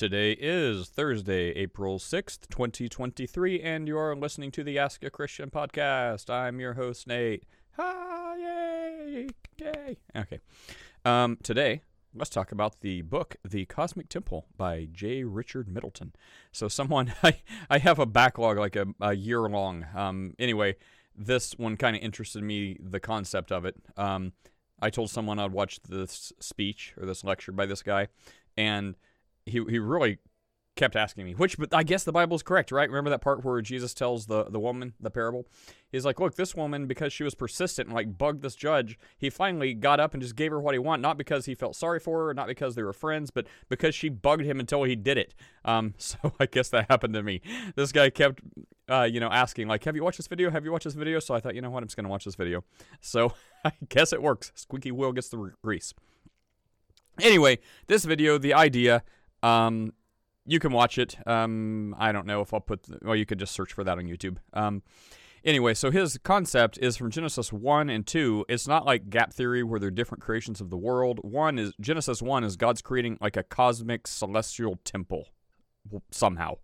Today is Thursday, April 6th, 2023, and you're listening to the Ask a Christian podcast. I'm your host, Nate. Hi, yay, yay. Okay. Um, today, let's talk about the book, The Cosmic Temple by J. Richard Middleton. So, someone, I, I have a backlog like a, a year long. Um, anyway, this one kind of interested me, the concept of it. Um, I told someone I'd watch this speech or this lecture by this guy, and he he really kept asking me which but i guess the bible's correct right? Remember that part where jesus tells the the woman the parable? He's like look this woman because she was persistent and like bugged this judge he finally got up and just gave her what he wanted not because he felt sorry for her not because they were friends but because she bugged him until he did it. Um so i guess that happened to me. This guy kept uh you know asking like have you watched this video? Have you watched this video? So i thought you know what? I'm just gonna watch this video. So i guess it works. Squeaky wheel gets the grease. Anyway this video the idea um, you can watch it. Um, I don't know if I'll put. The, well, you could just search for that on YouTube. Um, anyway, so his concept is from Genesis one and two. It's not like gap theory where they're different creations of the world. One is Genesis one is God's creating like a cosmic celestial temple somehow,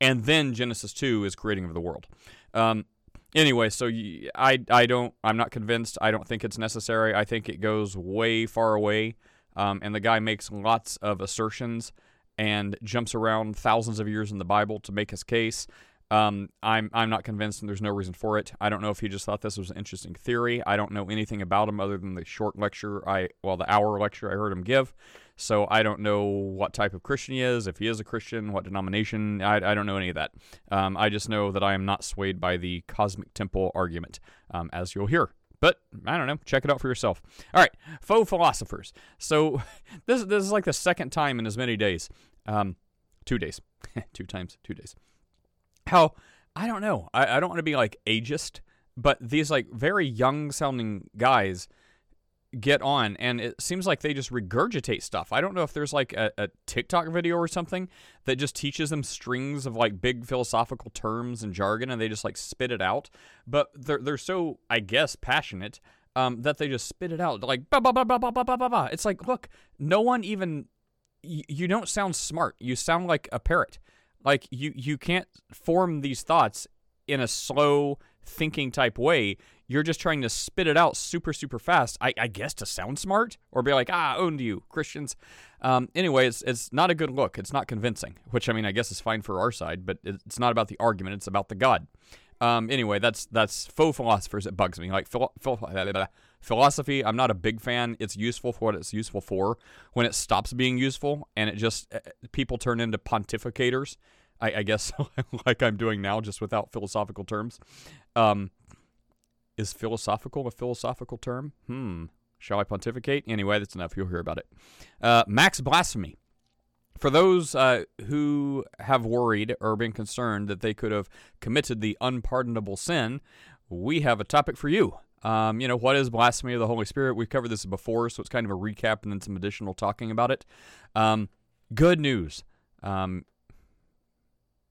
and then Genesis two is creating of the world. Um, anyway, so I I don't I'm not convinced. I don't think it's necessary. I think it goes way far away, um, and the guy makes lots of assertions and jumps around thousands of years in the Bible to make his case. Um, I'm I'm not convinced, and there's no reason for it. I don't know if he just thought this was an interesting theory. I don't know anything about him other than the short lecture I well the hour lecture I heard him give. So I don't know what type of Christian he is, if he is a Christian, what denomination. I, I don't know any of that. Um, I just know that I am not swayed by the cosmic temple argument, um, as you'll hear. But I don't know. Check it out for yourself. All right, faux philosophers. So this this is like the second time in as many days. Um, two days, two times, two days. How I don't know. I, I don't want to be like ageist, but these like very young sounding guys get on and it seems like they just regurgitate stuff. I don't know if there's like a, a, TikTok video or something that just teaches them strings of like big philosophical terms and jargon and they just like spit it out. But they're they're so I guess passionate um, that they just spit it out like bah, bah, bah, bah, bah, bah, bah, bah. It's like look, no one even you don't sound smart. You sound like a parrot. Like you you can't form these thoughts in a slow thinking type way. You're just trying to spit it out super super fast i, I guess to sound smart or be like ah owned you christians. Um, anyway it's, it's not a good look. It's not convincing which i mean i guess is fine for our side but it's not about the argument. It's about the god. Um, anyway that's that's faux philosophers. It bugs me. Like philo- philo- philosophy i'm not a big fan it's useful for what it's useful for when it stops being useful and it just uh, people turn into pontificators I, I guess like i'm doing now just without philosophical terms um, is philosophical a philosophical term? Hmm. Shall I pontificate? Anyway, that's enough. You'll hear about it. Uh, Mac's blasphemy. For those uh, who have worried or been concerned that they could have committed the unpardonable sin, we have a topic for you. Um, you know, what is blasphemy of the Holy Spirit? We've covered this before, so it's kind of a recap and then some additional talking about it. Um, good news. Um,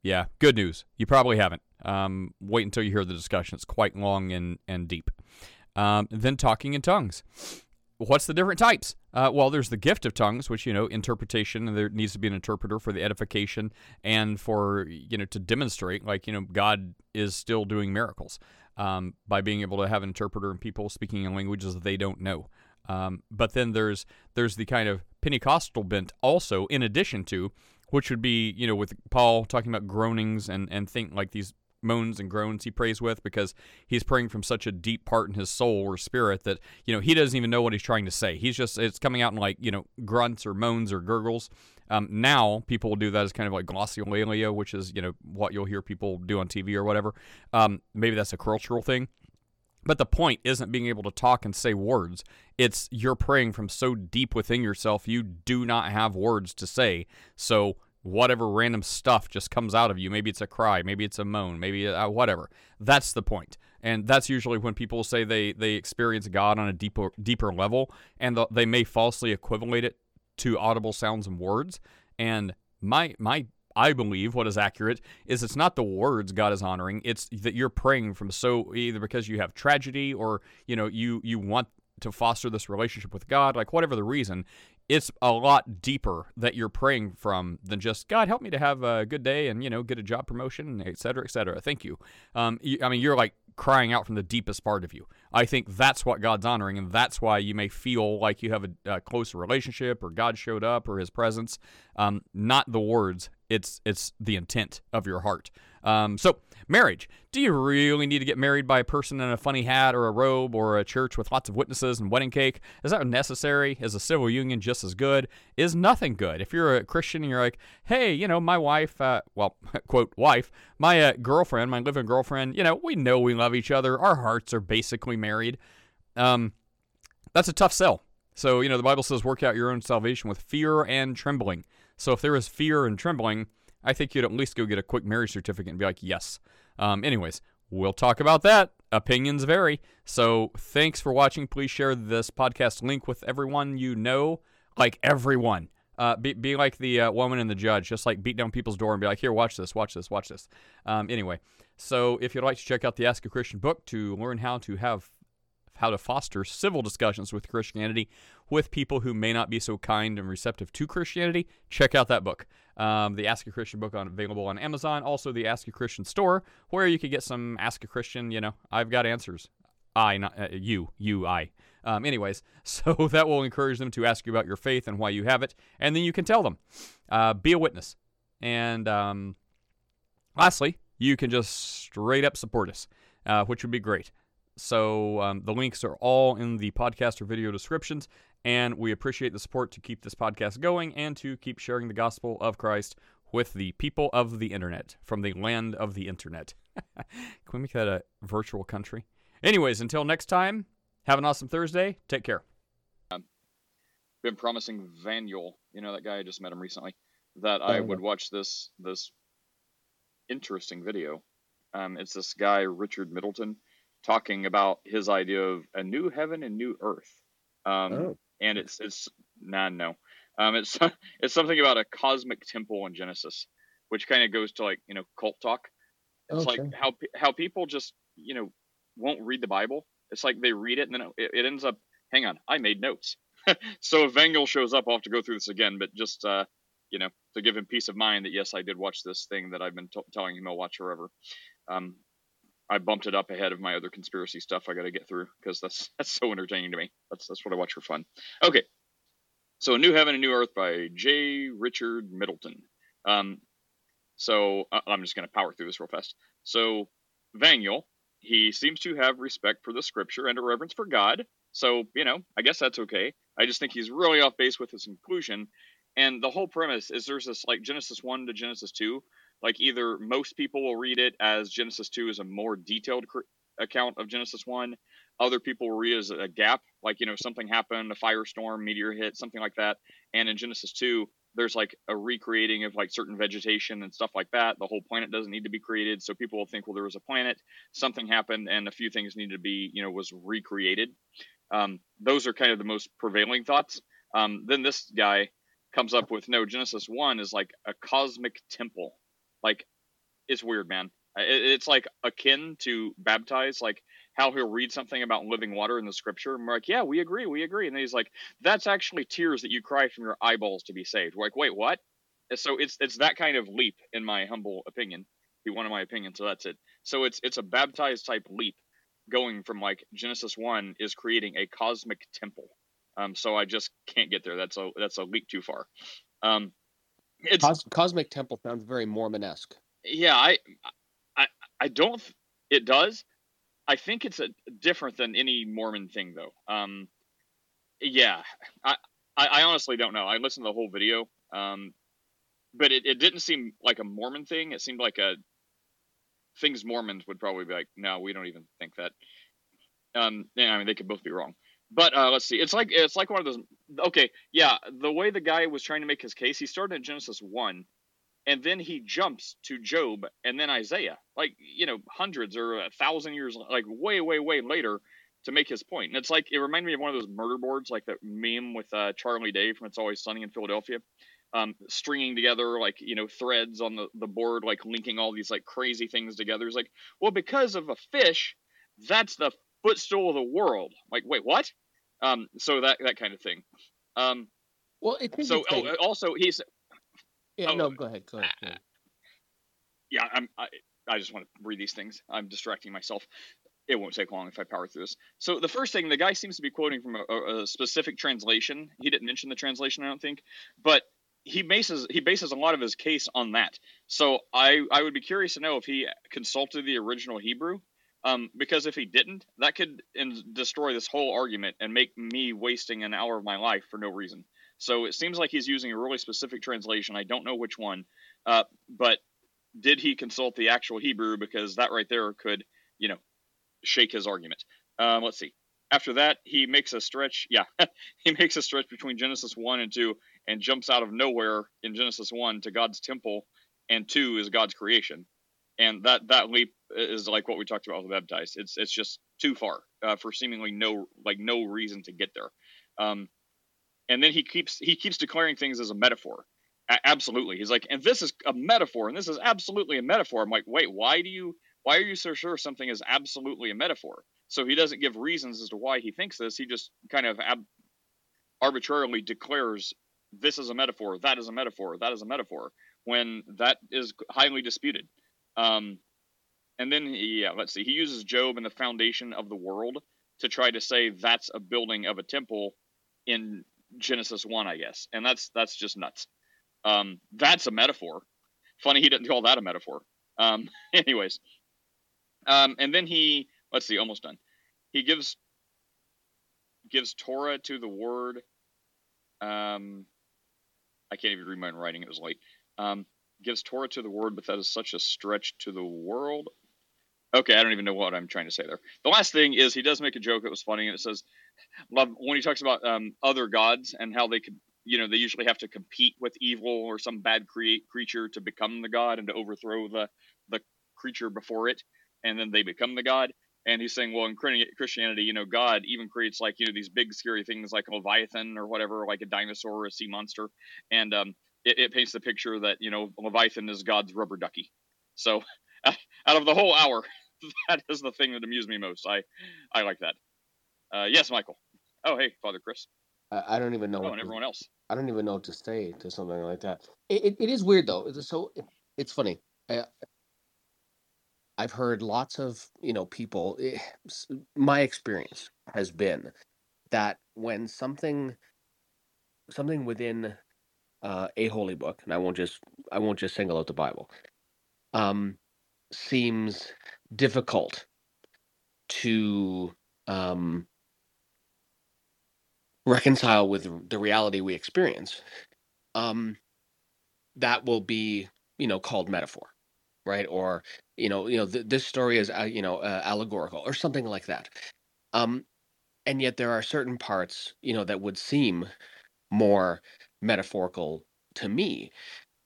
yeah, good news. You probably haven't. Um, wait until you hear the discussion. It's quite long and, and deep. Um, then talking in tongues. What's the different types? Uh, well, there's the gift of tongues, which you know, interpretation. And there needs to be an interpreter for the edification and for you know to demonstrate, like you know, God is still doing miracles um, by being able to have an interpreter and people speaking in languages that they don't know. Um, but then there's there's the kind of Pentecostal bent also, in addition to which would be you know with Paul talking about groanings and and think like these moans and groans he prays with because he's praying from such a deep part in his soul or spirit that you know he doesn't even know what he's trying to say he's just it's coming out in like you know grunts or moans or gurgles um, now people will do that as kind of like glossolalia which is you know what you'll hear people do on tv or whatever um, maybe that's a cultural thing but the point isn't being able to talk and say words. It's you're praying from so deep within yourself, you do not have words to say. So whatever random stuff just comes out of you. Maybe it's a cry, maybe it's a moan, maybe uh, whatever. That's the point. And that's usually when people say they, they experience God on a deeper deeper level, and the, they may falsely equivalent it to audible sounds and words. And my my I believe what is accurate is it's not the words God is honoring; it's that you're praying from so either because you have tragedy or you know you you want to foster this relationship with God, like whatever the reason, it's a lot deeper that you're praying from than just God help me to have a good day and you know get a job promotion, et cetera, et cetera. Thank you. Um, I mean, you're like crying out from the deepest part of you. I think that's what God's honoring, and that's why you may feel like you have a, a closer relationship, or God showed up, or His presence. Um, not the words; it's it's the intent of your heart. Um, so, marriage. Do you really need to get married by a person in a funny hat or a robe or a church with lots of witnesses and wedding cake? Is that necessary? Is a civil union just as good? Is nothing good? If you're a Christian and you're like, hey, you know, my wife, uh, well, quote, wife, my uh, girlfriend, my living girlfriend, you know, we know we love each other. Our hearts are basically married. Um, that's a tough sell. So, you know, the Bible says, work out your own salvation with fear and trembling. So, if there is fear and trembling, I think you'd at least go get a quick marriage certificate and be like, yes. Um, anyways, we'll talk about that. Opinions vary. So thanks for watching. Please share this podcast link with everyone you know, like everyone. Uh, be, be like the uh, woman and the judge, just like beat down people's door and be like, here, watch this, watch this, watch this. Um, anyway, so if you'd like to check out the Ask a Christian book to learn how to have how to foster civil discussions with Christianity with people who may not be so kind and receptive to Christianity, check out that book. Um, the Ask a Christian book on available on Amazon, also the Ask a Christian store, where you can get some Ask a Christian. You know, I've got answers. I, not uh, you, you, I. Um, anyways, so that will encourage them to ask you about your faith and why you have it, and then you can tell them. Uh, be a witness. And um, lastly, you can just straight up support us, uh, which would be great. So um, the links are all in the podcast or video descriptions. And we appreciate the support to keep this podcast going and to keep sharing the gospel of Christ with the people of the internet from the land of the internet. Can we make that a virtual country? Anyways, until next time, have an awesome Thursday. Take care. Um, been promising Vaniel, you know that guy I just met him recently, that I would watch this this interesting video. Um, it's this guy Richard Middleton talking about his idea of a new heaven and new earth. Um, oh. And it's it's nah no, um, it's it's something about a cosmic temple in Genesis, which kind of goes to like you know cult talk. It's okay. like how how people just you know won't read the Bible. It's like they read it and then it, it ends up. Hang on, I made notes. so if Vangel shows up, I'll have to go through this again. But just uh, you know, to give him peace of mind that yes, I did watch this thing that I've been t- telling him I'll watch forever. Um, I bumped it up ahead of my other conspiracy stuff I got to get through because that's that's so entertaining to me. That's that's what I watch for fun. Okay, so A New Heaven and New Earth by J. Richard Middleton. Um, so I'm just going to power through this real fast. So Vaniel, he seems to have respect for the Scripture and a reverence for God. So you know, I guess that's okay. I just think he's really off base with his conclusion. And the whole premise is there's this like Genesis one to Genesis two like either most people will read it as Genesis 2 is a more detailed cr- account of Genesis 1. Other people will read it as a gap, like, you know, something happened, a firestorm, meteor hit, something like that. And in Genesis 2, there's like a recreating of like certain vegetation and stuff like that. The whole planet doesn't need to be created. So people will think, well, there was a planet, something happened, and a few things needed to be, you know, was recreated. Um, those are kind of the most prevailing thoughts. Um, then this guy comes up with no, Genesis 1 is like a cosmic temple like it's weird, man. It's like akin to baptize, like how he'll read something about living water in the scripture, and we're like, yeah, we agree, we agree. And then he's like, that's actually tears that you cry from your eyeballs to be saved. We're like, wait, what? so it's it's that kind of leap, in my humble opinion. Be one of my opinions, so that's it. So it's it's a baptized type leap, going from like Genesis one is creating a cosmic temple. Um, so I just can't get there. That's a that's a leap too far. Um, it's Cos- Cosmic Temple sounds very Mormon-esque. Yeah, I, I, I don't. It does. I think it's a different than any Mormon thing, though. Um, yeah, I, I, I honestly don't know. I listened to the whole video, um, but it, it didn't seem like a Mormon thing. It seemed like a things Mormons would probably be like, no, we don't even think that. Um, yeah, I mean, they could both be wrong. But uh, let's see. It's like it's like one of those. Okay, yeah. The way the guy was trying to make his case, he started in Genesis one, and then he jumps to Job and then Isaiah, like you know, hundreds or a thousand years, like way, way, way later, to make his point. And it's like it reminded me of one of those murder boards, like that meme with uh, Charlie Day from It's Always Sunny in Philadelphia, um, stringing together like you know threads on the the board, like linking all these like crazy things together. It's like, well, because of a fish, that's the footstool of the world. Like, wait, what? Um, so that that kind of thing. Um, Well, it's So oh, also he's yeah, oh, no, go ahead. Go ahead. go ahead. yeah. I'm I, I just want to read these things. I'm distracting myself. It won't take long if I power through this. So the first thing, the guy seems to be quoting from a, a, a specific translation. He didn't mention the translation, I don't think, but he bases he bases a lot of his case on that. So I I would be curious to know if he consulted the original Hebrew, um, because if he didn't, that could in, destroy this whole argument and make me wasting an hour of my life for no reason. So it seems like he's using a really specific translation. I don't know which one, uh, but did he consult the actual Hebrew? Because that right there could, you know, shake his argument. Um, let's see. After that, he makes a stretch. Yeah, he makes a stretch between Genesis 1 and 2 and jumps out of nowhere in Genesis 1 to God's temple, and 2 is God's creation. And that, that leap is like what we talked about with baptized. It's it's just too far uh, for seemingly no like no reason to get there. Um, and then he keeps he keeps declaring things as a metaphor. A- absolutely, he's like, and this is a metaphor, and this is absolutely a metaphor. I'm like, wait, why do you why are you so sure something is absolutely a metaphor? So he doesn't give reasons as to why he thinks this. He just kind of ab- arbitrarily declares this is a metaphor, that is a metaphor, that is a metaphor, when that is highly disputed. Um, and then, yeah, let's see. He uses Job and the foundation of the world to try to say that's a building of a temple in Genesis one, I guess, and that's that's just nuts. Um, that's a metaphor. Funny he didn't call that a metaphor. Um, anyways, um, and then he let's see, almost done. He gives gives Torah to the word. Um, I can't even read my own writing; it was late. Um, gives Torah to the word, but that is such a stretch to the world. Okay, I don't even know what I'm trying to say there. The last thing is he does make a joke that was funny, and it says, "Love." When he talks about um, other gods and how they could, you know, they usually have to compete with evil or some bad create creature to become the god and to overthrow the the creature before it, and then they become the god. And he's saying, well, in Christianity, you know, God even creates like you know these big scary things like a leviathan or whatever, like a dinosaur or a sea monster, and um, it, it paints the picture that you know leviathan is God's rubber ducky. So out of the whole hour, that is the thing that amused me most. I I like that. Uh, yes, Michael. Oh, hey, Father Chris. I, I don't even know. Oh, and everyone else. I don't even know what to say to something like that. It, it, it is weird though. It's so it's funny. I, I've heard lots of you know people. eh, My experience has been that when something something within uh, a holy book, and I won't just I won't just single out the Bible, um, seems difficult to um, reconcile with the reality we experience, um, that will be you know called metaphor, right? Or you know you know th- this story is uh, you know uh, allegorical or something like that. Um, and yet there are certain parts you know that would seem more metaphorical to me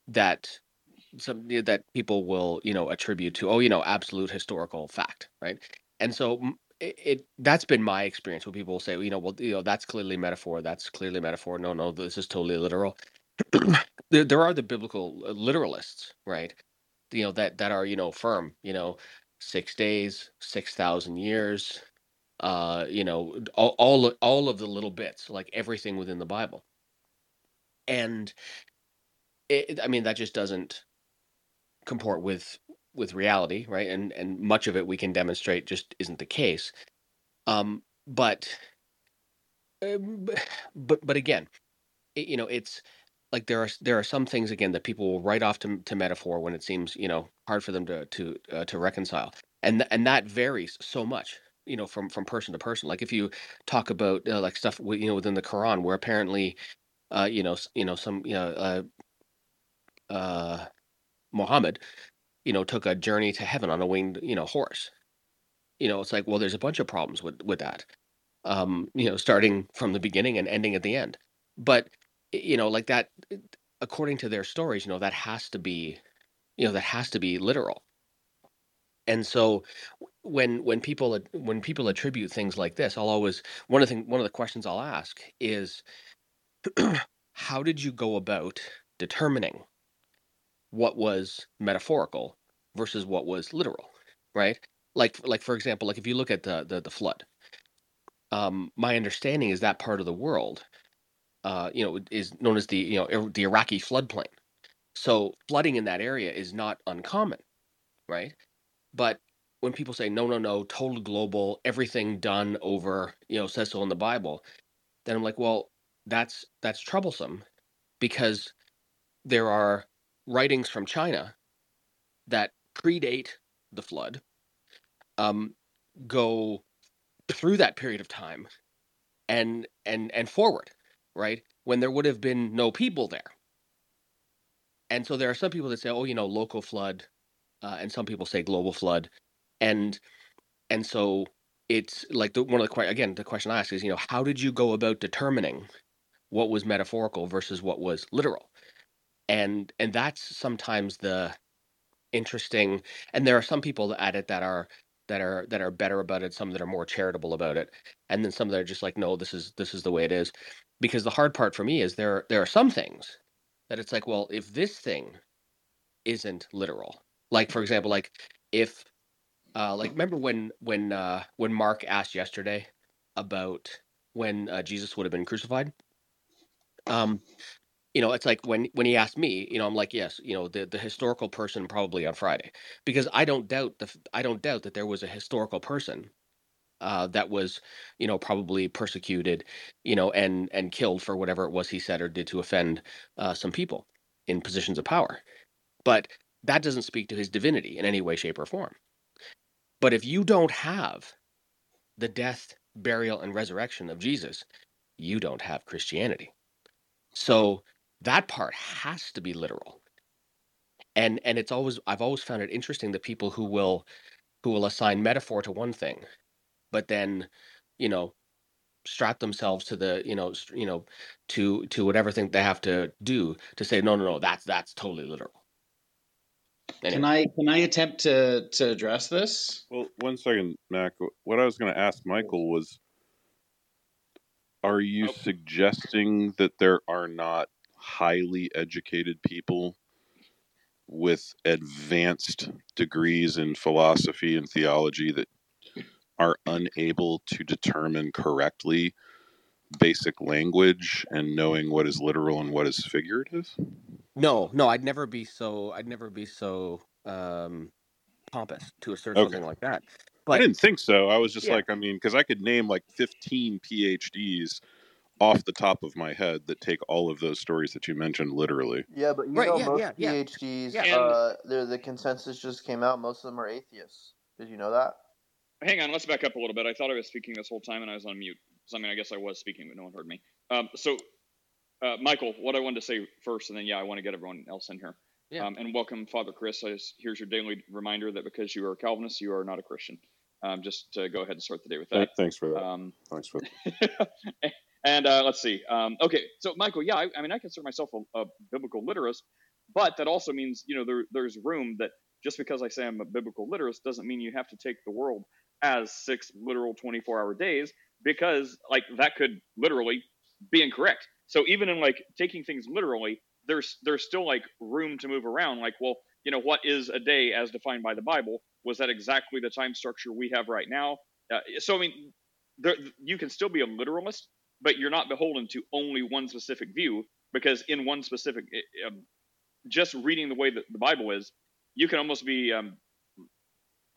that some that people will you know attribute to oh you know absolute historical fact right? And so it, it that's been my experience where people will say you know well you know that's clearly metaphor that's clearly metaphor. No no this is totally literal. There, there are the biblical uh, literalists right? You know that that are you know firm you know six days six thousand years uh you know all, all all of the little bits like everything within the bible and it, i mean that just doesn't comport with with reality right? And and much of it we can demonstrate just isn't the case. Um but um, but but again it, you know it's like there are there are some things again that people will write off to, to metaphor when it seems you know hard for them to to uh, to reconcile. And th- and that varies so much you know from from person to person. Like if you talk about uh, like stuff you know within the quran where apparently uh you know you know some you know uh uh muhammad you know took a journey to heaven on a winged you know horse. You know it's like well there's a bunch of problems with with that um you know starting from the beginning and ending at the end. But you know like that according to their stories you know that has to be you know that has to be literal. And so when when people when people attribute things like this i'll always one of the thing, one of the questions i'll ask is how did you go about determining what was metaphorical versus what was literal right like like for example like if you look at the the, the flood um my understanding is that part of the world uh, you know, is known as the you know the Iraqi floodplain. So flooding in that area is not uncommon, right? But when people say no, no, no, total global, everything done over, you know, says so in the Bible, then I'm like, well, that's that's troublesome because there are writings from China that predate the flood, um, go through that period of time, and and and forward, right? When there would have been no people there. And so there are some people that say, oh, you know, local flood, uh, and some people say global flood, and and so it's like the one of the again the question I ask is, you know, how did you go about determining what was metaphorical versus what was literal? And and that's sometimes the interesting. And there are some people at it that are that are that are better about it, some that are more charitable about it, and then some that are just like, no, this is this is the way it is. Because the hard part for me is there there are some things that it's like, well, if this thing isn't literal, like for example, like if uh like remember when when uh when Mark asked yesterday about when uh, Jesus would have been crucified? Um you know, it's like when when he asked me, you know, I'm like, yes, you know, the the historical person probably on Friday, because I don't doubt the I don't doubt that there was a historical person uh, that was, you know, probably persecuted, you know, and and killed for whatever it was he said or did to offend uh, some people in positions of power. But that doesn't speak to his divinity in any way, shape, or form. But if you don't have the death, burial, and resurrection of Jesus, you don't have Christianity. So that part has to be literal. And and it's always I've always found it interesting that people who will who will assign metaphor to one thing, but then, you know, strap themselves to the, you know, st- you know, to to whatever thing they have to do to say no, no, no, that's that's totally literal. Can I can I attempt to to address this? Well, one second, Mac. What I was going to ask Michael was Are you Oh. suggesting that there are not highly educated people with advanced degrees in philosophy and theology that are unable to determine correctly basic language and knowing what is literal and what is figurative? no, no, I'd never be so I'd never be so um pompous to assert Okay. something like that. I didn't think so. I was just Yeah. like, I mean, because I could name like 15 PhDs off the top of my head that take all of those stories that you mentioned literally. Yeah, but you Right, know yeah, most yeah, yeah. PhDs, Yeah. uh, the the consensus just came out. Most of them are atheists. Did you know that? Hang on, let's back up a little bit. I thought I was speaking this whole time and I was on mute. So, I mean, I guess I was speaking, but no one heard me. Um, so, uh, Michael, what I wanted to say first, and then, yeah, I want to get everyone else in here. Yeah. Um, and welcome, Father Chris. I just, here's your daily reminder that because you are a Calvinist, you are not a Christian. Um, just to go ahead and start the day with that. Thanks for that. Um, Thanks for that. and uh, let's see. Um, okay, so Michael, yeah, I, I mean, I consider myself a, a biblical literist, but that also means, you know, there, there's room that just because I say I'm a biblical literist doesn't mean you have to take the world as six literal 24 hour days because, like, that could literally be incorrect. So even in like taking things literally, there's there's still like room to move around. Like, well, you know, what is a day as defined by the Bible? Was that exactly the time structure we have right now? Uh, so I mean, there, you can still be a literalist, but you're not beholden to only one specific view because in one specific, eh, um, just reading the way that the Bible is, you can almost be. Um,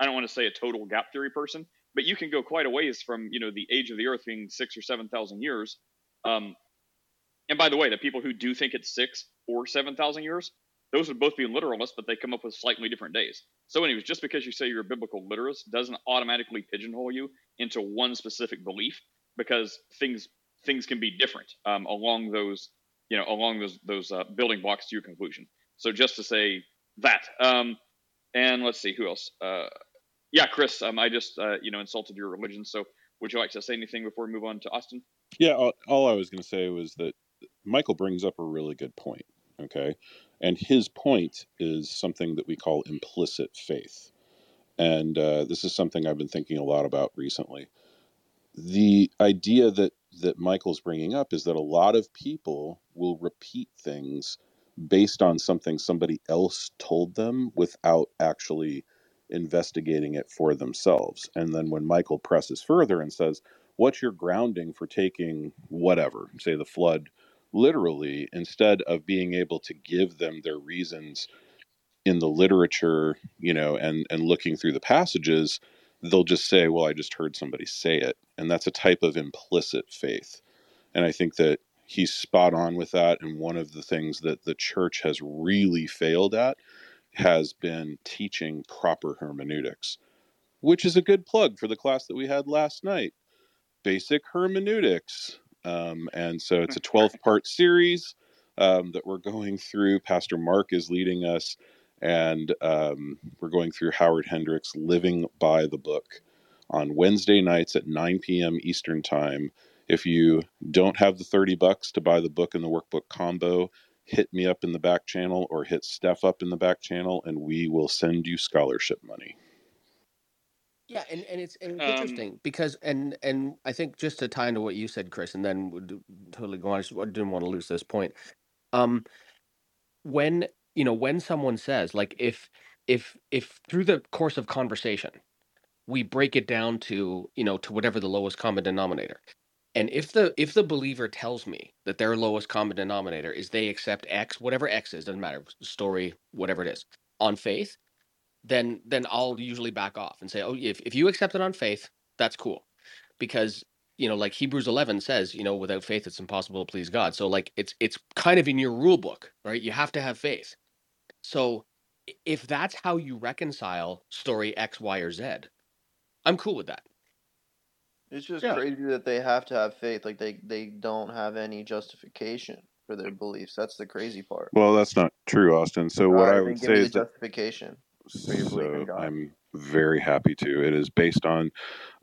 I don't want to say a total gap theory person, but you can go quite a ways from you know the age of the Earth being six or seven thousand years. Um, and by the way, the people who do think it's six or seven thousand years, those would both be literalists, but they come up with slightly different days. So, anyways, just because you say you're a biblical literalist doesn't automatically pigeonhole you into one specific belief, because things things can be different um, along those you know along those those uh, building blocks to your conclusion. So, just to say that, um, and let's see who else. Uh, yeah, Chris, um, I just uh, you know insulted your religion. So, would you like to say anything before we move on to Austin? Yeah, all, all I was going to say was that Michael brings up a really good point. Okay. And his point is something that we call implicit faith. And uh, this is something I've been thinking a lot about recently. The idea that, that Michael's bringing up is that a lot of people will repeat things based on something somebody else told them without actually investigating it for themselves. And then when Michael presses further and says, What's your grounding for taking whatever, say the flood literally instead of being able to give them their reasons in the literature, you know, and and looking through the passages, they'll just say, "Well, I just heard somebody say it," and that's a type of implicit faith. And I think that he's spot on with that. And one of the things that the church has really failed at has been teaching proper hermeneutics, which is a good plug for the class that we had last night, basic hermeneutics. Um, and so it's a 12 part series um, that we're going through. Pastor Mark is leading us and um, we're going through Howard Hendricks' Living by the Book on Wednesday nights at 9 p.m. Eastern Time. If you don't have the 30 bucks to buy the book and the workbook combo, hit me up in the back channel or hit Steph up in the back channel, and we will send you scholarship money. Yeah, and, and it's and it's Um, interesting because and and I think just to tie into what you said, Chris, and then would totally go on. I just didn't want to lose this point. Um, when you know when someone says like if if if through the course of conversation we break it down to you know to whatever the lowest common denominator and if the if the believer tells me that their lowest common denominator is they accept x whatever x is doesn't matter story whatever it is on faith then then i'll usually back off and say oh if, if you accept it on faith that's cool because you know like hebrews 11 says you know without faith it's impossible to please god so like it's it's kind of in your rule book right you have to have faith so if that's how you reconcile story X, Y, or Z, I'm cool with that. It's just Yeah. crazy that they have to have faith. Like they they don't have any justification for their beliefs. That's the crazy part. Well, that's not true, Austin. So, what I would say is the that justification. For your belief in so I'm very happy to. It is based on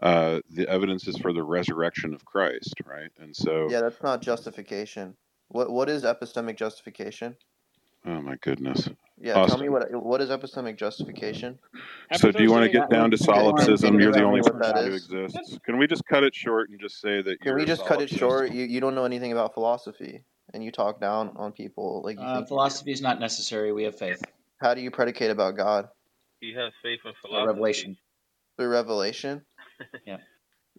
uh, the evidences for the resurrection of Christ, right? And so, Yeah, that's not justification. What what is epistemic justification? oh my goodness. Yeah, tell me what what is epistemic justification. So, do you want to get down to solipsism? You're the only me what person that who is? exists. Can we just cut it short and just say that Can you're we a just cut it short? You you don't know anything about philosophy, and you talk down on people like you Uh, think. you do. philosophy is not necessary. We have faith. How do you predicate about God He has faith in philosophy. revelation. through revelation? Yeah.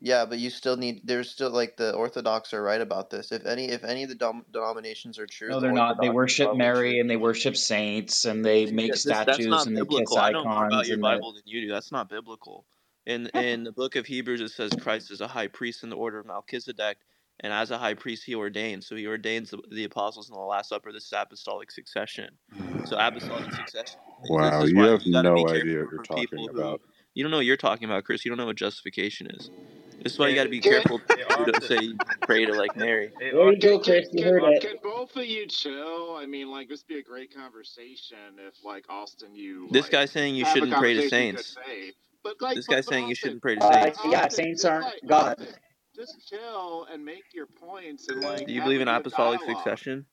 Yeah, but you still need. There's still like the Orthodox are right about this. If any, if any of the dom- denominations are true, No, they're not. They worship Mary true. and they worship saints and they Yeah, make this, that's statues not and they kiss biblical. I don't know more about your and they, Bible than you do. That's not biblical. In in the book of Hebrews, it says Christ is a high priest in the order of Melchizedek, and as a high priest, he ordains. So he ordains the, the apostles in the Last Supper. This is apostolic succession. So apostolic succession. Wow, you have you got to be no idea what you're talking people who about. you don't know what you're talking about, Chris. You don't know what justification is. This is why you got to be careful hey, who don't say you pray to like Mary. Hey, there you go, Can, Chris. You can, it. can both of you chill? I mean, like, this would be a great conversation if, like, Austin, you, This like, guy's saying you shouldn't pray to conversation you could saints. But, like, This but, guy's but saying you shouldn't pray to Uh, saints. Austin, yeah, saints aren't like, God. Austin, just chill and make your points and, like, Do you believe in apostolic dialogue. succession?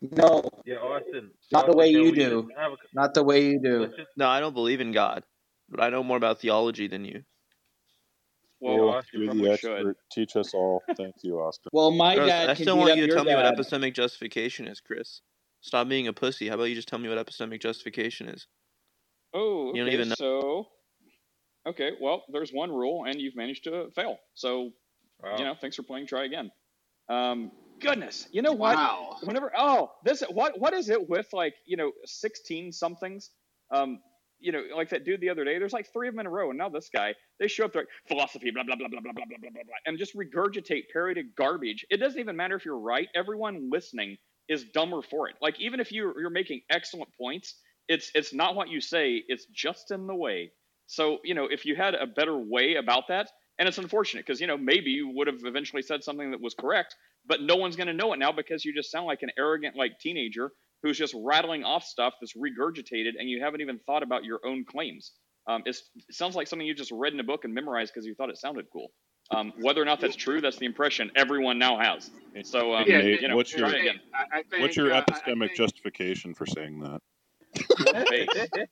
No, Yeah, Austin. not the way you do. a Not the way you do. just No, I don't believe in God, but I know more about theology than you. yeah, Well, Austin. you You're the probably should. expert. Teach us all. Thank you, Austin. Well, my Chris, dad I still beat want you to your tell me what dad. epistemic justification is, Chris. Stop being a pussy. How about you just tell me what epistemic justification is? Oh, You don't even know. So, okay. Well, there's one rule, and you've managed to fail. So, Wow. you know, thanks for playing. Try again. Um, goodness, you know what? Wow. Whenever, oh, this what what is it with like you know sixteen somethings? Um, you know, like that dude the other day. There's like three of them in a row, and now this guy. They show up there, philosophy, blah blah blah blah blah blah blah blah blah, blah and just regurgitate parroted garbage. It doesn't even matter if you're right. Everyone listening is dumber for it. Like even if you you're making excellent points, it's it's not what you say. It's just in the way. So you know, if you had a better way about that, and it's unfortunate because you know maybe you would have eventually said something that was correct, but no one's going to know it now because you just sound like an arrogant like teenager who's just rattling off stuff that's regurgitated, and you haven't even thought about your own claims. Um, it's, it sounds like something you just read in a book and memorized because you thought it sounded cool. Um, whether or not that's true, that's the impression everyone now has. So um, Yeah, you know, what's your it again. I, I think, what's your uh, I- I epistemic think- justification for saying that?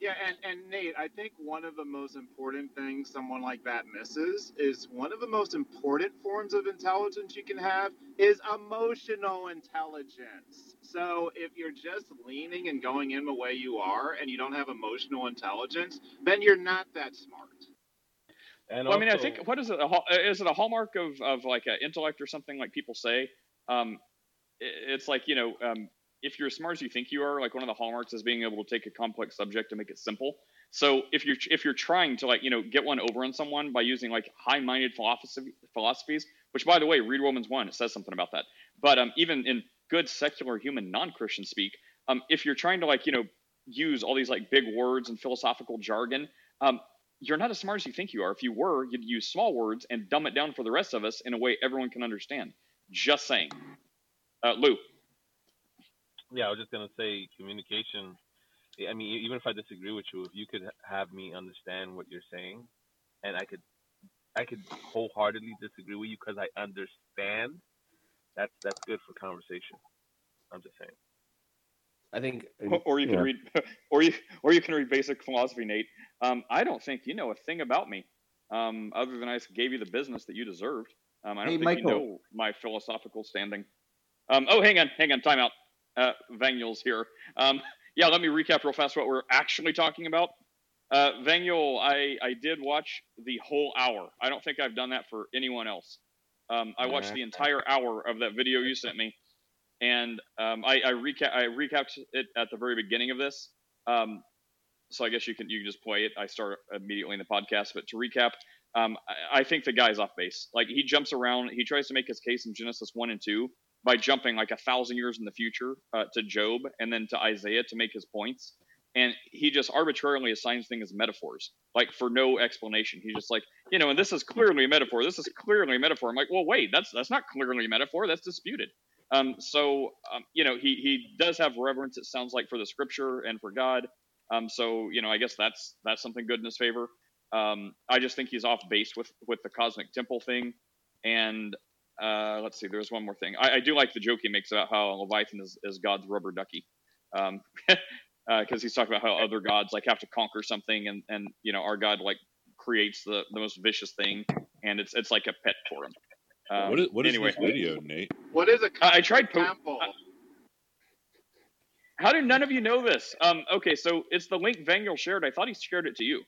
Yeah, and, and Nate, I think one of the most important things someone like that misses is one of the most important forms of intelligence you can have is emotional intelligence. So if you're just leaning and going in the way you are and you don't have emotional intelligence, then you're not that smart. And Well, I mean, I think what is it? A, uh, is it a hallmark of of like a intellect or something like people say? Um, it's like you know, um, if you're as smart as you think you are, like one of the hallmarks is being able to take a complex subject and make it simple. So if you're if you're trying to like you know get one over on someone by using like high-minded philosophy philosophies, which by the way, read Romans one, it says something about that. But um, even in good secular human non-Christian speak, um, if you're trying to like you know use all these like big words and philosophical jargon, um, you're not as smart as you think you are. If you were, you'd use small words and dumb it down for the rest of us in a way everyone can understand. Just saying. Uh, Lou, yeah, I was just gonna say communication. I mean, even if I disagree with you, if you could have me understand what you're saying, and I could, I could wholeheartedly disagree with you because I understand. That's that's good for conversation. I'm just saying. I think or you can yeah. read, or you or you can read basic philosophy, Nate. Um, I don't think you know a thing about me, um, other than I gave you the business that you deserved. Um, I don't Hey, think Michael. you know my philosophical standing. Um, oh, hang on, hang on, time out. Uh, Vangul's here. Um, yeah, let me recap real fast what we're actually talking about. Uh, Vangul, I, I did watch the whole hour. I don't think I've done that for anyone else. Um, I watched the entire hour of that video you sent me, and um, I, I recap I recapped it at the very beginning of this. Um, so I guess you can you can just play it. I start immediately in the podcast, but to recap, um, I, I think the guy's off base. Like he jumps around, he tries to make his case in Genesis one and two by jumping like a thousand years in the future uh, to Job and then to Isaiah to make his points. And he just arbitrarily assigns things as metaphors, like for no explanation. He's just like, you know, and this is clearly a metaphor. This is clearly a metaphor. I'm like, well, wait, that's that's not clearly a metaphor. That's disputed. Um, so, um, you know, he he does have reverence. It sounds like for the scripture and for God. Um, so, you know, I guess that's that's something good in his favor. Um, I just think he's off base with with the cosmic temple thing. And uh, let's see, there's one more thing. I, I do like the joke he makes about how Leviathan is, is God's rubber ducky. Um, because he's talking about how other gods like have to conquer something, and and you know our God like creates the the most vicious thing, and it's it's like a pet for him. Um, what is what is anyway, this video, Nate? What is a I, I tried. Po- temple? how do none of you know this? Um, okay, so it's the link Vangel shared. I thought he shared it to you.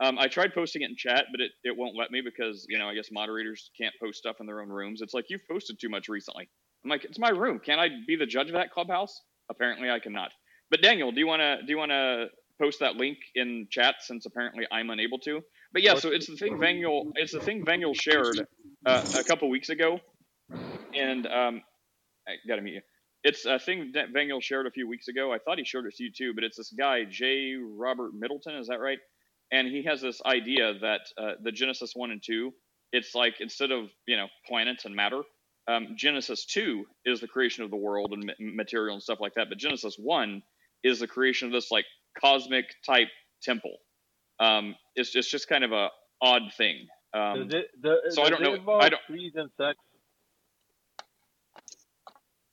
Um, I tried posting it in chat, but it, it won't let me because you know I guess moderators can't post stuff in their own rooms. It's like you've posted too much recently. I'm like, it's my room. Can I be the judge of that clubhouse? Apparently, I cannot. But Daniel, do you want to do you want to post that link in chat since apparently I'm unable to? But yeah, so it's the thing Vangel it's the thing Vangel shared uh, a couple weeks ago, and um, I gotta meet you. It's a thing that Vangel shared a few weeks ago. I thought he showed it to you too, but it's this guy J. Robert Middleton. Is that right? And he has this idea that uh, the Genesis one and two, it's like instead of you know planets and matter, um, Genesis two is the creation of the world and ma- material and stuff like that. But Genesis one is the creation of this like cosmic type temple. Um, it's just just kind of a odd thing. Um, does it, the, so I don't know- I don't- trees and sex.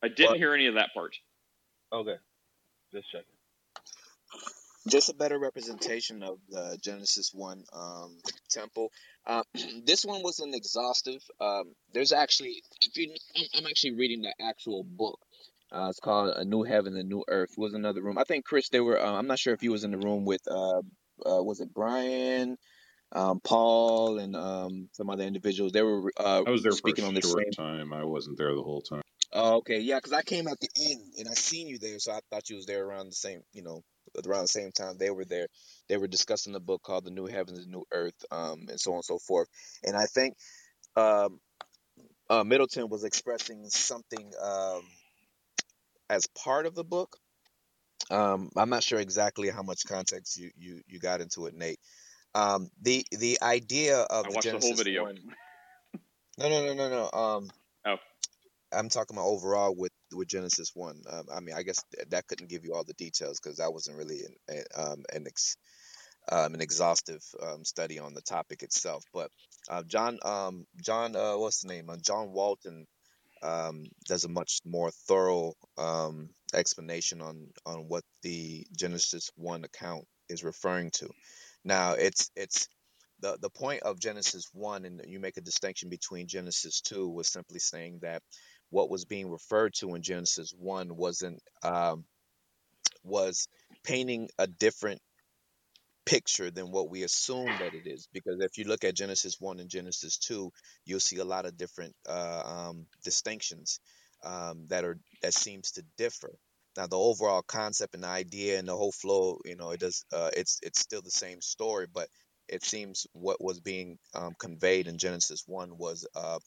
I didn't What? hear any of that part. Okay, just checking. Just a better representation of the Genesis one um, temple. Um, this one wasn't exhaustive. Um, there's actually, if you, I'm- actually reading the actual book. Uh, it's called A New Heaven and New Earth. It was another room. I think Chris, they were. Uh, I'm not sure if he was in the room with. Uh, uh, was it Brian, um, Paul, and um, some other individuals? They were uh, I was there speaking on the short same. time. I wasn't there the whole time. Oh, okay, yeah, because I came at the end and I seen you there, so I thought you was there around the same, you know, around the same time they were there. They were discussing the book called The New Heavens and New Earth, um, and so on and so forth. And I think um, uh, Middleton was expressing something um, as part of the book. Um, I'm not sure exactly how much context you you you got into it, Nate. Um, the the idea of I the watched the whole video. one. No, no, no, no, no. Um, Oh. I'm talking about overall with with Genesis one. Um, I mean, I guess th- that couldn't give you all the details because that wasn't really an um, an ex, um, an exhaustive um, study on the topic itself. But uh, John um, John uh, what's the name? Uh, John Walton does a much more thorough explanation on on what the Genesis one account is referring to. Now, it's it's the the point of Genesis one, and you make a distinction between Genesis two, was simply saying that what was being referred to in Genesis one wasn't um, was painting a different picture than what we assume that it is. Because if you look at Genesis one and Genesis two, you'll see a lot of different uh, um, distinctions um, that are that seems to differ. Now the overall concept and idea and the whole flow, you know, it does. Uh, it's it's still the same story, but it seems what was being um, conveyed in Genesis one was uh,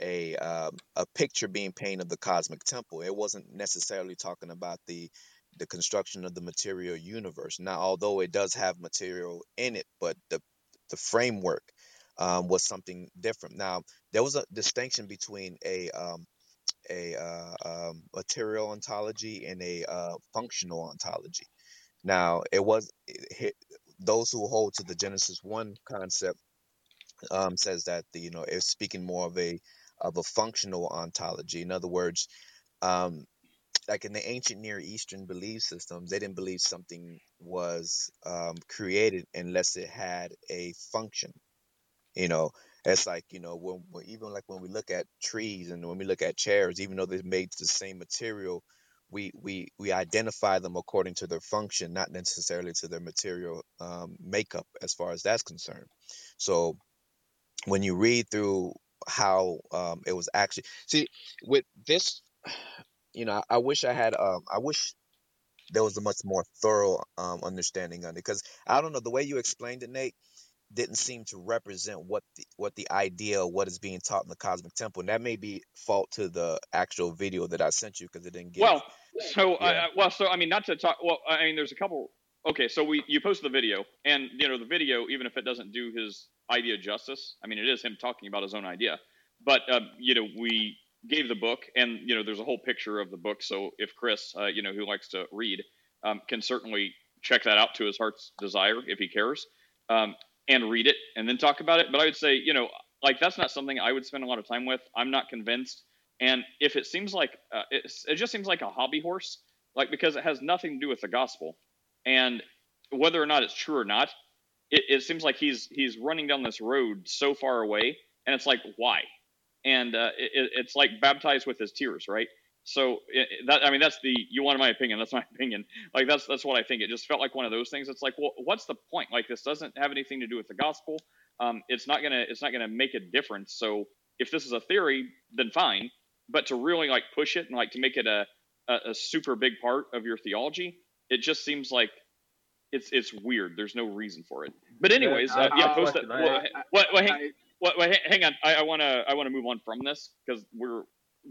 a um, a picture being painted of the cosmic temple. It wasn't necessarily talking about the the construction of the material universe. Now, although it does have material in it, but the the framework um, was something different. Now, there was a distinction between a um, a uh, um, material ontology and a uh, functional ontology. Now, it was it, those who hold to the Genesis one concept um, says that the you know it's speaking more of a of a functional ontology. In other words, um, like in the ancient Near Eastern belief systems, they didn't believe something was um, created unless it had a function. You know, it's like you know when, when even like when we look at trees and when we look at chairs, even though they're made to the same material, we we we identify them according to their function, not necessarily to their material um, makeup, as far as that's concerned. So when you read through how um, it was actually see with this you know i wish i had um i wish there was a much more thorough um understanding on it because i don't know the way you explained it nate didn't seem to represent what the what the idea of what is being taught in the cosmic temple and that may be fault to the actual video that i sent you because it didn't get Well, so yeah uh, well, so I mean, not to talk. Well, I mean, there's a couple. Okay, so we you posted the video, and you know the video, even if it doesn't do his idea of justice, I mean, it is him talking about his own idea. But uh, you know, we gave the book, and you know, there's a whole picture of the book. So if Chris, uh, you know, who likes to read, um, can certainly check that out to his heart's desire if he cares, um, and read it, and then talk about it. But I would say, you know, like that's not something I would spend a lot of time with. I'm not convinced. And if it seems like uh, it just seems like a hobby horse, like because it has nothing to do with the gospel, and whether or not it's true or not, it, it seems like he's he's running down this road so far away, and it's like why? And uh, it, it's like baptized with his tears, right? So it, that I mean that's the you wanted my opinion. That's my opinion. Like that's that's what I think. It just felt like one of those things. It's like, well, what's the point? Like this doesn't have anything to do with the gospel. Um, it's not gonna it's not gonna make a difference. So if this is a theory, then fine. But to really like push it and like to make it a a, a super big part of your theology, it just seems like it's it's weird. There's no reason for it. But Yeah, anyways, I uh, yeah, post that. question. I, Well, I, what, what, hang, I, what, what, hang on. I, I wanna I wanna move on from this because we're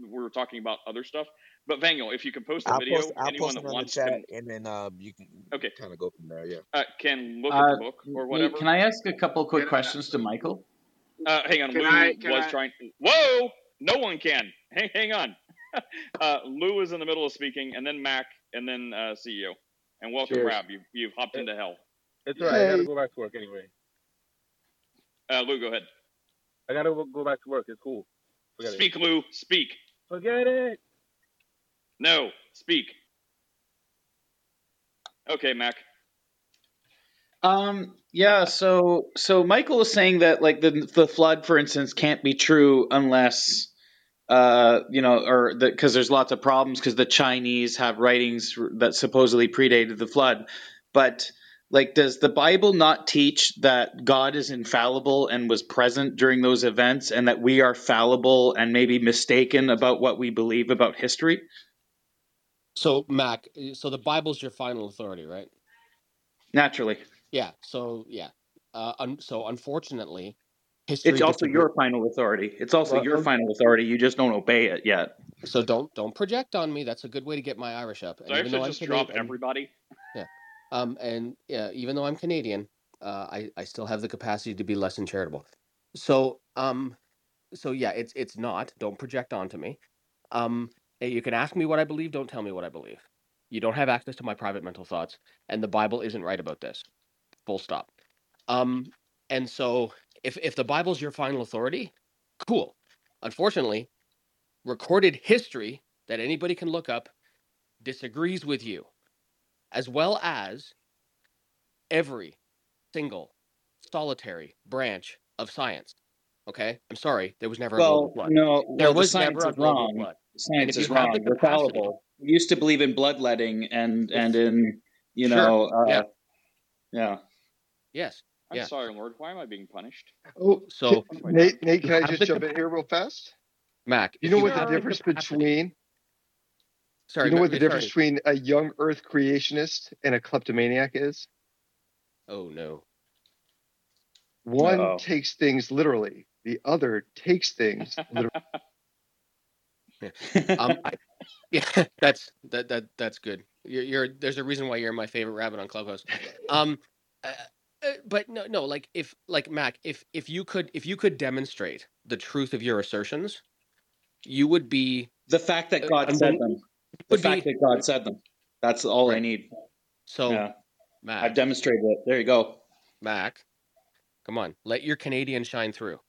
we're talking about other stuff. But Vangel, if you can post the i'll video, post i'll anyone post that it on the wants chat can and then um you can okay kind of go from there yeah uh, can look at Uh, the book or Nate, whatever. can I ask a couple quick can, questions to Michael? Uh, hang on, can Lou I was I trying. Whoa, no one can. Hang hang on. uh, Lou is in the middle of speaking, and then Mac, and then uh, CEO. And welcome, Cheers. Rab. You've you've hopped It, into hell. it's alright. I gotta go back to work anyway. Uh, Lou, go ahead. I gotta go go back to work. It's cool. Forget it. Speak, Lou. Speak. Forget it. No, speak. Okay, Mac. Um, yeah, so so Michael is saying that like the the flood, for instance, can't be true unless uh you know or because there's lots of problems because the Chinese have writings that supposedly predated the flood, but like does the Bible not teach that God is infallible and was present during those events and that we are fallible and maybe mistaken about what we believe about history? So, Mac, so the Bible's your final authority, right? Naturally. Yeah. So, yeah. Uh, un- so, unfortunately, It's also your final authority. It's also Well, your um, final authority. You just don't obey it yet. so don't don't project on me. That's a good way to get my Irish up. And I even should though I'm just drop Canadian, everybody. yeah. Um, and yeah, even though I'm Canadian, uh, I I still have the capacity to be less than charitable. So um, so yeah, it's it's not. Don't project onto me. Um, you can ask me what I believe. Don't tell me what I believe. You don't have access to my private mental thoughts, and the Bible isn't right about this. Full stop. Um, and so if if the Bible's your final authority, cool. Unfortunately, recorded history that anybody can look up disagrees with you, as well as every single solitary branch of science. Okay, I'm sorry, there was never a Well, flood. no. There Well, the was science never a is wrong. Science is wrong. the We're fallible. We used to believe in bloodletting and and in you sure, know yeah, uh, yeah. Yes. I'm Yeah. sorry, Lord. Why am I being punished? Oh, So What have I Nate. Nate, can I just jump in here real fast? Mac, You know what the difference capacity, between sorry, you know Ma- what the yeah, difference sorry. between a young Earth creationist and a kleptomaniac is? Oh no. One Uh-oh. takes things literally. The other takes things literally. Um, I, yeah, that's that that that's good. You're, you're there's a reason why you're my favorite rabbit on Clubhouse. Um, uh, uh, but no, no, like if like Mac, if if you could if you could demonstrate the truth of your assertions, you would be the fact that uh, God said them. The fact be that God said them. That's all I need. So Yeah, I've demonstrated it. There you go. Mac, come on, let your Canadian shine through.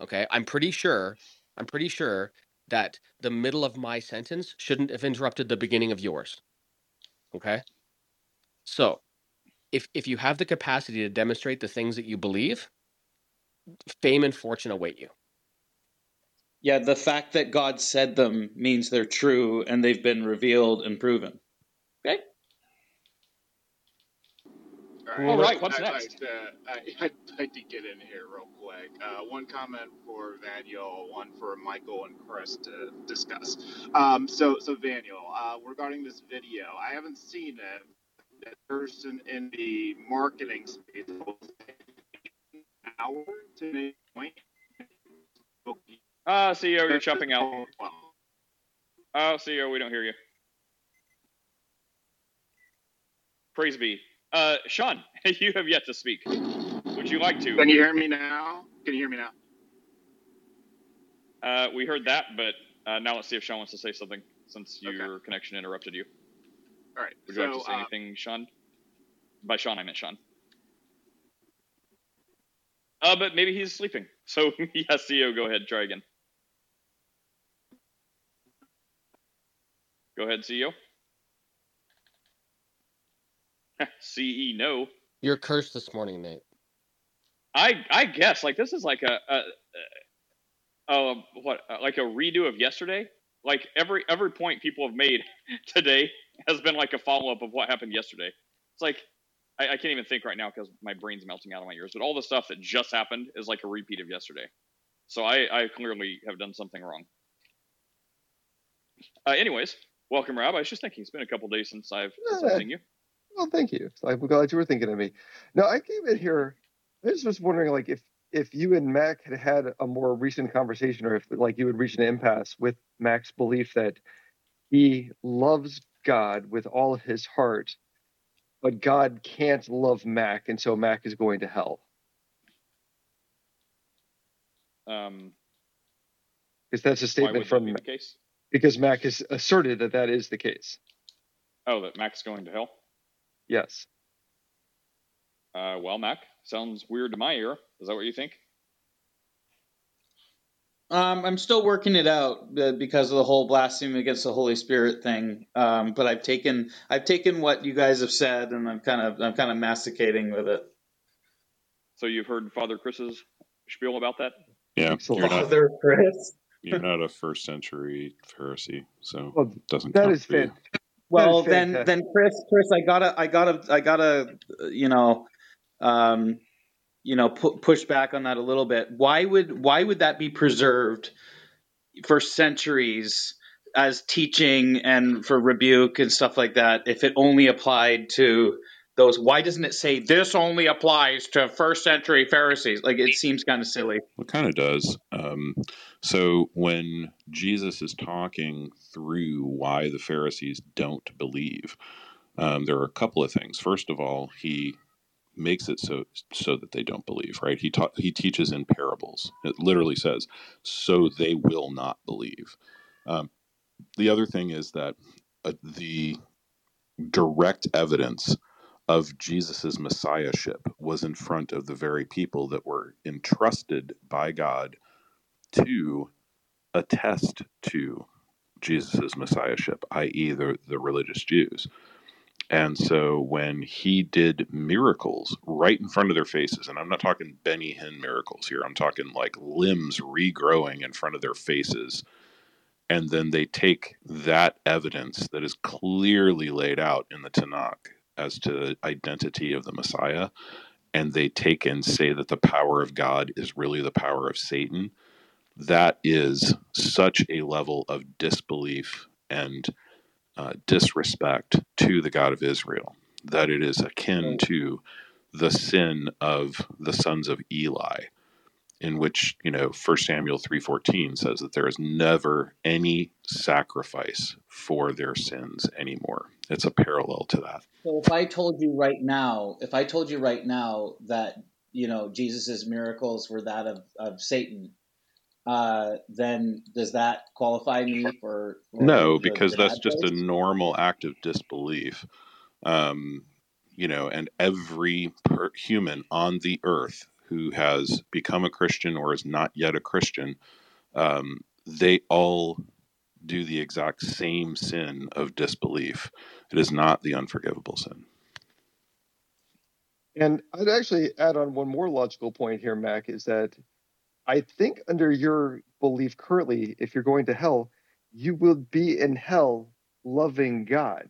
Okay, I'm pretty sure. I'm pretty sure that the middle of my sentence shouldn't have interrupted the beginning of yours. Okay. So, if if you have the capacity to demonstrate the things that you believe, fame and fortune await you. Yeah, the fact that God said them means they're true and they've been revealed and proven. Okay. All right, what's I'd next? Like to, I, I'd like to get in here real quick. Uh, one comment for Vaniel, one for Michael and Chris to discuss. Um, so, so Vaniel, uh, regarding this video, I haven't seen it. That person in the marketing space will take an hour to make a point. Ah, CEO, you're jumping out. Oh, CEO, we don't hear you. Praise be. Uh, Sean, you have yet to speak. Would you like to? Can you hear me now? Can you hear me now? Uh, we heard that, but uh, now let's see if Sean wants to say something since your connection interrupted you. All right. Would you like to say uh, anything, Sean? By Sean, I meant Sean. Uh, but maybe he's sleeping. So, yes, CEO, go ahead. Try again. Go ahead, CEO. CE, no. You're cursed this morning, Nate. I I guess like this is like a a, a, a what uh, like a redo of yesterday. Like every every point people have made today has been like a follow up of what happened yesterday. It's like I, I can't even think right now because my brain's melting out of my ears. But all the stuff that just happened is like a repeat of yesterday. So I I clearly have done something wrong. Uh, anyways, welcome, Rob. I was just thinking it's been a couple days since I've, since I've seen you. Well, thank you. I'm glad you were thinking of me. No, I came in here. I was just wondering, like, if if you and Mac had had a more recent conversation, or if like you would reach an impasse with Mac's belief that he loves God with all his heart, but God can't love Mac, and so Mac is going to hell. Um, Because that's a statement from the case? because Mac has asserted that that is the case. Oh, that Mac's going to hell. Yes. Uh, well, Mac, sounds weird to my ear. Is that what you think? Um, I'm still working it out uh, because of the whole blasphemy against the Holy Spirit thing. Um, but I've taken I've taken what you guys have said, and I'm kind of I'm kind of masticating with it. So you've heard Father Chris's spiel about that? Yeah, Thanks you're not Father Chris. you're not a first century Pharisee, so Well, it doesn't that count is for you. Well, then then Chris Chris, I gotta I gotta I gotta you know, um, you know, pu- push back on that a little bit. Why would why would that be preserved for centuries as teaching and for rebuke and stuff like that if it only applied to those? Why doesn't it say this only applies to first century Pharisees? Like it seems kind of silly. It kind of does. Um, so when Jesus is talking through why the Pharisees don't believe, um, there are a couple of things. First of all, he makes it so so that they don't believe. Right? He taught he teaches in parables. It literally says, "So they will not believe." Um, the other thing is that uh, the direct evidence of Jesus's messiahship was in front of the very people that were entrusted by God to attest to Jesus's messiahship, i.e., the, the religious Jews. And so when he did miracles right in front of their faces, and I'm not talking Benny Hinn miracles here, I'm talking like limbs regrowing in front of their faces. And then they take that evidence that is clearly laid out in the Tanakh as to the identity of the Messiah, and they take and say that the power of God is really the power of Satan, that is such a level of disbelief and uh, disrespect to the God of Israel that it is akin to the sin of the sons of Eli in which you know First Samuel three fourteen says that there is never any sacrifice for their sins anymore. It's a parallel to that. So if I told you right now, if I told you right now that you know Jesus's miracles were that of, of Satan, uh, then does that qualify me for? for no, the, because that's bad just a normal act of disbelief. Um, you know, and every per- human on the earth who has become a Christian or is not yet a Christian, um, they all do the exact same sin of disbelief. It is not the unforgivable sin. And I'd actually add on one more logical point here, Mac, is that I think under your belief currently, if you're going to hell, you will be in hell loving God.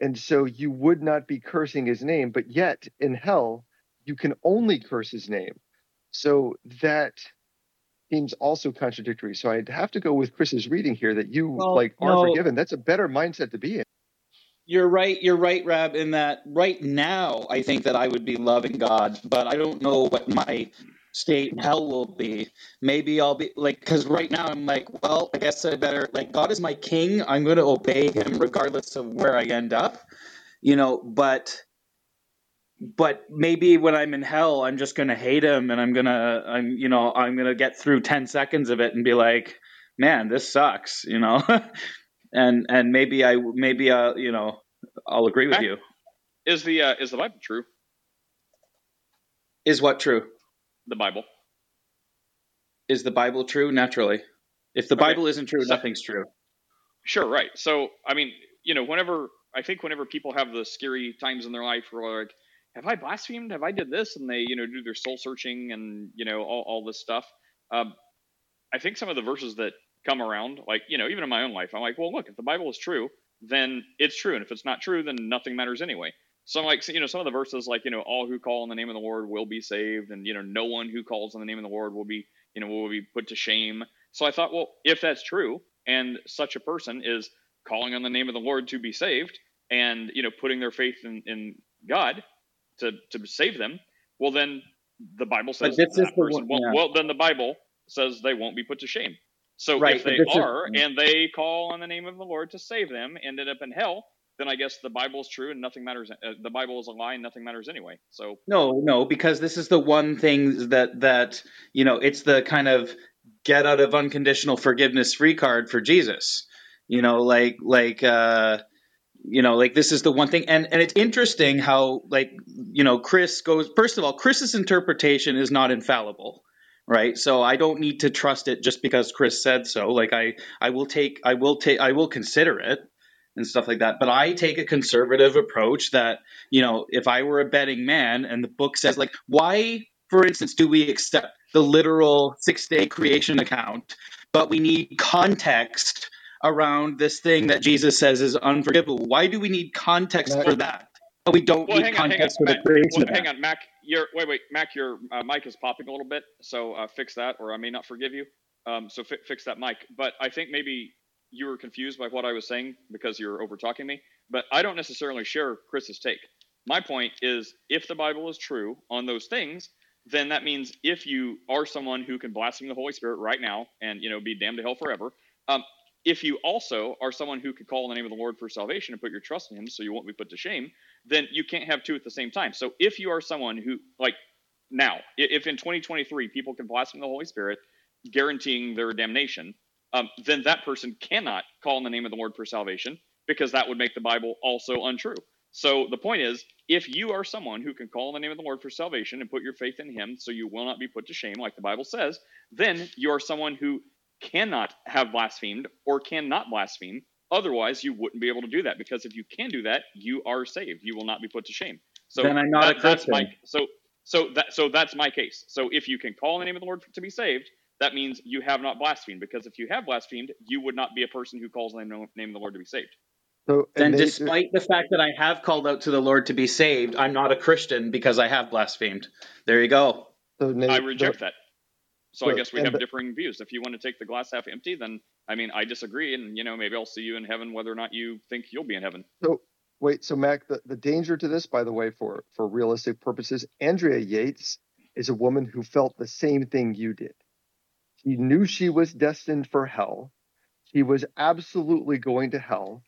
And so you would not be cursing his name, but yet in hell, you can only curse his name. So that seems also contradictory. So I'd have to go with Chris's reading here that you Well, like are no. forgiven. That's a better mindset to be in. You're right. You're right, Rab. In that right now, I think that I would be loving God, but I don't know what my state hell will be. Maybe I'll be like, because right now I'm like, well, I guess I better like God is my king. I'm going to obey Him regardless of where I end up, you know. But but maybe when I'm in hell, I'm just going to hate Him, and I'm gonna, I'm you know, I'm gonna get through ten seconds of it and be like, man, this sucks, you know. and and maybe I maybe uh you know I'll agree with Okay. you. Is the uh, is the Bible true? Is what true? The Bible. Is the Bible true? Naturally. If the Okay. Bible isn't true, So- nothing's true. Sure, right. So, I mean, you know, whenever I think whenever people have the scary times in their life where they're like, "Have I blasphemed? Have I did this?" and they, you know, do their soul searching and you know all, all this stuff. Um, I think some of the verses that come around, like you know, even in my own life, I'm like, well, look, if the Bible is true, then it's true, and if it's not true, then nothing matters anyway. So I'm like, you know, some of the verses, like you know, all who call on the name of the Lord will be saved, and you know, no one who calls on the name of the Lord will be, you know, will be put to shame. So I thought, well, if that's true, and such a person is calling on the name of the Lord to be saved, and you know, putting their faith in, in God to to save them, well, then the Bible says that person one- yeah. Well, then the Bible says they won't be put to shame. So Right, if they this is- are, and they call on the name of the Lord to save them, and end up in hell, then I guess the Bible is true and nothing matters. Uh, the Bible is a lie and nothing matters anyway. So No, no, because this is the one thing that that you know, it's the kind of get out of unconditional forgiveness free card for Jesus. You know, like like uh you know, like this is the one thing and and it's interesting how like you know, Chris goes first of all, Chris's interpretation is not infallible. Right? So I don't need to trust it just because Chris said so. Like I I will take I will take I will consider it and stuff like that. But I take a conservative approach that, you know, if I were a betting man and the book says, like, why, for instance, do we accept the literal six day creation account, but we need context around this thing that Jesus says is unforgivable? Why do we need context for that? But we don't well, need hang on, hang on, context for the creation well, account. hang on, Mac. Your wait, wait, Mac. Your uh, mic is popping a little bit, so uh, fix that, or I may not forgive you. Um, so fi- fix that mic. But I think maybe you were confused by what I was saying because you were over talking me. But I don't necessarily share Chris's take. My point is, if the Bible is true on those things, then that means if you are someone who can blaspheme the Holy Spirit right now and you know be damned to hell forever, um, if you also are someone who could call on the name of the Lord for salvation and put your trust in Him, so you won't be put to shame, then you can't have two at the same time. So if you are someone who like now, if in 2023 people can blaspheme the Holy Spirit, guaranteeing their damnation, um, then that person cannot call on the name of the Lord for salvation because that would make the Bible also untrue. So the point is, if you are someone who can call on the name of the Lord for salvation and put your faith in Him, so you will not be put to shame, like the Bible says, then you are someone who cannot have blasphemed or cannot blaspheme. Otherwise, you wouldn't be able to do that because if you can do that, you are saved. You will not be put to shame. So Then I'm not a that- that's my Christian. so so that so that's my case. So if you can call on the name of the Lord to be saved, that means you have not blasphemed. Because if you have blasphemed, you would not be a person who calls on the name name of the Lord to be saved. So Then, they, despite the fact that I have called out to the Lord to be saved, I'm not a Christian because I have blasphemed. There you go. so Nate, I reject the- that. So I guess we have the- differing views. If you want to take the glass half empty, then I mean I disagree, and you know maybe I'll see you in heaven whether or not you think you'll be in heaven. So wait, so Mac, the, the danger to this, by the way, for for realistic purposes, Andrea Yates is a woman who felt the same thing you did. She knew she was destined for hell. She was absolutely going to hell,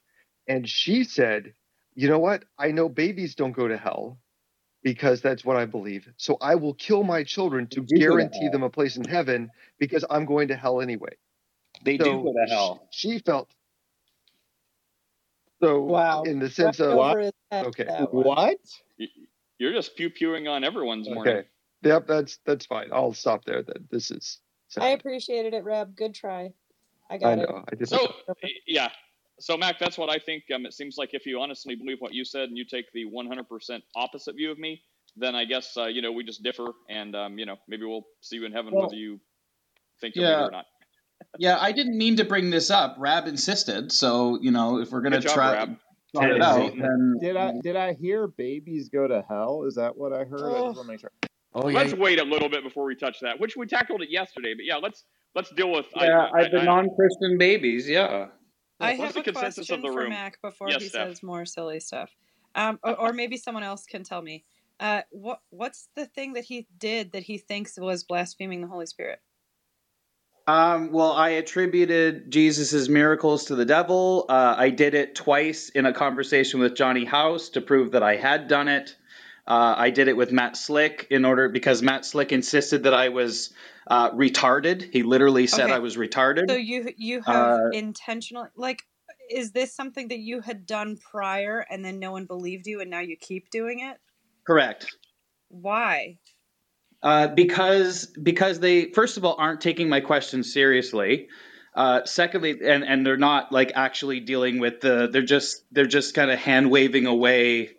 and she said, "You know what? I know babies don't go to hell." Because that's what I believe. So I will kill my children to They do to guarantee them a place in heaven because I'm going to hell anyway. They So do go to hell. She, she felt so Wow. in the sense Right of over his head, okay. What? You're just pew pewing on everyone's morning. Okay. Yep, that's that's fine. I'll stop there. Then this is. I appreciated it, Reb. Good try. I I got it. I just. So yeah, so Mac, that's what I think. Um, it seems like if you honestly believe what you said and you take the 100% opposite view of me, then I guess uh, you know we just differ, and um, you know maybe we'll see you in heaven Well, whether you think you'll be yeah. or not. Yeah, I didn't mean to bring this up. Rab insisted, so you know if we're gonna job, try Rab. try it out, then Did I did I hear babies go to hell? Is that what I heard? I just want to make sure. Oh let's wait a little bit before we touch that, which we tackled it yesterday. But yeah, let's let's deal with. yeah, I, I, the non-Christian babies, yeah. I What's have the a consensus question of the for room? Mac before Yes, he Steph. says more silly stuff, um, or, or maybe someone else can tell me. Uh, what what's the thing that he did that he thinks was blaspheming the Holy Spirit? Um, well, I attributed Jesus's miracles to the devil. Uh, I did it twice in a conversation with Johnny House to prove that I had done it. Uh, I did it with Matt Slick in order because Matt Slick insisted that I was uh, retarded. He literally said Okay. I was retarded. So you you have Uh, intentional like is this something that you had done prior and then no one believed you and now you keep doing it? Correct. Why? Uh, because because they first of all aren't taking my questions seriously. Uh, secondly, and and they're not like actually dealing with the. They're just they're just kind of hand waving away.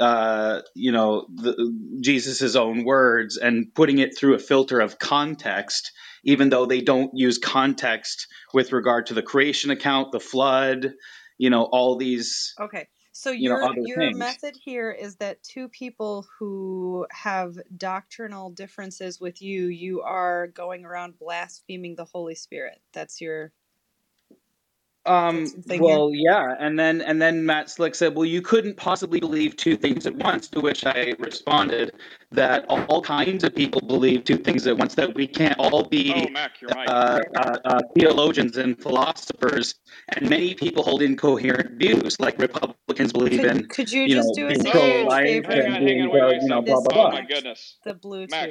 Uh, you know, the, Jesus's own words and putting it through a filter of context, even though they don't use context with regard to the creation account, the flood, you know, all these. Okay. So You know, your other your things. method here is that two people who have doctrinal differences with you, you are going around blaspheming the Holy Spirit. That's your Um, well, yeah, and then and then Matt Slick said, "Well, you couldn't possibly believe two things at once." To which I responded that all kinds of people believe two things at once. That we can't all be Oh, Mac, you're right. uh, uh, uh, theologians and philosophers, and many people hold incoherent views, like Republicans believe in. Could, could you, you just know, do us being a Oh, huge favor? hang on, hang on, wait, wait. you know, This blah blah Oh blah. my goodness, the Bluetooth. Mac,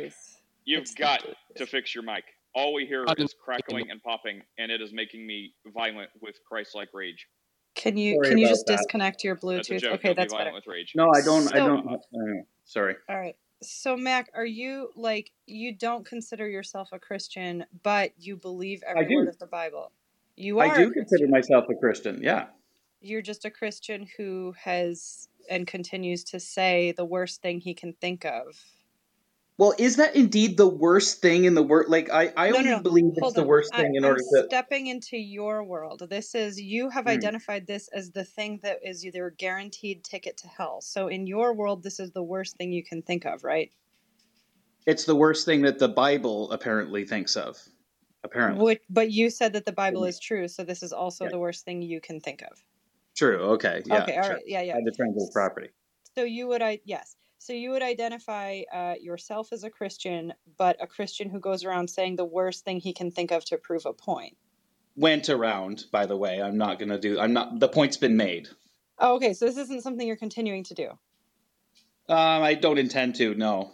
you've It's the got Bluetooth. to fix your mic. All we hear is crackling and popping, and it is making me violent with Christ-like rage. Can you Sorry can you just that. disconnect your That's a Bluetooth? joke. Okay, Don't be that's violent better. with rage. No, I don't. I don't. Uh, sorry. All right. So Mac, are you like you don't consider yourself a Christian, but you believe every do. word of the Bible? You are. I a do consider myself a Christian. Yeah. You're just a Christian who has and continues to say the worst thing he can think of. Well, is that indeed the worst thing in the world? Like, I, I No, only no, believe it's the on. worst I, thing in I'm order to. stepping into your world. This is you have Hmm. identified this as the thing that is either guaranteed ticket to hell. So in your world, this is the worst thing you can think of, right? It's the worst thing that the Bible apparently thinks of. Apparently. Which, but you said that the Bible is true, so this is also Yeah. the worst thing you can think of. True. Okay. Yeah. okay, all sure. right, yeah, yeah. I had to translate property. So you would, I yes. So you would identify uh, yourself as a Christian, but a Christian who goes around saying the worst thing he can think of to prove a point. Went around, by the way. I'm not gonna do. I'm not. The point's been made. Oh, okay. So this isn't something you're continuing to do. Um, I don't intend to. No.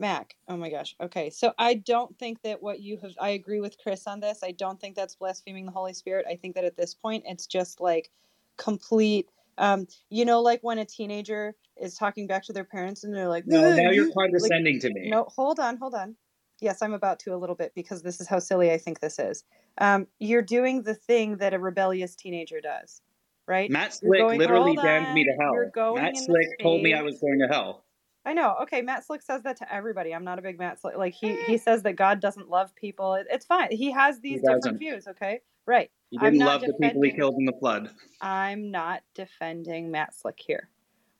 Mac. Oh my gosh. Okay. So I don't think that what you have I agree with Chris on this. I don't think that's blaspheming the Holy Spirit. I think that at this point it's just like complete um you know like when a teenager is talking back to their parents and they're like No. "Ugh, Now you're condescending like, to me. No, hold on, hold on. Yes, I'm about to a little bit because this is how silly I think this is. Um you're doing the thing that a rebellious teenager does. Right? Matt Slick going- literally damned me to hell. You're going Matt Slick told me I was going to hell. I know. Okay, Matt Slick says that to everybody. I'm not a big Matt Slick. Like he he says that God doesn't love people. It, it's fine. He has these different views. Okay, right. He didn't love the people he killed in the flood. I'm not defending Matt Slick here.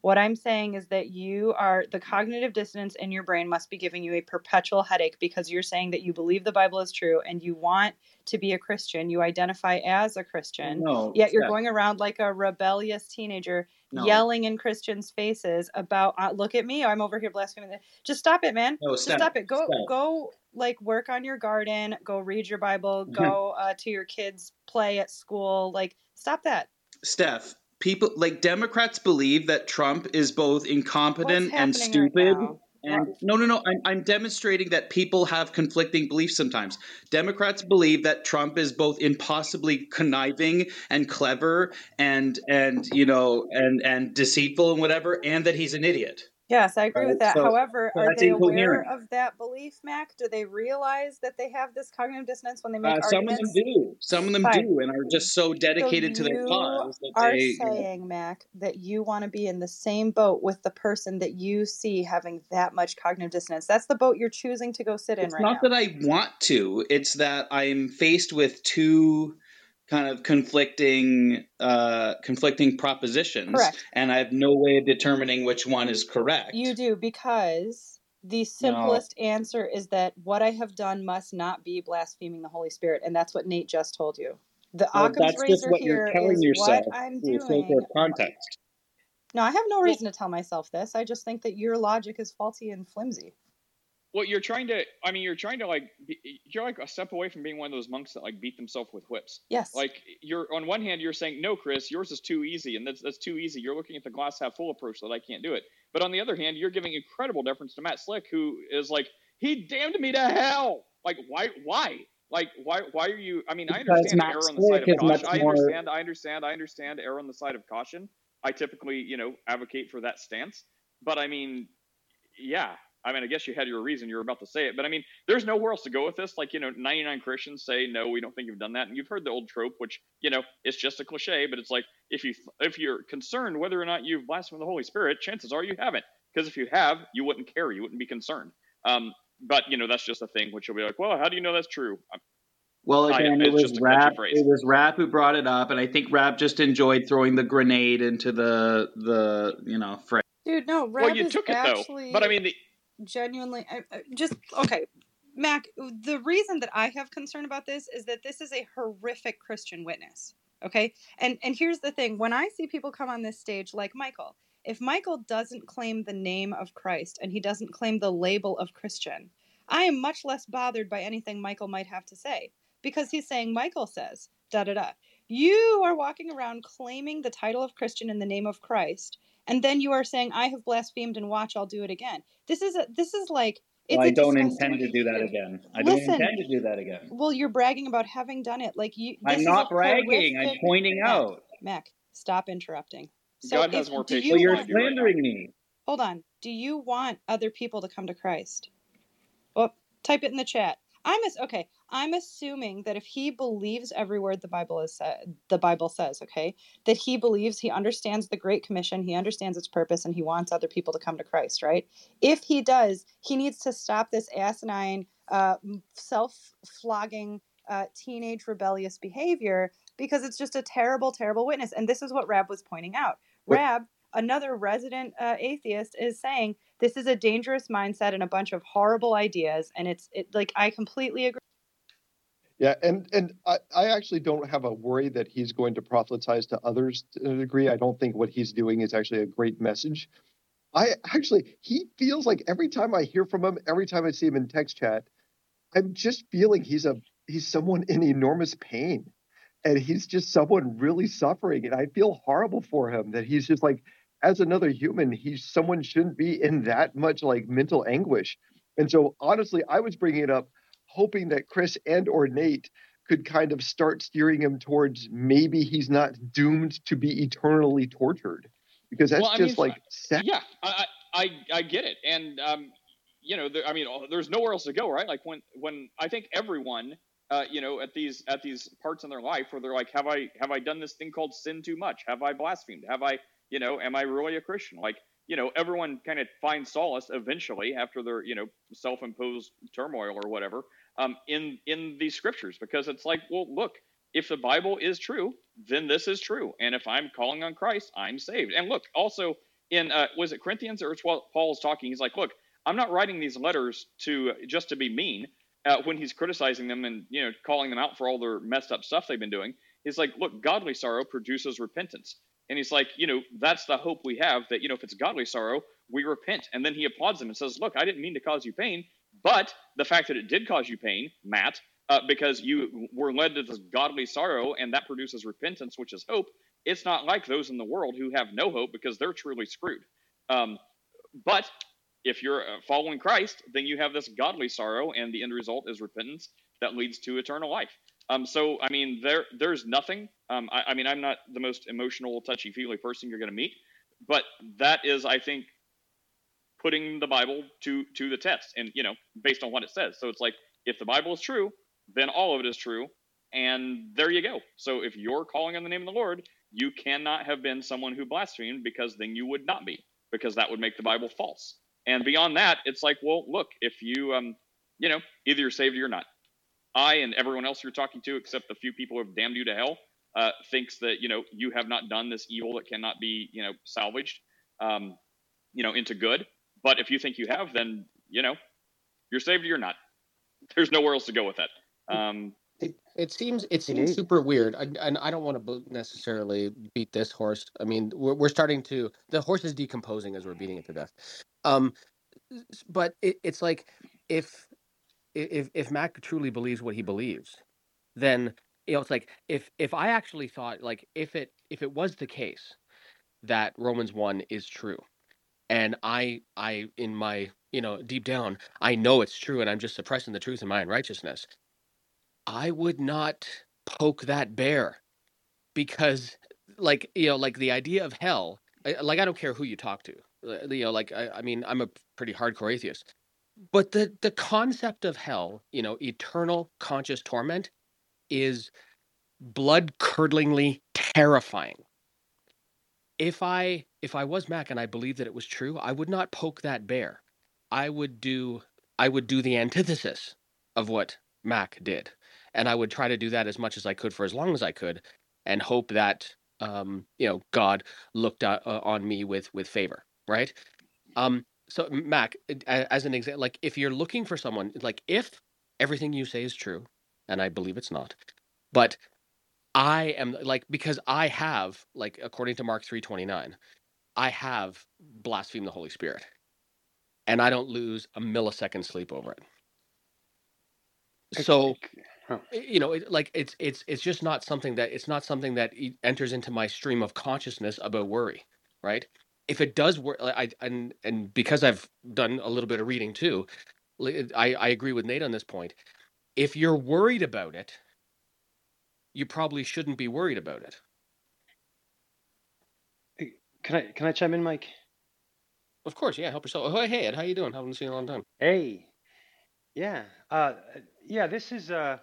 What I'm saying is that you are the cognitive dissonance in your brain must be giving you a perpetual headache because you're saying that you believe the Bible is true and you want to be a Christian. You identify as a Christian. No, Yet you're Steph. going around like a rebellious teenager No. yelling in Christians' faces about uh, look at me, I'm over here blaspheming. Just stop it, man. No, Just stop it. Go go like work on your garden, go read your Bible, go uh, to your kids' play at school. Like stop that. Steph, people like Democrats believe that Trump is both incompetent and happening right stupid. and no, no, no. I'm, I'm demonstrating that people have conflicting beliefs sometimes. Democrats believe that Trump is both impossibly conniving and clever and and you know and and deceitful and whatever, and that he's an idiot. Yes, I agree Right, with that. so- However, so are they aware of that belief, Mac? Do they realize that they have this cognitive dissonance when they make Uh, some of them do. Some of them Fine. do, and are just so dedicated to their cause that are they. you know, saying, Mac, that you want to be in the same boat with the person that you see having that much cognitive dissonance. That's the boat you're choosing to go sit in It's right not now. that I want to. It's that I'm faced with two kind of conflicting uh conflicting propositions Correct. and I have no way of determining which one is correct. You do because the simplest answer is that what I have done must not be blaspheming the Holy Spirit, and that's what Nate just told you. The Well, Occam's that's just razor what here you're telling is yourself what I'm doing. context. No, I have no reason to tell myself this. I just think that your logic is faulty and flimsy. Well, you're trying to. I mean, you're trying to like. Be, you're like a step away from being one of those monks that like beat themselves with whips. Yes. Like you're on one hand, you're saying no, Chris, yours is too easy, and that's that's too easy. You're looking at the glass half full approach that I can't do it. But on the other hand, you're giving incredible deference to Matt Slick, who is like, he damned me to hell. Like why? Why? Like why? Why are you? I mean, I understand Matt error on the Slick side of caution. I more- understand. I understand. I understand error on the side of caution. I typically, you know, advocate for that stance. But I mean, yeah. I mean, I guess you had your reason. You're about to say it, but I mean, there's nowhere else to go with this. Like, you know, 99 Christians say no, we don't think you've done that, and you've heard the old trope, which you know, it's just a cliche, but it's like if you if you're concerned whether or not you've blasphemed the Holy Spirit, chances are you haven't, because if you have, you wouldn't care, you wouldn't be concerned. Um, but you know, that's just a thing, which you'll be like, well, how do you know that's true? Um, Well, again, it's it was just a catchy Rap. It was Rab who brought it up, and I think Rab just enjoyed throwing the grenade into the the you know fray. Dude, no, well, you is took it actually though. But I mean, the, genuinely just okay. Mac, the reason that I have concern about this is that this is a horrific Christian witness. Okay? And and here's the thing, when I see people come on this stage like Michael, if Michael doesn't claim the name of Christ and he doesn't claim the label of Christian, I am much less bothered by anything Michael might have to say because he's saying Michael says da da da. You are walking around claiming the title of Christian in the name of Christ, and then you are saying, "I have blasphemed, and watch, I'll do it again." This is a, this is like it's Well, I a don't intend to do that again. I don't intend to do that again. Well, you're bragging about having done it. Like you, this I'm not a bragging. I'm pointing Mac, out. Mac, stop interrupting. So God has if- more do patience you But you're want- slandering me. Hold on. Do you want other people to come to Christ? Well, type it in the chat. I'm as okay. I'm assuming that if he believes every word the Bible is said, the Bible says, okay, that he believes he understands the Great Commission, he understands its purpose, and he wants other people to come to Christ, right? If he does, he needs to stop this asinine, uh, self-flogging, uh, teenage rebellious behavior because it's just a terrible, terrible witness. And this is what Rab was pointing out. Rab, another resident uh, atheist, is saying this is a dangerous mindset and a bunch of horrible ideas. And it's it like I completely agree. Yeah, and and I, I actually don't have a worry that he's going to proselytize to others to a degree. I don't think what he's doing is actually a great message. I actually he feels like every time I hear from him, every time I see him in text chat, I'm just feeling he's a he's someone in enormous pain. And he's just someone really suffering. And I feel horrible for him that he's just like, as another human, he's someone shouldn't be in that much like mental anguish. And so honestly, I was bringing it up hoping that Chris and or Nate could kind of start steering him towards maybe he's not doomed to be eternally tortured because that's Well, I mean, just like sad. yeah, I, I I get it, and um, you know, there, I mean, oh, there's nowhere else to go, right? Like when when I think everyone, uh, you know, at these at these parts in their life where they're like, have I have I done this thing called sin too much? Have I blasphemed? Have I, you know, am I really a Christian? Like, you know, everyone kind of finds solace eventually after their you know self-imposed turmoil or whatever, um, in in these scriptures because it's like, well, look, if the Bible is true, then this is true. And if I'm calling on Christ, I'm saved. And look, also in uh, was it Corinthians or Paul Paul's talking? He's like, look, I'm not writing these letters to just to be mean. Uh, when he's criticizing them and you know calling them out for all their messed up stuff they've been doing, he's like, look, godly sorrow produces repentance. And he's like, you know, that's the hope we have that, you know, if it's godly sorrow, we repent. And then he applauds them and says, look, I didn't mean to cause you pain, but the fact that it did cause you pain, Matt, uh, because you were led to this godly sorrow and that produces repentance, which is hope, it's not like those in the world who have no hope because they're truly screwed. Um, but if you're uh, following Christ, then you have this godly sorrow, and the end result is repentance that leads to eternal life. Um, so I mean, there there's nothing. Um, I, I mean, I'm not the most emotional, touchy feely person you're going to meet, but that is, I think, putting the Bible to to the test, and you know, based on what it says. So it's like, if the Bible is true, then all of it is true, and there you go. So if you're calling on the name of the Lord, you cannot have been someone who blasphemed, because then you would not be, because that would make the Bible false. And beyond that, it's like, well, look, if you, um, you know, either you're saved or you're not. I and everyone else you're talking to, except the few people who have damned you to hell, uh, thinks that you know you have not done this evil that cannot be you know salvaged, um, you know, into good. But if you think you have, then you know you're saved or you're not. There's nowhere else to go with that. Um, it, it seems it seems super weird, I, and I don't want to necessarily beat this horse. I mean, we're, we're starting to the horse is decomposing as we're beating it to death. Um, but it, it's like if if if Mac truly believes what he believes, then you know it's like if if I actually thought like if it if it was the case that Romans one is true, and I I in my you know deep down I know it's true, and I'm just suppressing the truth in my unrighteousness, I would not poke that bear because like you know like the idea of hell like I don't care who you talk to uh, you know like I, I mean I'm a pretty hardcore atheist. But the the concept of hell you know eternal conscious torment is blood curdlingly terrifying if i if i was mac and i believed that it was true i would not poke that bear. I would do i would do the antithesis of what mac did. And i would try to do that as much as i could for as long as i could and hope that um you know god looked uh, on me with with favor right? Um so Mac, as an example, like if you're looking for someone, like if everything you say is true, and I believe it's not, but I am like because I have like according to Mark three twenty nine, I have blasphemed the Holy Spirit, and I don't lose a millisecond sleep over it. So, you know, it, like it's it's it's just not something that it's not something that enters into my stream of consciousness about worry, right? if it does work, I and and because I've done a little bit of reading too, I I agree with Nate on this point. If you're worried about it, you probably shouldn't be worried about it. Can I can I chime in, Mike? Of course, yeah. Help yourself. Oh, hey Ed, how you doing? Haven't seen you in a long time. Hey, yeah, uh, yeah. This is uh,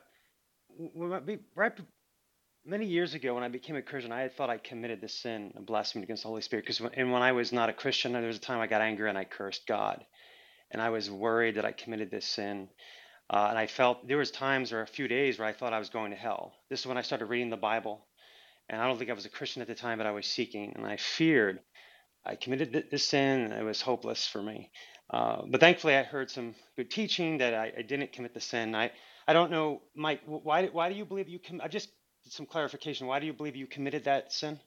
right many years ago when I became a Christian, I thought I committed the sin of blasphemy against the Holy Spirit. Because and when I was not a Christian, there was a time I got angry and I cursed God, and I was worried that I committed this sin. Uh, and I felt there was times or a few days where I thought I was going to hell. This is when I started reading the Bible, and I don't think I was a Christian at the time, but I was seeking, and I feared I committed this sin, and it was hopeless for me. Uh, but thankfully, I heard some good teaching that I, I, didn't commit the sin. I I don't know, Mike. Why why do you believe you can? I just some clarification. Why do you believe you committed that sin?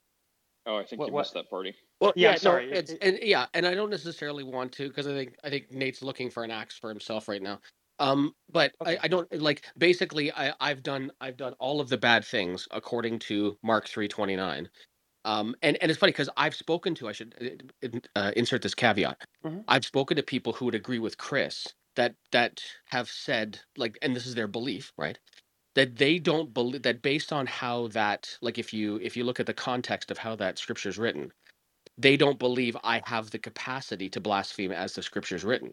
Oh, I think what, you what? missed that party. Well, yeah, yeah sorry. No, it's, and yeah, and I don't necessarily want to because I think I think Nate's looking for an axe for himself right now. Um, but okay. I, I don't like basically I, I've done I've done all of the bad things according to Mark three twenty nine. Um, and and it's funny because I've spoken to I should uh, uh, insert this caveat. Mm-hmm. I've spoken to people who would agree with Chris that that have said like, and this is their belief, right? that they don't believe that based on how that like if you if you look at the context of how that scripture is written they don't believe i have the capacity to blaspheme as the scripture is written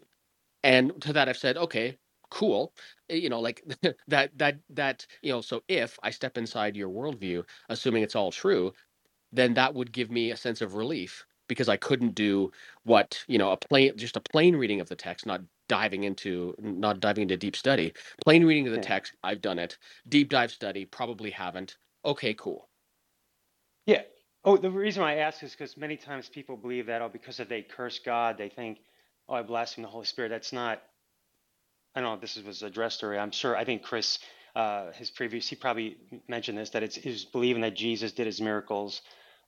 and to that i've said okay cool eh, you know like that that that you know so if i step inside your worldview assuming it's all true then that would give me a sense of relief because I couldn't do what you know a plain just a plain reading of the text, not diving into not diving into deep study. Plain reading of the text, I've done it. Deep dive study, probably haven't. Okay, cool. Yeah. Oh, the reason why I ask is because many times people believe that, oh, because if they curse God, they think, oh, I blaspheme the Holy Spirit. That's not. I don't know if this was addressed or I'm sure. I think Chris, uh, his previous, he probably mentioned this that it's is believing that Jesus did his miracles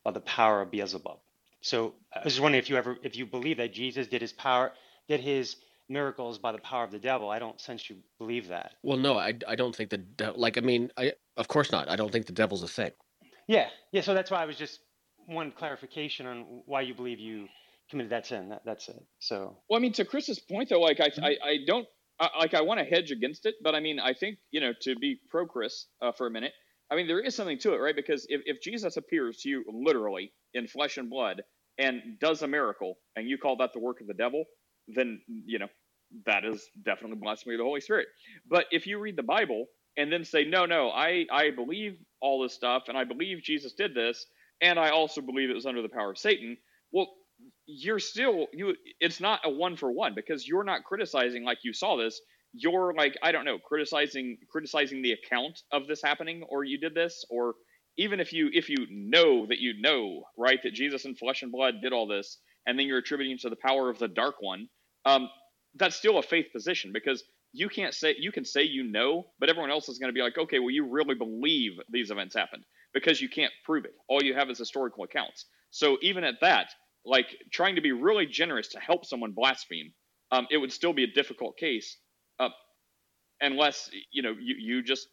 by the power of Beelzebub. So I was just wondering if you ever, if you believe that Jesus did his power, did his miracles by the power of the devil. I don't sense you believe that. Well, no, I I don't think the de- like I mean, I of course not. I don't think the devil's a thing. Yeah, yeah. So that's why I was just one clarification on why you believe you committed that sin. That, that's it. So Well, I mean, to Chris's point though, like I, I, I don't I, like I want to hedge against it, but I mean, I think you know to be pro Chris uh, for a minute. I mean, there is something to it, right? Because if, if Jesus appears to you literally in flesh and blood and does a miracle, and you call that the work of the devil, then you know that is definitely blasphemy of the Holy Spirit. But if you read the Bible and then say, no, no, I I believe all this stuff, and I believe Jesus did this, and I also believe it was under the power of Satan. Well, you're still you it's not a one for one because you're not criticizing like you saw this you're like i don't know criticizing criticizing the account of this happening or you did this or even if you if you know that you know right that jesus in flesh and blood did all this and then you're attributing to the power of the dark one um that's still a faith position because you can't say you can say you know but everyone else is going to be like okay well you really believe these events happened because you can't prove it. All you have is historical accounts. So even at that like trying to be really generous to help someone blaspheme, um, it would still be a difficult case, uh, unless you know you you just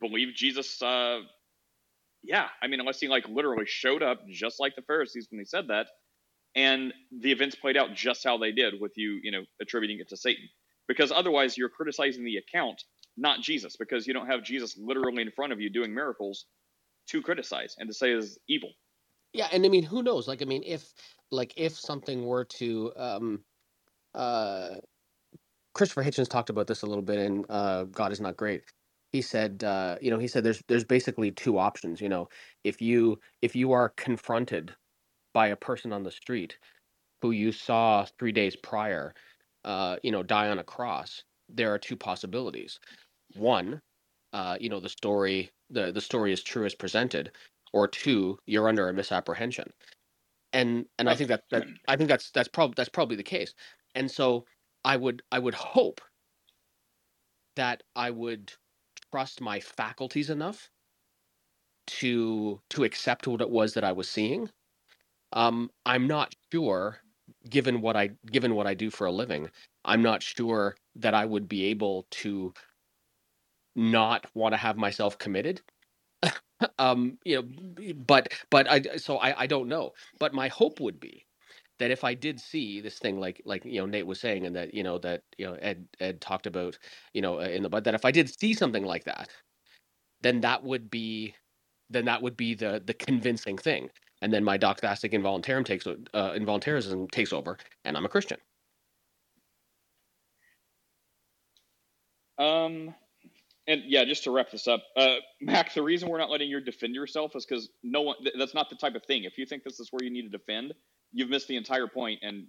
believe Jesus. Uh, yeah, I mean, unless he like literally showed up just like the Pharisees when he said that, and the events played out just how they did, with you you know attributing it to Satan, because otherwise you're criticizing the account, not Jesus, because you don't have Jesus literally in front of you doing miracles to criticize and to say is evil. Yeah, and I mean, who knows? Like, I mean, if like if something were to, um, uh, Christopher Hitchens talked about this a little bit in uh, God is Not Great. He said, uh, you know, he said there's there's basically two options. You know, if you if you are confronted by a person on the street who you saw three days prior, uh, you know, die on a cross, there are two possibilities. One, uh, you know, the story the the story is true as presented, or two, you're under a misapprehension. And and I think that that I think that's that's probably that's probably the case. And so I would I would hope that I would trust my faculties enough to to accept what it was that I was seeing. Um, I'm not sure, given what I given what I do for a living, I'm not sure that I would be able to not want to have myself committed um you know but but i so I, I don't know. But my hope would be that if i did see this thing like like you know nate was saying and that you know that you know ed ed talked about you know in the but that if i did see something like that then that would be then that would be the the convincing thing. And then my doxastic involuntarism takes uh, involuntarism takes over and i'm a christian. Um, and yeah, just to wrap this up, uh, Mac, the reason we're not letting you defend yourself is because no one. Th- that's not the type of thing. If you think this is where you need to defend, you've missed the entire point, and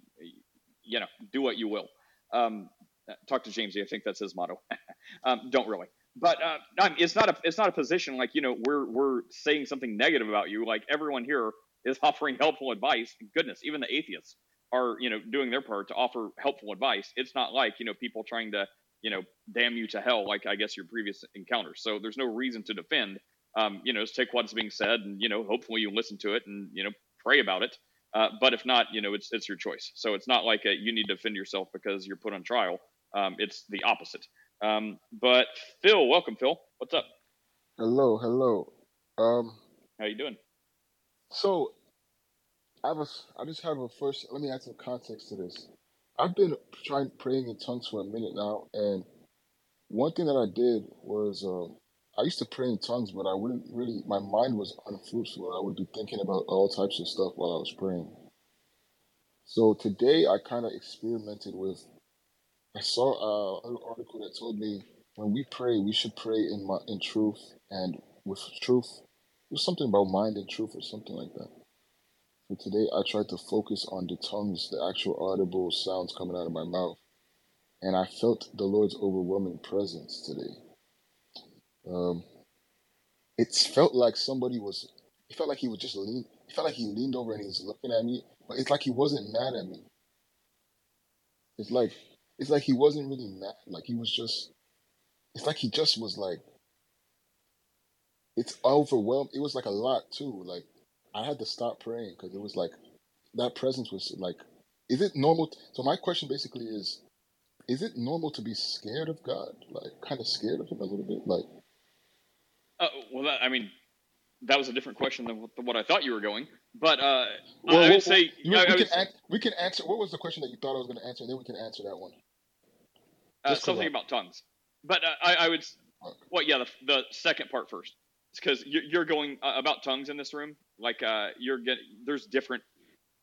you know, do what you will. Um, uh, talk to Jamesy. I think that's his motto. um, don't really, but uh, it's not a it's not a position like you know we're we're saying something negative about you. Like everyone here is offering helpful advice. Goodness, even the atheists are you know doing their part to offer helpful advice. It's not like you know people trying to you know damn you to hell like I guess your previous encounters. So there's no reason to defend. Um, you know, just take what's being said and you know hopefully you listen to it and you know pray about it. Uh, but if not, you know it's it's your choice. So it's not like a, you need to defend yourself because you're put on trial. Um, it's the opposite. Um, but Phil, welcome, Phil. What's up? Hello, hello. Um, How you doing? so I have a, I just have a first. Let me add some context to this. I've been trying praying in tongues for a minute now, and one thing that I did was um, I used to pray in tongues, but I wouldn't really. My mind was unfruitful. I would be thinking about all types of stuff while I was praying. So today I kind of experimented with. I saw uh, an article that told me when we pray, we should pray in mi- in truth and with truth. It was something about mind and truth or something like that. For today, I tried to focus on the tongues, the actual audible sounds coming out of my mouth, and I felt the Lord's overwhelming presence today. Um, it felt like somebody was. It felt like he was just lean. It felt like he leaned over and he was looking at me, but it's like he wasn't mad at me. It's like it's like he wasn't really mad. Like he was just. It's like he just was like. It's overwhelmed. It was like a lot too. Like I had to stop praying because it was like that presence was like. Is it normal? So my question basically is, is it normal to be scared of God? Like kind of scared of him a little bit? Like Uh, well, that, I mean, that was a different question than what, than what I thought you were going. But uh, Well, I would say you- I, I we would can say, we can answer. What was the question that you thought I was going to answer? And then we can answer that one. uh, something correct. about tongues. But uh, I, I would. Well, yeah, the, the second part first. because you're going uh, about tongues in this room. Like uh, you're getting there's different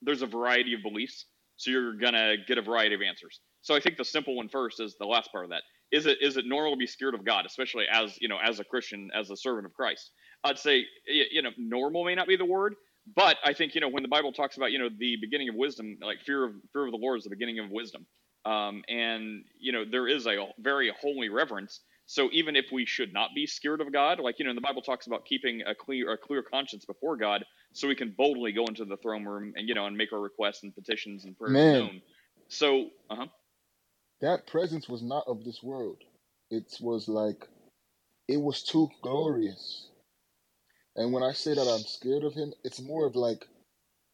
there's a variety of beliefs, so you're gonna get a variety of answers. So I think the simple one first is the last part of that. Is it is it normal to be scared of God, especially as you know as a Christian, as a servant of Christ? I'd say you know normal may not be the word, but I think you know when the Bible talks about you know the beginning of wisdom, like fear of fear of the Lord is the beginning of wisdom, um, and you know there is a very holy reverence. So even if we should not be scared of God, like you know, the Bible talks about keeping a clear a clear conscience before God, so we can boldly go into the throne room and you know and make our requests and petitions and prayers Man. known. So, uh huh. That presence was not of this world. It was like, it was too glorious. And when I say that I'm scared of him, it's more of like,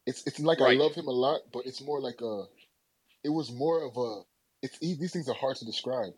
it's it's like Right. I love him a lot, but it's more like a, it was more of a, it's these things are hard to describe.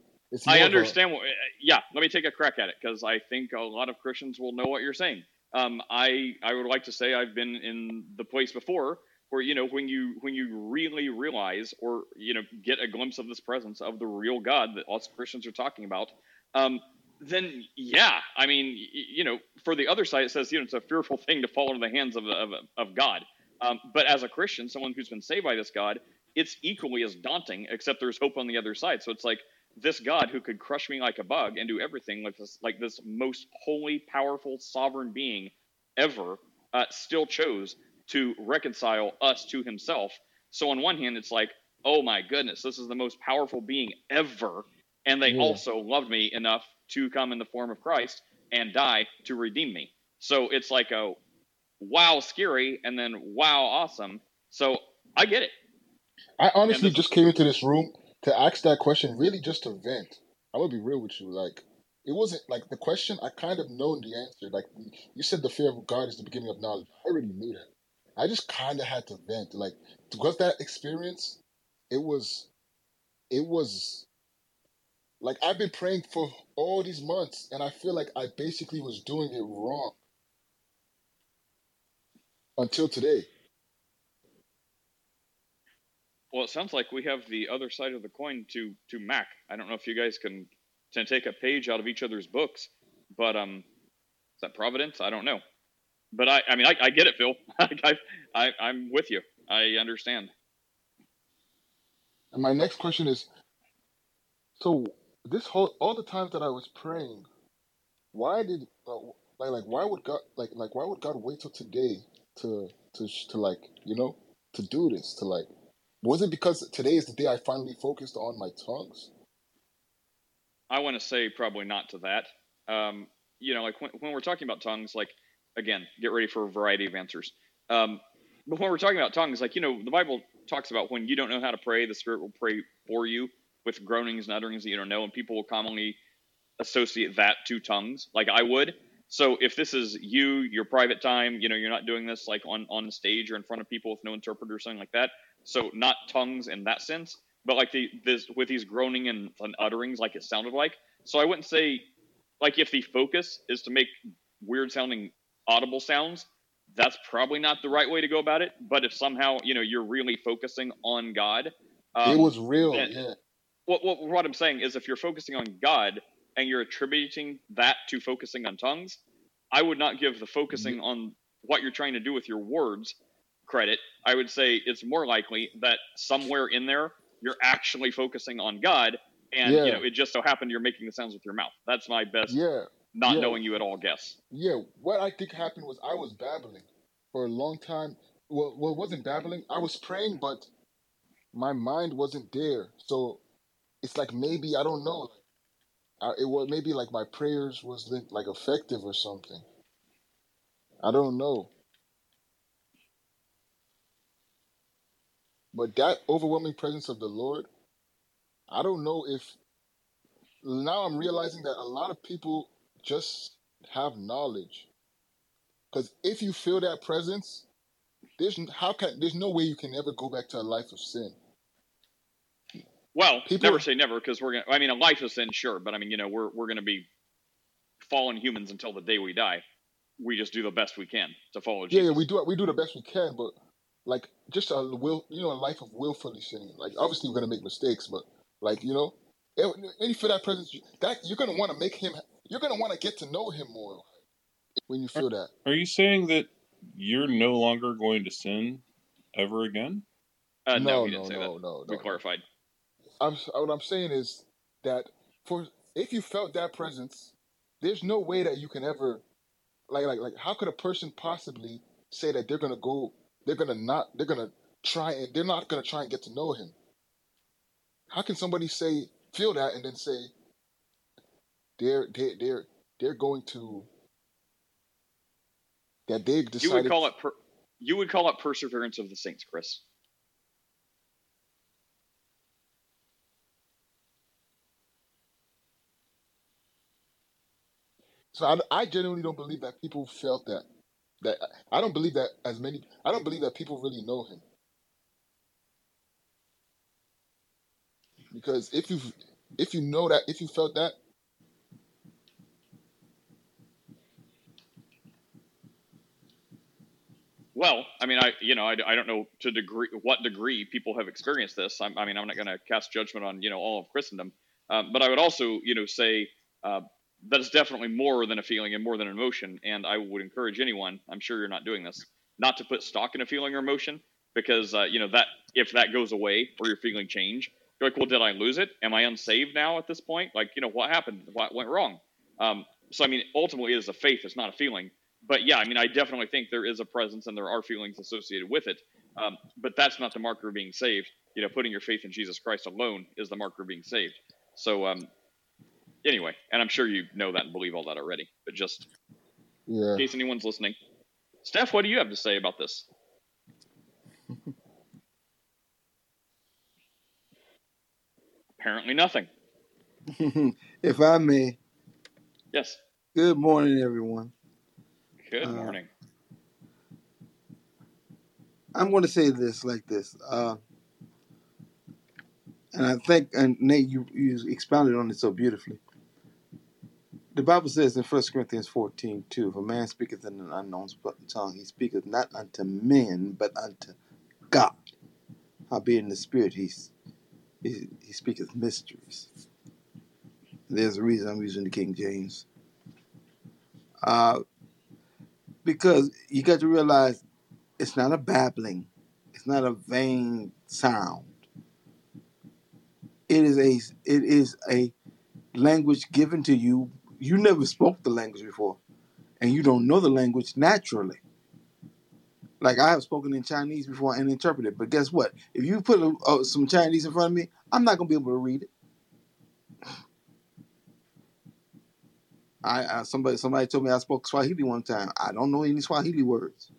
I a- understand. What, uh, yeah, let me take a crack at it because I think a lot of Christians will know what you're saying. Um, I I would like to say I've been in the place before where you know when you when you really realize or you know get a glimpse of this presence of the real God that us Christians are talking about. Um, then yeah, I mean, you know, for the other side, it says you know it's a fearful thing to fall into the hands of of, of God. Um, but as a Christian, someone who's been saved by this God, it's equally as daunting. Except there's hope on the other side. So it's like this God who could crush me like a bug and do everything like this, like this most holy, powerful, sovereign being ever, uh, still chose to reconcile us to Himself. So on one hand, it's like, oh my goodness, this is the most powerful being ever, and they Yeah. also loved me enough to come in the form of Christ and die to redeem me. So it's like a wow, scary, and then wow, awesome. So I get it. I honestly just came into this room to ask that question, really just to vent. I'm gonna be real with you. Like, it wasn't like the question. I kind of known the answer. Like you said, the fear of God is the beginning of knowledge. I already knew that. I just kind of had to vent. Like, because that experience, it was, it was. Like I've been praying for all these months, and I feel like I basically was doing it wrong until today. Well, it sounds like we have the other side of the coin to to Mac. I don't know if you guys can can take a page out of each other's books, but um, is that Providence? I don't know. But I, I mean, I, I get it, Phil. I, I, I'm with you. I understand. And my next question is so this whole all the times that I was praying, why did uh, like like why would God like like why would God wait till today to to to like you know to do this to like was it because today is the day I finally focused on my tongues? I want to say probably not to that. Um, you know, like when, when we're talking about tongues, like again, get ready for a variety of answers. Um, but when we're talking about tongues, like you know, the Bible talks about when you don't know how to pray, the Spirit will pray for you with groanings and utterings that you don't know, and people will commonly associate that to tongues, like I would. So if this is you, your private time, you know, you're not doing this like on on stage or in front of people with no interpreter or something like that. So not tongues in that sense, but like the this with these groaning and, and utterings, like it sounded like. So I wouldn't say like if the focus is to make weird sounding audible sounds, that's probably not the right way to go about it. But if somehow you know you're really focusing on God, um, it was real, then- yeah. what, what what I'm saying is if you're focusing on God and you're attributing that to focusing on tongues, I would not give the focusing on what you're trying to do with your words credit. I would say it's more likely that somewhere in there you're actually focusing on God and Yeah. you know it just so happened you're making the sounds with your mouth. That's my best Yeah. not yeah. knowing you at all guess. Yeah, what I think happened was I was babbling for a long time, well, well, it wasn't babbling. I was praying, but my mind wasn't there. So it's like maybe I don't know. I, it was maybe like my prayers was like effective or something. I don't know. But that overwhelming presence of the Lord, I don't know if now I'm realizing that a lot of people just have knowledge. Because if you feel that presence, there's how can there's no way you can ever go back to a life of sin. Well, People, never say never because we're gonna. I mean, a life of sin, sure, but I mean, you know, we're we're gonna be fallen humans until the day we die. We just do the best we can to follow yeah, yeah, we do we do the best we can, but like just a will, you know, a life of willfully sinning. Like obviously we're gonna make mistakes, but like you know, and and you feel that presence, that you're gonna want to make him. You're gonna want to get to know him more when you Are, feel that. are you saying that you're no longer going to sin ever again? Uh, no, No, he didn't no, say no, that. no, We no. clarified. I'm what I'm saying is that for if you felt that presence, there's no way that you can ever like like like how could a person possibly say that they're gonna go they're gonna not they're gonna try and they're not gonna try and get to know him. How can somebody say feel that and then say they're they're they're they're going to that they've You would decided call it. Per- you would call it perseverance of the saints, Chris. so I, I genuinely don't believe that people felt that that I don't believe that as many I don't believe that people really know him because if you if you know that if you felt that Well, I mean, I you know, I, I don't know to degree what degree people have experienced this. I'm, I mean, I'm not going to cast judgment on you know all of Christendom, um, but I would also you know say uh, that it's definitely more than a feeling and more than an emotion. And I would encourage anyone, I'm sure you're not doing this, not to put stock in a feeling or emotion because uh, you know that if that goes away or your feeling change, you're like, well, did I lose it? Am I unsaved now at this point? Like, you know, what happened? What went wrong? Um, so I mean, ultimately, it is a faith. It's not a feeling but yeah, I mean, I definitely think there is a presence and there are feelings associated with it. Um, but that's not the marker of being saved. You know, putting your faith in Jesus Christ alone is the marker of being saved. So, um, anyway, and I'm sure you know that and believe all that already. But just yeah in case anyone's listening, Steph, what do you have to say about this? Apparently, nothing. if I may, Yes. good morning, everyone. Good Uh, morning. I'm going to say this like this, uh, and I think, and Nate, you, you expounded on it so beautifully. The Bible says in 1 Corinthians 14, 2, if a man speaketh in an unknown tongue, he speaketh not unto men, but unto God. Howbeit in the spirit he, he, he speaketh mysteries. There's a reason I'm using the King James. Uh, because you got to realize it's not a babbling, it's not a vain sound. It is a it is a language given to you. You never spoke the language before, and you don't know the language naturally. Like I have spoken in Chinese before and interpreted, but guess what? If you put a, some Chinese in front of me, I'm not gonna be able to read it. I, I somebody somebody told me I spoke Swahili one time. I don't know any Swahili words.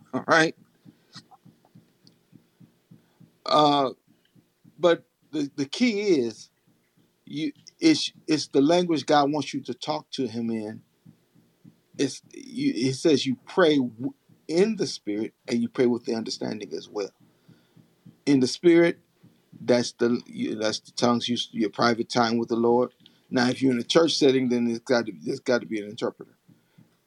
All right. Uh, but the the key is you it's it's the language God wants you to talk to Him in. It's you. It says you pray in the Spirit and you pray with the understanding as well. In the Spirit, that's the that's the tongues you your private time with the Lord. Now, if you're in a church setting, then it's got to there's got to be an interpreter.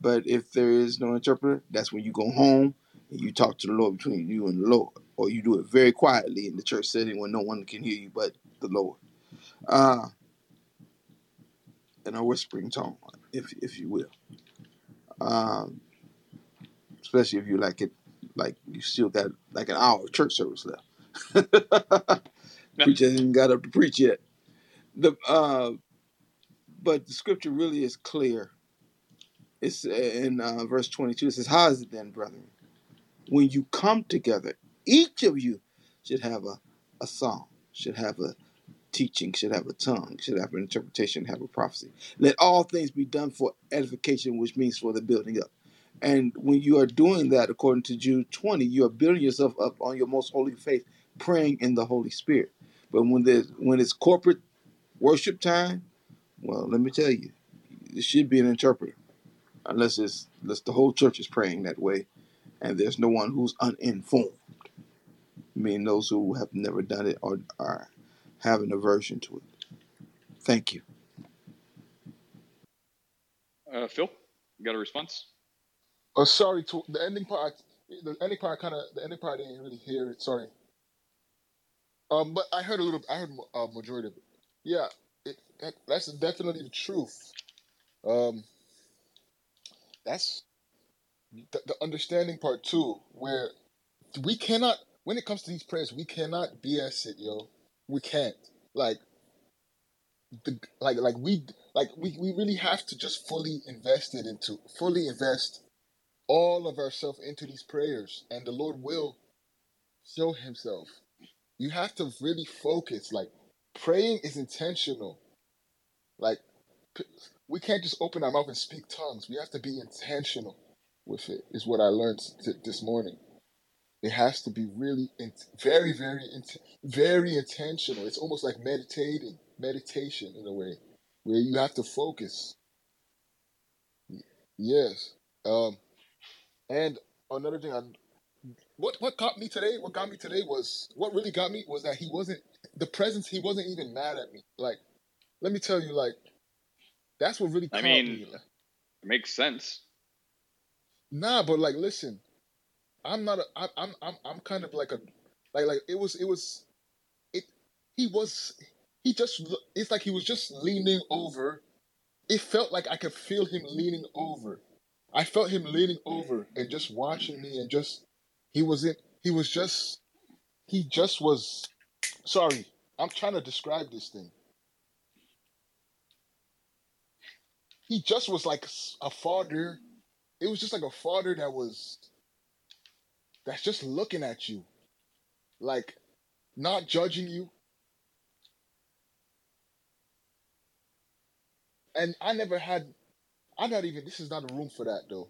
But if there is no interpreter, that's when you go home and you talk to the Lord between you and the Lord, or you do it very quietly in the church setting when no one can hear you but the Lord, uh, in a whispering tone, if if you will. Um, especially if you like it, like you still got like an hour of church service left. Preacher ain't got up to preach yet. The uh, but the scripture really is clear. It's in uh, verse 22. It says, How is it then, brethren? when you come together, each of you should have a, a song, should have a teaching, should have a tongue, should have an interpretation, have a prophecy. Let all things be done for edification, which means for the building up. And when you are doing that, according to Jude 20, you are building yourself up on your most holy faith, praying in the Holy Spirit. But when there's when it's corporate worship time, well, let me tell you, it should be an interpreter, unless it's unless the whole church is praying that way, and there's no one who's uninformed. I mean, those who have never done it or are have an aversion to it. Thank you. Uh, Phil, you got a response? Oh, sorry. To the ending part, the ending part kind of the ending part I didn't really hear it. Sorry. Um, but I heard a little. I heard a uh, majority of it. Yeah, it, that, that's definitely the truth. Um, that's the, the understanding part too, where we cannot. When it comes to these prayers, we cannot BS it, yo. We can't. Like the like like we like we, we really have to just fully invest it into fully invest all of ourselves into these prayers and the Lord will show himself. You have to really focus. Like praying is intentional. Like we can't just open our mouth and speak tongues. We have to be intentional with it. Is what I learned t- this morning. It has to be really very very int- very intentional. It's almost like meditating, meditation in a way, where you have to focus. Yes. Um. And another thing, I what what got me today, what got me today was what really got me was that he wasn't the presence. He wasn't even mad at me. Like, let me tell you, like that's what really I caught mean, me. it makes sense. Nah, but like, listen, I'm not. A, I'm I'm I'm kind of like a like like it was it was it. He was he just it's like he was just leaning over. It felt like I could feel him leaning over. I felt him leaning over and just watching me and just he was in he was just he just was sorry. I'm trying to describe this thing. He just was like a father. It was just like a father that was that's just looking at you, like not judging you. And I never had I'm not even this is not a room for that though.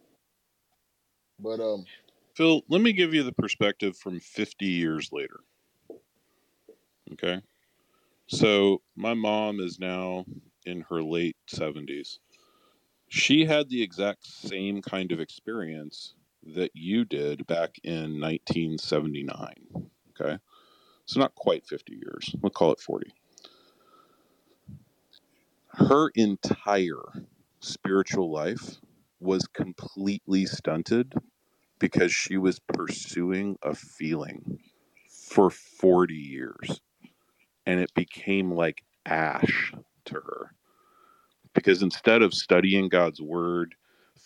But um Phil, let me give you the perspective from 50 years later. Okay. So, my mom is now in her late 70s. She had the exact same kind of experience that you did back in 1979. Okay. So, not quite 50 years. We'll call it 40. Her entire spiritual life was completely stunted because she was pursuing a feeling for 40 years and it became like ash to her because instead of studying God's word,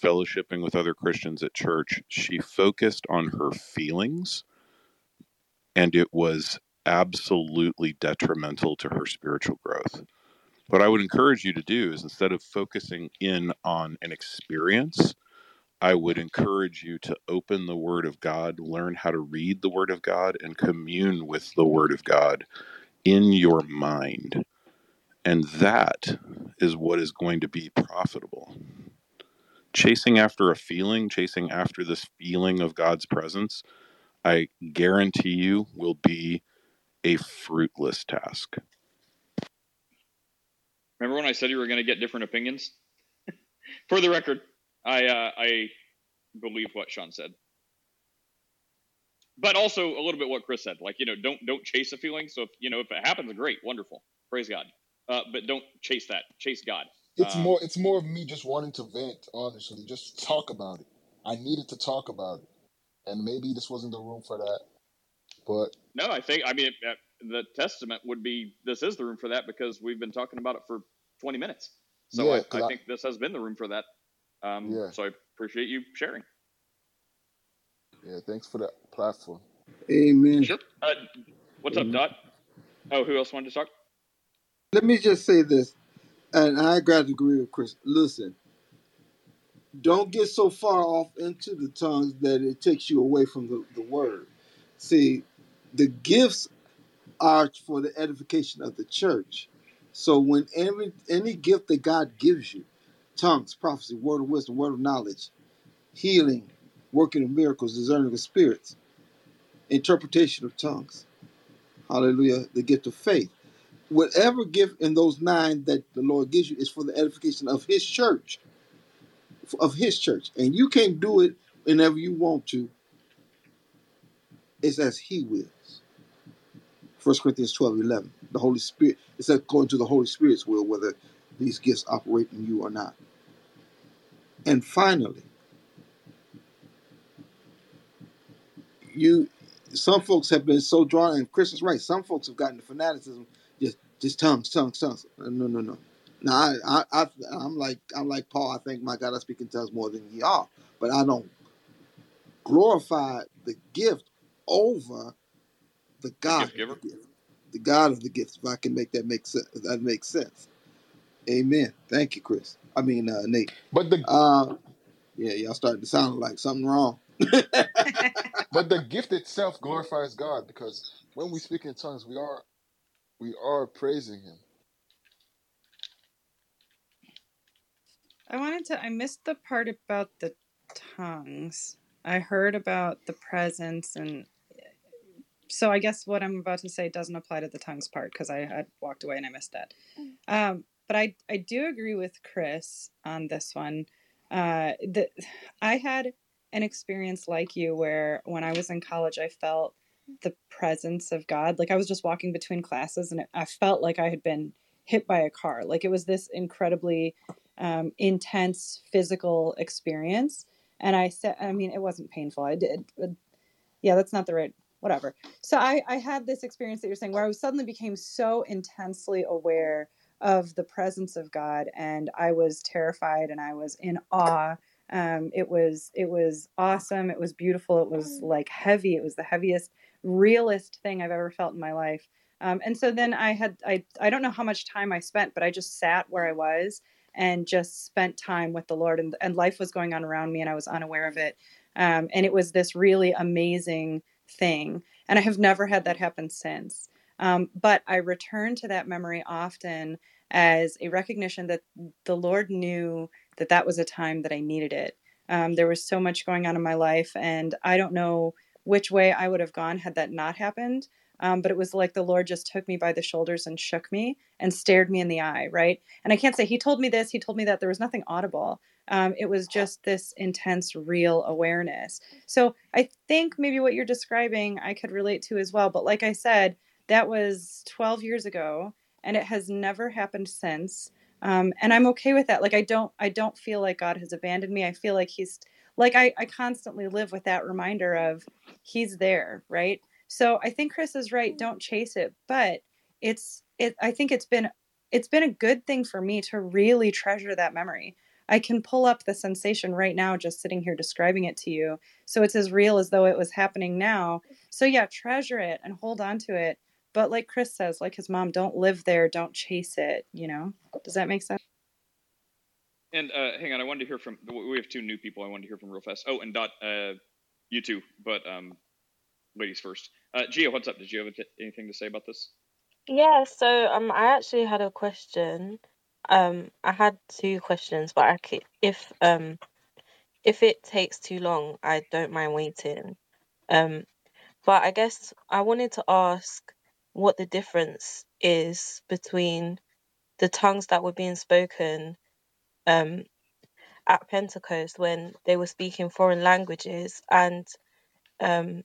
fellowshipping with other Christians at church, she focused on her feelings and it was absolutely detrimental to her spiritual growth. What I would encourage you to do is instead of focusing in on an experience, I would encourage you to open the Word of God, learn how to read the Word of God, and commune with the Word of God in your mind. And that is what is going to be profitable. Chasing after a feeling, chasing after this feeling of God's presence, I guarantee you will be a fruitless task. Remember when I said you were going to get different opinions? For the record, I uh, I believe what Sean said, but also a little bit what Chris said. Like you know, don't don't chase a feeling. So if you know if it happens, great, wonderful, praise God. Uh, but don't chase that. Chase God. It's Um, more it's more of me just wanting to vent, honestly. Just talk about it. I needed to talk about it. And maybe this wasn't the room for that. But no, I think I mean uh, the testament would be this is the room for that because we've been talking about it for 20 minutes. So yeah, I, because I I, think this has been the room for that. Um, yeah, so I appreciate you sharing. yeah, thanks for the platform. Amen. Sure. Uh, what's up, Dot? Oh, who else wanted to talk? Let me just say this, and I got to agree with Chris. Listen, don't get so far off into the tongues that it takes you away from the, the word. See, the gifts are for the edification of the church. So when every any gift that God gives you, tongues, prophecy, word of wisdom, word of knowledge, healing, working of miracles, discerning of spirits, interpretation of tongues, hallelujah, the gift of faith. Whatever gift in those nine that the Lord gives you is for the edification of His church, of His church, and you can't do it whenever you want to. It's as He wills. 1 Corinthians 12, 11. The Holy Spirit, it's according to the Holy Spirit's will whether these gifts operate in you or not. And finally, you some folks have been so drawn, and Chris is right. Some folks have gotten to fanaticism, just just tongues, tongues, tongues. No, no, no. Now I, I, I, I'm like, I'm like Paul. I think my God, I speak in tongues more than ye are, but I don't glorify the gift over the The God of the gift, the God of the gifts. If I can make that make sense, that makes sense. Amen. Thank you, Chris. I mean, uh, Nate. But the Uh, yeah, y'all starting to sound like something wrong. but the gift itself glorifies God because when we speak in tongues, we are we are praising Him. I wanted to. I missed the part about the tongues. I heard about the presence, and so I guess what I'm about to say doesn't apply to the tongues part because I had walked away and I missed that. Um, but I I do agree with Chris on this one. Uh, that I had an experience like you where when I was in college, I felt the presence of God. Like I was just walking between classes, and it, I felt like I had been hit by a car. Like it was this incredibly um, intense physical experience. And I said, I mean, it wasn't painful. I did, yeah, that's not the right, whatever. So I, I had this experience that you're saying where I was suddenly became so intensely aware of the presence of God, and I was terrified and I was in awe. Um, it was it was awesome. It was beautiful. It was like heavy. It was the heaviest, realest thing I've ever felt in my life. Um, and so then I had I I don't know how much time I spent, but I just sat where I was and just spent time with the Lord, and and life was going on around me, and I was unaware of it. Um, and it was this really amazing thing, and I have never had that happen since. Um, but I return to that memory often as a recognition that the Lord knew that that was a time that I needed it. Um, there was so much going on in my life, and I don't know which way I would have gone had that not happened. Um, but it was like the Lord just took me by the shoulders and shook me and stared me in the eye, right? And I can't say He told me this, He told me that. There was nothing audible. Um, it was just this intense, real awareness. So I think maybe what you're describing I could relate to as well. But like I said, that was 12 years ago, and it has never happened since. Um, and I'm okay with that. Like I don't, I don't feel like God has abandoned me. I feel like He's like I, I constantly live with that reminder of He's there, right? So I think Chris is right. Mm-hmm. Don't chase it, but it's it. I think it's been it's been a good thing for me to really treasure that memory. I can pull up the sensation right now just sitting here describing it to you. So it's as real as though it was happening now. So yeah, treasure it and hold on to it. But like Chris says, like his mom, don't live there, don't chase it, you know? Does that make sense? And uh, hang on, I wanted to hear from. We have two new people. I wanted to hear from real fast. Oh, and Dot, uh, you too, but um, ladies first. Uh, Gia, what's up? Did you have anything to say about this? Yeah, so um, I actually had a question. Um, I had two questions, but I c if um if it takes too long, I don't mind waiting. Um, but I guess I wanted to ask what the difference is between the tongues that were being spoken um at Pentecost when they were speaking foreign languages and um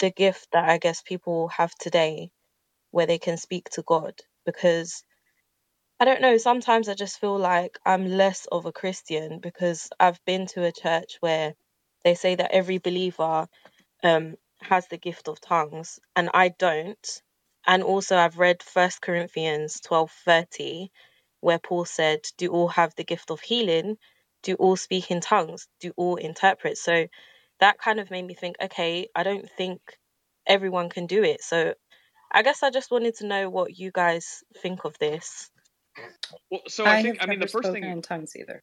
the gift that I guess people have today where they can speak to God because I don't know, sometimes I just feel like I'm less of a Christian because I've been to a church where they say that every believer um has the gift of tongues and I don't. And also I've read First Corinthians twelve thirty where Paul said, Do all have the gift of healing? Do all speak in tongues? Do all interpret? So that kind of made me think, okay, I don't think everyone can do it. So I guess I just wanted to know what you guys think of this. Well, so I, I think I mean the first thing in tongues either.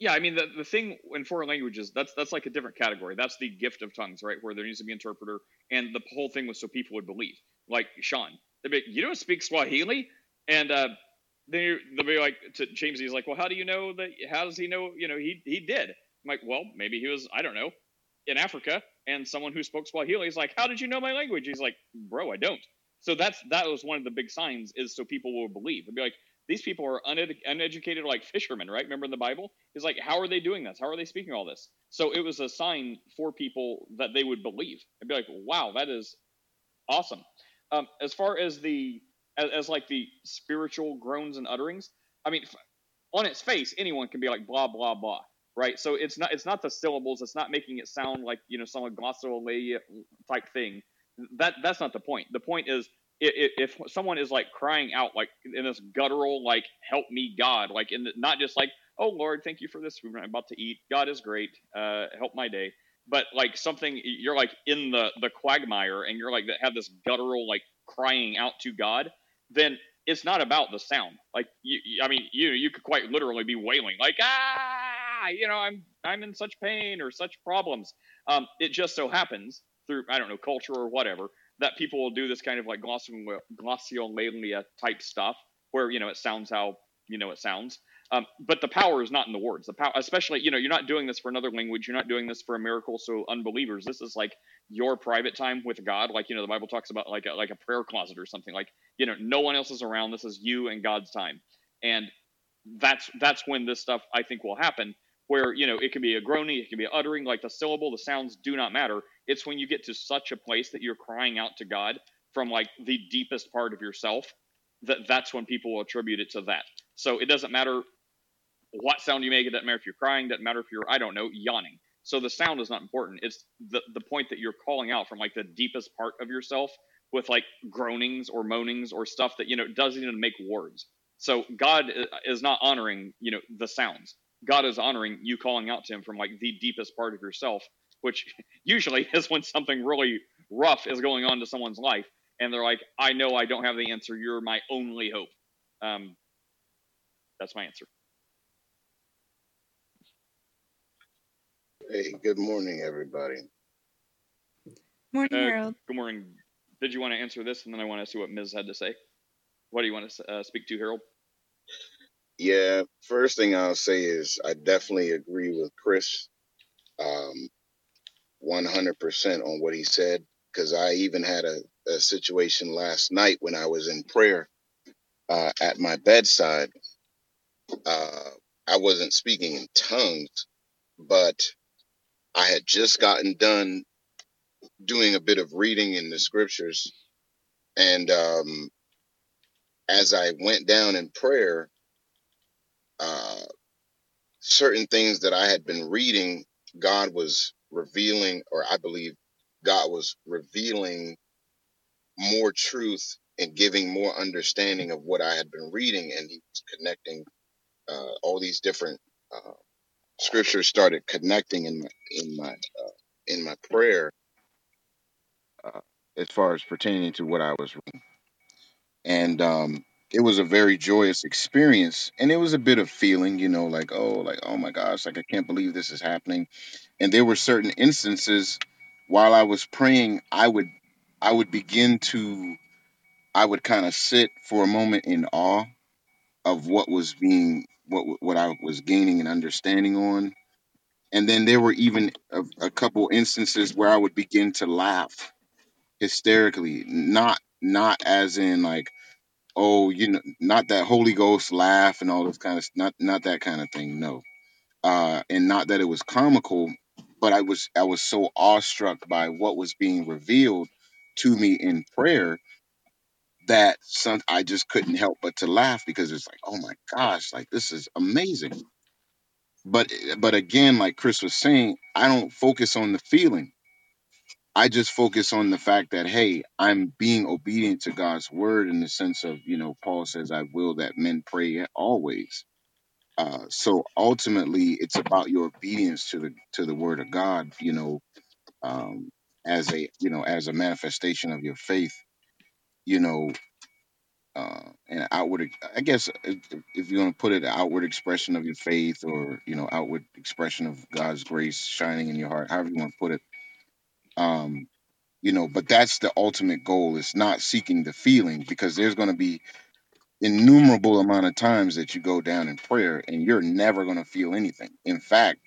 yeah, I mean the the thing in foreign languages that's that's like a different category. That's the gift of tongues, right? Where there needs to be interpreter, and the whole thing was so people would believe. Like Sean, they'd be, you don't speak Swahili, and uh, they they'll be like to James. He's like, well, how do you know that? How does he know? You know, he he did. I'm like, well, maybe he was. I don't know, in Africa, and someone who spoke Swahili is like, how did you know my language? He's like, bro, I don't. So that's that was one of the big signs is so people will believe. They'd be like, these people are uned- uneducated like fishermen, right? Remember in the Bible? He's like, how are they doing this? How are they speaking all this? So it was a sign for people that they would believe. I'd be like, wow, that is awesome. Um, as far as the as, as like the spiritual groans and utterings, I mean, on its face, anyone can be like blah blah blah, right? So it's not it's not the syllables. It's not making it sound like you know some glossolalia type thing. That that's not the point. The point is i- i- if someone is like crying out like in this guttural like help me God, like in the, not just like oh Lord, thank you for this food I'm about to eat. God is great. Uh, help my day. But like something you're like in the the quagmire and you're like that have this guttural like crying out to God, then it's not about the sound. Like you, I mean, you you could quite literally be wailing like ah, you know, I'm I'm in such pain or such problems. Um, it just so happens through I don't know culture or whatever that people will do this kind of like glossolalia type stuff where you know it sounds how you know it sounds. Um, but the power is not in the words. The power, especially, you know, you're not doing this for another language. You're not doing this for a miracle. So unbelievers, this is like your private time with God. Like, you know, the Bible talks about like a, like a prayer closet or something. Like, you know, no one else is around. This is you and God's time. And that's that's when this stuff I think will happen. Where you know it can be a groaning, it can be uttering, like the syllable, the sounds do not matter. It's when you get to such a place that you're crying out to God from like the deepest part of yourself that that's when people will attribute it to that. So it doesn't matter what sound you make. It doesn't matter if you're crying. Doesn't matter if you're I don't know yawning. So the sound is not important. It's the the point that you're calling out from like the deepest part of yourself with like groanings or moanings or stuff that you know doesn't even make words. So God is not honoring you know the sounds. God is honoring you calling out to Him from like the deepest part of yourself, which usually is when something really rough is going on to someone's life, and they're like, "I know I don't have the answer. You're my only hope." Um, that's my answer. Hey, good morning, everybody. Morning, Uh, Harold. good morning. Did you want to answer this, and then I want to see what Ms. had to say? What do you want to uh, speak to, Harold? Yeah, first thing I'll say is I definitely agree with Chris um, 100% on what he said because I even had a, a situation last night when I was in prayer uh, at my bedside. Uh, I wasn't speaking in tongues, but I had just gotten done doing a bit of reading in the scriptures. And um, as I went down in prayer, uh, certain things that I had been reading, God was revealing, or I believe God was revealing more truth and giving more understanding of what I had been reading, and He was connecting uh, all these different uh, scriptures started connecting in my in my uh, in my prayer uh, as far as pertaining to what I was reading, and um, it was a very joyous experience, and it was a bit of feeling, you know, like oh, like oh my gosh, like I can't believe this is happening, and there were certain instances while I was praying, I would I would begin to I would kind of sit for a moment in awe of what was being what what I was gaining an understanding on. And then there were even a, a couple instances where I would begin to laugh hysterically, not not as in like oh you know not that Holy Ghost laugh and all this kind of not not that kind of thing. No, uh, and not that it was comical, but I was I was so awestruck by what was being revealed to me in prayer that some I just couldn't help but to laugh because it's like, oh my gosh, like this is amazing. But but again, like Chris was saying, I don't focus on the feeling. I just focus on the fact that hey, I'm being obedient to God's word in the sense of you know Paul says, "I will that men pray always." Uh, so ultimately, it's about your obedience to the to the word of God. You know, um, as a you know as a manifestation of your faith. You know, uh, an outward, I guess, if, if you're going to put it, an outward expression of your faith, or you know, outward expression of God's grace shining in your heart, however you want to put it. Um, you know, but that's the ultimate goal. It's not seeking the feeling because there's going to be innumerable amount of times that you go down in prayer and you're never going to feel anything. In fact,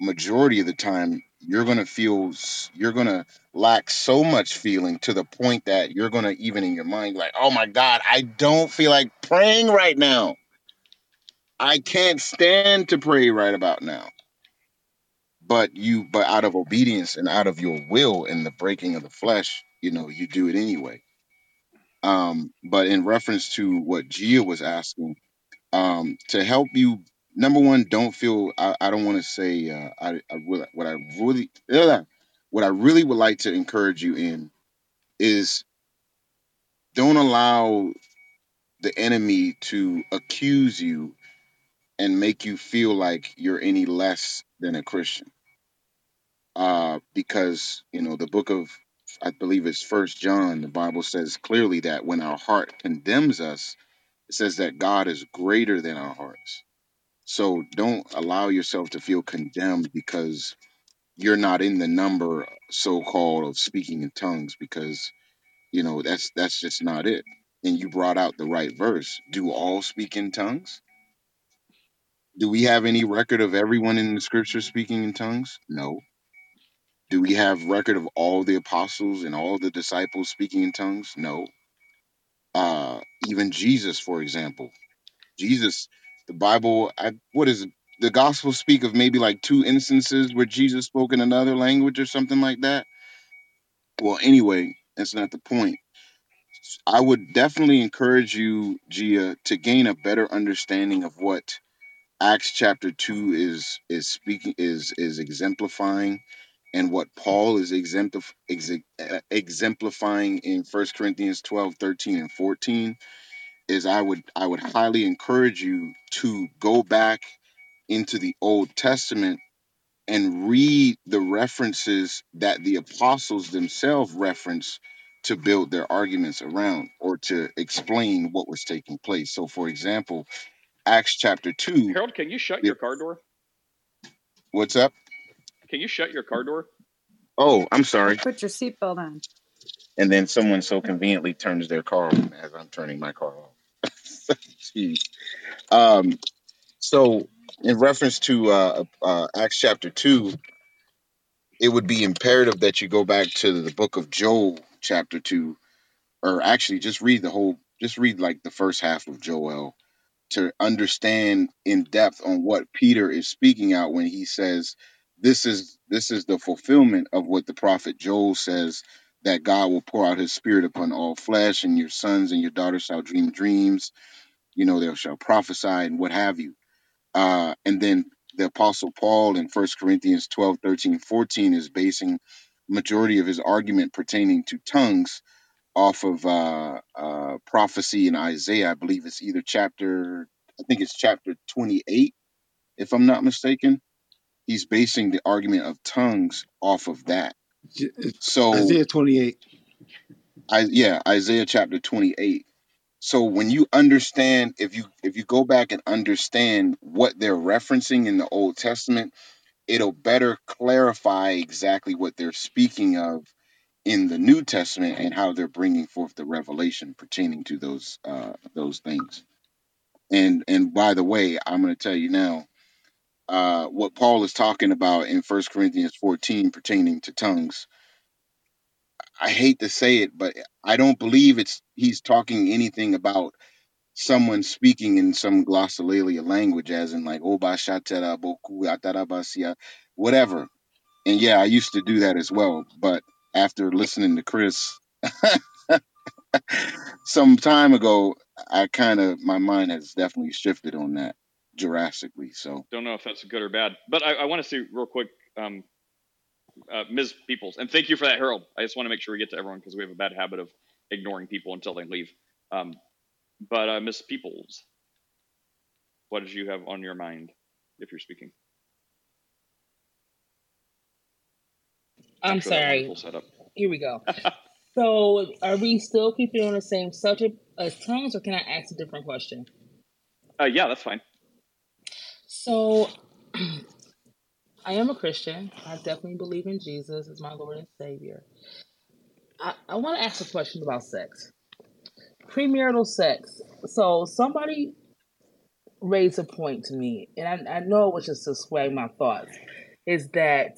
majority of the time you're going to feel you're going to lack so much feeling to the point that you're going to even in your mind like, "Oh my god, I don't feel like praying right now. I can't stand to pray right about now." But you but out of obedience and out of your will and the breaking of the flesh, you know, you do it anyway. Um, but in reference to what Gia was asking, um, to help you, number one, don't feel. I, I don't want to say. Uh, I, I will, what I really, what I really would like to encourage you in is don't allow the enemy to accuse you and make you feel like you're any less than a Christian. Uh, because you know the book of, I believe it's First John. The Bible says clearly that when our heart condemns us, it says that God is greater than our hearts. So don't allow yourself to feel condemned because you're not in the number so called of speaking in tongues because you know that's that's just not it. And you brought out the right verse. Do all speak in tongues? Do we have any record of everyone in the scripture speaking in tongues? No. Do we have record of all the apostles and all the disciples speaking in tongues? No. Uh even Jesus, for example. Jesus, the Bible, I, what is it? The Gospels speak of maybe like two instances where Jesus spoke in another language or something like that. Well, anyway, that's not the point. I would definitely encourage you, Gia, to gain a better understanding of what Acts chapter two is is speaking is is exemplifying, and what Paul is exemplif- ex- uh, exemplifying in First Corinthians 12, 13, and 14 is I would I would highly encourage you to go back into the Old Testament and read the references that the apostles themselves reference to build their arguments around or to explain what was taking place. So for example, Acts chapter 2, Harold, can you shut the- your car door? what's up? Can you shut your car door? Oh, I'm sorry. Put your seatbelt on. And then someone so conveniently turns their car on as I'm turning my car off. Um, so in reference to uh, uh, Acts chapter 2, it would be imperative that you go back to the book of Joel, chapter 2, or actually just read the whole, just read like the first half of Joel to understand in depth on what Peter is speaking out when he says, this is this is the fulfillment of what the prophet Joel says that God will pour out his spirit upon all flesh and your sons and your daughters shall dream dreams you know they shall prophesy and what have you. Uh, and then the apostle paul in First corinthians 12 13 14 is basing majority of his argument pertaining to tongues off of uh, uh, prophecy in isaiah. I believe it's either chapter i think it's chapter 28 if i'm not mistaken. He's basing the argument of tongues off of that. So Isaiah 28. I, yeah isaiah chapter 28 so when you understand if you if you go back and understand what they're referencing in the old testament it'll better clarify exactly what they're speaking of in the new testament and how they're bringing forth the revelation pertaining to those uh those things. And and by the way i'm going to tell you now uh what paul is talking about in First corinthians 14 pertaining to tongues i hate to say it but i don't believe it's he's talking anything about someone speaking in some glossolalia language, as in like Oba Shatera Boku Atarabasia, whatever. And yeah, I used to do that as well. But after listening to Chris some time ago, I kind of my mind has definitely shifted on that drastically. So Don't know if that's good or bad, but I, I want to see real quick, um, uh, Ms. Peoples, and thank you for that, Harold. I just want to make sure we get to everyone because we have a bad habit of ignoring people until they leave. Um, but uh, Ms. Peoples, what did you have on your mind if you're speaking? I'm sorry. Here we go. So, are we still keeping on the same subject as tongues, or can I ask a different question? Uh, yeah, that's fine. So, I am a Christian. I definitely believe in Jesus as my Lord and Savior. I, I want to ask a question about sex. Premarital sex. So, somebody raised a point to me, and I, I know it was just to sway my thoughts, is that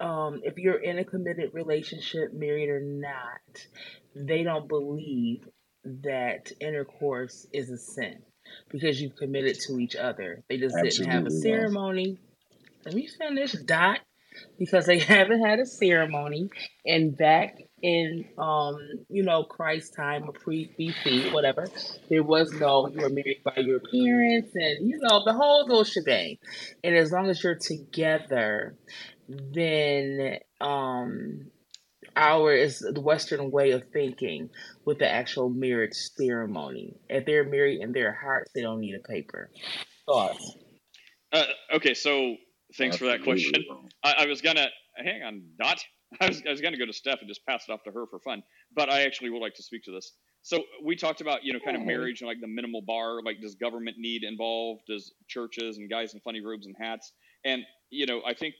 um, if you're in a committed relationship, married or not, they don't believe that intercourse is a sin because you've committed to each other. They just didn't have a Absolutely, ceremony. Let me finish, Dot, because they haven't had a ceremony. And back in, um, you know, christ time, or pre BC, whatever, there was no you were married by your parents, and you know the whole little shebang. And as long as you're together, then um our is the Western way of thinking with the actual marriage ceremony. If they're married in their hearts, they don't need a paper. Thoughts? Uh, okay, so thanks for that question. I, I was gonna hang on, Dot. I was, I was gonna go to Steph and just pass it off to her for fun, but I actually would like to speak to this. So we talked about you know kind of oh. marriage and like the minimal bar. Like, does government need involved? Does churches and guys in funny robes and hats? And you know, I think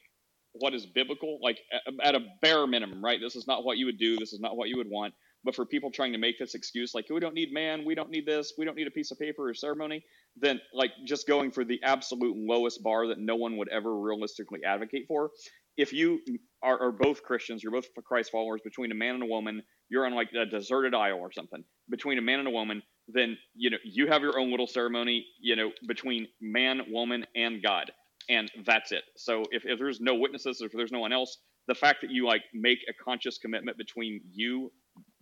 what is biblical, like at a bare minimum, right? This is not what you would do. This is not what you would want. But for people trying to make this excuse, like we don't need man, we don't need this, we don't need a piece of paper or ceremony, then like just going for the absolute lowest bar that no one would ever realistically advocate for. If you are, are both Christians, you're both Christ followers, between a man and a woman, you're on like a deserted isle or something. Between a man and a woman, then you know you have your own little ceremony, you know, between man, woman, and God, and that's it. So if, if there's no witnesses, if there's no one else, the fact that you like make a conscious commitment between you,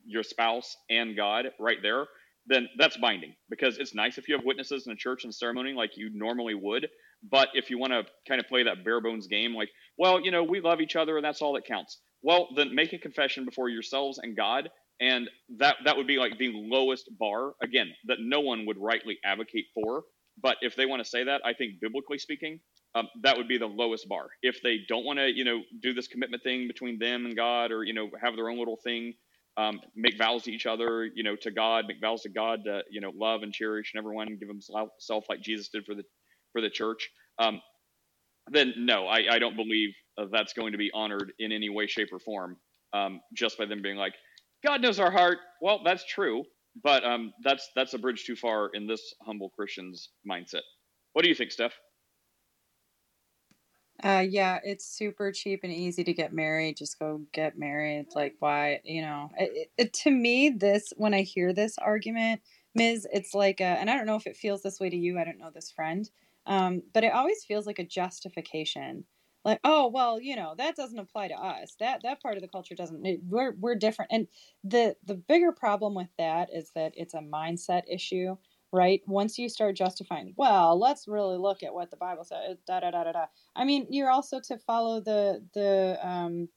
your spouse, and God right there, then that's binding because it's nice if you have witnesses in a church and ceremony like you normally would. But if you want to kind of play that bare bones game, like, well, you know, we love each other and that's all that counts. Well, then make a confession before yourselves and God, and that that would be like the lowest bar again that no one would rightly advocate for. But if they want to say that, I think biblically speaking, um, that would be the lowest bar. If they don't want to, you know, do this commitment thing between them and God, or you know, have their own little thing, um, make vows to each other, you know, to God, make vows to God to, you know, love and cherish and everyone, give himself like Jesus did for the for the church. Um, then no, I, I don't believe that's going to be honored in any way, shape, or form. Um, just by them being like, God knows our heart. Well, that's true, but um, that's that's a bridge too far in this humble Christian's mindset. What do you think, Steph? Uh, yeah, it's super cheap and easy to get married. Just go get married. Like, why? You know, it, it, to me, this when I hear this argument, Ms., it's like, a, and I don't know if it feels this way to you. I don't know this friend, um, but it always feels like a justification. Like, oh well, you know, that doesn't apply to us. That that part of the culture doesn't. it- We're we're different. And the the bigger problem with that is that it's a mindset issue right? Once you start justifying, well, let's really look at what the Bible says. Da da da da da. I mean, you're also to follow the the um,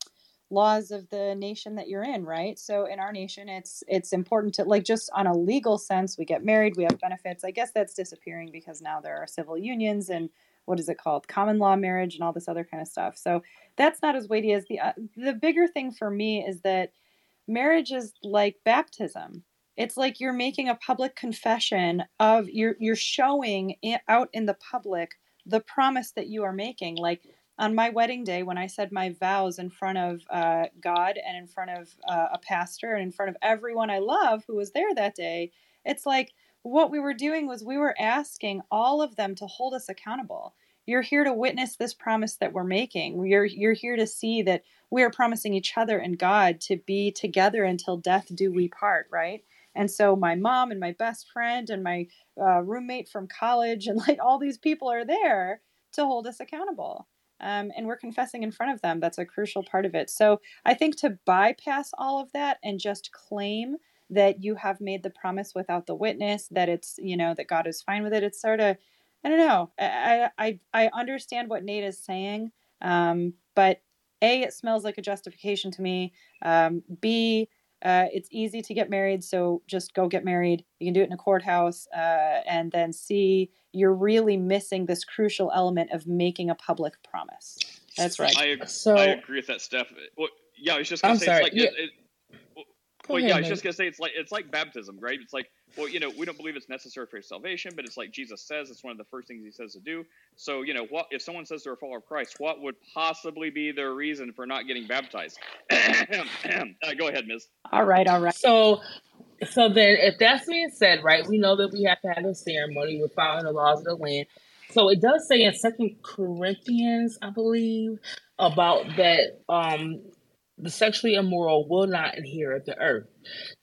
laws of the nation that you're in, right? So in our nation, it's it's important to like just on a legal sense, we get married, we have benefits. I guess that's disappearing because now there are civil unions and what is it called, common law marriage and all this other kind of stuff. So that's not as weighty as the uh, the bigger thing for me is that marriage is like baptism it's like you're making a public confession of you're you're showing out in the public the promise that you are making. Like on my wedding day when i said my vows in front of uh, god and in front of uh, a pastor and in front of everyone i love who was there that day it's like what we were doing was we were asking all of them to hold us accountable. You're here to witness this promise that we're making. You're you're here to see that we are promising each other and god to be together until death do we part right and so my mom and my best friend and my uh, roommate from college and like all these people are there to hold us accountable. Um, and we're confessing in front of them. That's a crucial part of it. So I think to bypass all of that and just claim that you have made the promise without the witness, that it's, you know, that God is fine with it, it's sort of, I don't know. I, I, I understand what Nate is saying. Um, but A, it smells like a justification to me. Um, B, uh, it's easy to get married, so just go get married. You can do it in a courthouse. Uh, and then see you're really missing this crucial element of making a public promise. That's right. I, ag- So- I agree with that, Steph. Well, yeah, I was just gonna say sorry, it's like yeah. it, it, Go Well, yeah, I was just gonna say it's like it's like baptism, right? It's like, well, you know, we don't believe it's necessary for salvation, but it's like Jesus says it's one of the first things he says to do. So, you know, what if someone says they're a follower of Christ, what would possibly be their reason for not getting baptized? uh, go ahead, Miss. All right, all right. So, so then, if that's being said, right, we know that we have to have a ceremony. We're following the laws of the land. So it does say in Second Corinthians, I believe, about that um the sexually immoral will not inherit the earth.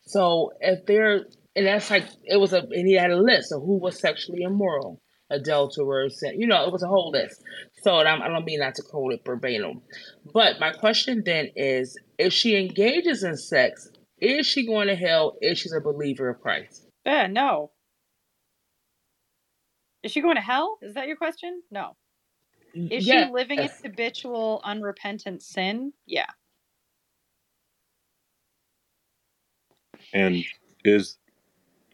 So if they're and that's like it was a and he had a list of who was sexually immoral, adulterers, sin- you know, it was a whole list. So and I'm, I don't mean not to quote it verbatim, but my question then is: if she engages in sex, is she going to hell? If she's a believer of Christ? Eh, no. Is she going to hell? Is that your question? No. Is she living in habitual, unrepentant sin? Yeah. And is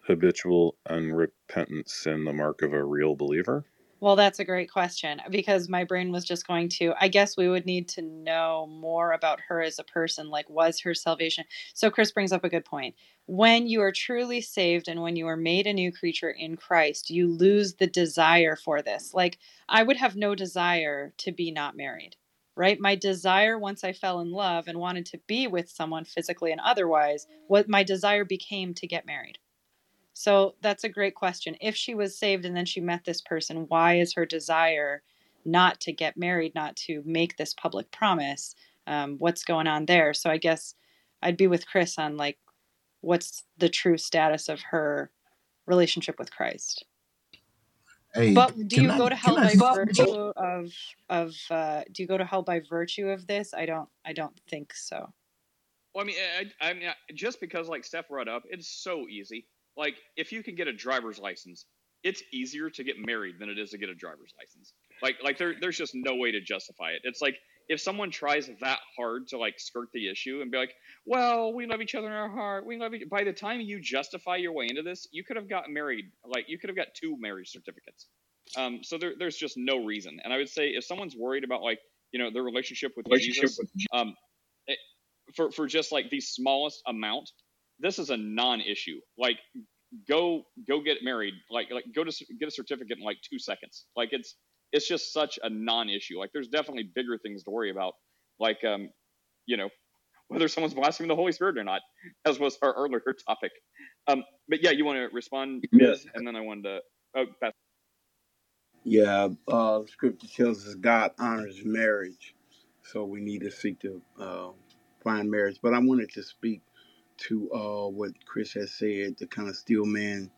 habitual unrepentant sin the mark of a real believer? Well, that's a great question because my brain was just going to. I guess we would need to know more about her as a person. Like, was her salvation? So, Chris brings up a good point. When you are truly saved and when you are made a new creature in Christ, you lose the desire for this. Like, I would have no desire to be not married, right? My desire once I fell in love and wanted to be with someone physically and otherwise, what my desire became to get married. So that's a great question. If she was saved and then she met this person, why is her desire not to get married, not to make this public promise? Um, what's going on there? So I guess I'd be with Chris on like, what's the true status of her relationship with Christ? Hey, But do you I go to hell can I by virtue of of uh, do you go to hell by virtue of this? I don't I don't think so. Well, I mean, I, I mean, just because like Steph brought up, it's so easy. Like, if you can get a driver's license, it's easier to get married than it is to get a driver's license. Like, like there, there's just no way to justify it. It's like if someone tries that hard to like skirt the issue and be like, "Well, we love each other in our heart. We love each." By the time you justify your way into this, you could have gotten married. Like, you could have got two marriage certificates. Um, so there, there's just no reason. And I would say if someone's worried about like you know their relationship with Relationship Jesus, um, it, for for just like the smallest amount, this is a non-issue. Like go go get married. Like like go to get a certificate in like two seconds. Like it's it's just such a non-issue. Like there's definitely bigger things to worry about. Like um you know whether someone's blaspheming the Holy Spirit or not, as was our earlier topic. Um, but yeah, you want to respond. Miz? And then I wanted to. Oh. Yeah, uh, scripture tells us God honors marriage, so we need to seek to uh, find marriage. But I wanted to speak to uh, what Chris has said, to kind of steel man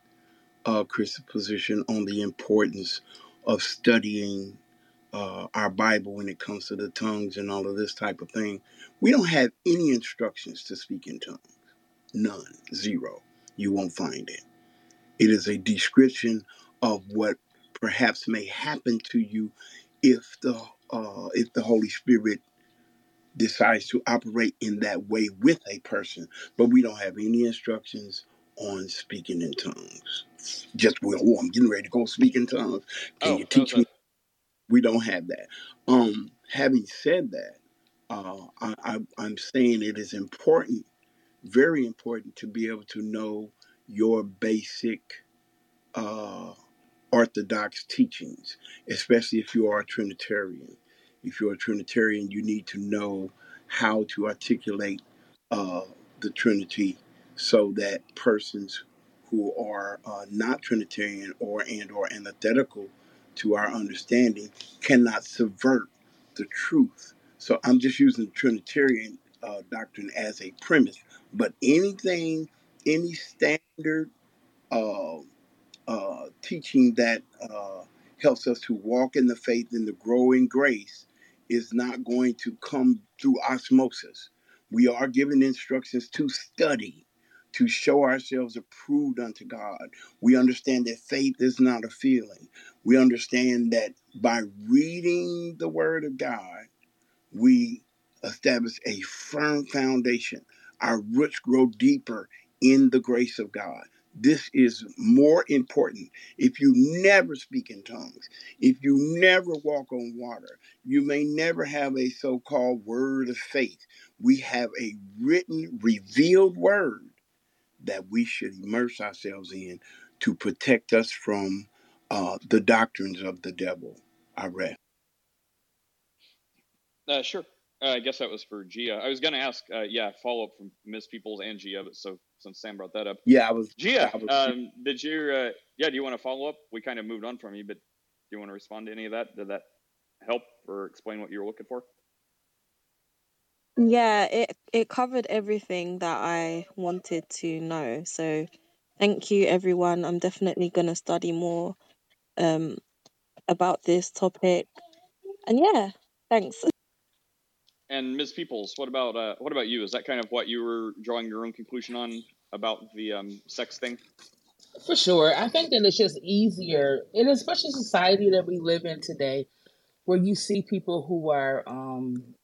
uh, Chris' position on the importance of studying uh, our Bible when it comes to the tongues and all of this type of thing. We don't have any instructions to speak in tongues. None. Zero. You won't find it. It is a description of what perhaps may happen to you if the uh, if the Holy Spirit decides to operate in that way with a person. But we don't have any instructions on speaking in tongues. Just well, oh, I'm getting ready to go speak in tongues. Can Oh, you teach a me? We don't have that. Um, having said that, uh, I, I, I'm saying it is important, very important, to be able to know your basic uh, orthodox teachings, especially if you are a Trinitarian. If you're a Trinitarian, you need to know how to articulate uh, the Trinity so that persons who are uh, not Trinitarian or and or antithetical to our understanding cannot subvert the truth. So I'm just using Trinitarian uh, doctrine as a premise, but anything, any standard uh, uh, teaching that uh, helps us to walk in the faith and to grow in grace is not going to come through osmosis. We are given instructions to study, to show ourselves approved unto God. We understand that faith is not a feeling. We understand that by reading the Word of God, we establish a firm foundation. Our roots grow deeper in the grace of God. this is more important. If you never speak in tongues, if you never walk on water, you may never have a so called word of faith. We have a written, revealed word that we should immerse ourselves in to protect us from uh, the doctrines of the devil. I read. Uh, sure. Uh, I guess that was for Gia. I was going to ask, uh, yeah, follow up from Miss Peoples and Gia, but so since Sam brought that up, Yeah, I was. Gia, I was um, did you? Uh, yeah, do you want to follow up? We kind of moved on from you, but do you want to respond to any of that? Did that help or explain what you were looking for? Yeah, it it covered everything that I wanted to know. So thank you everyone. I'm definitely gonna study more um about this topic. And yeah, thanks. And Ms. Peoples, what about uh, what about you? Is that kind of what you were drawing your own conclusion on about the um, sex thing? For sure. I think that it's just easier, and especially society that we live in today, where you see people who are um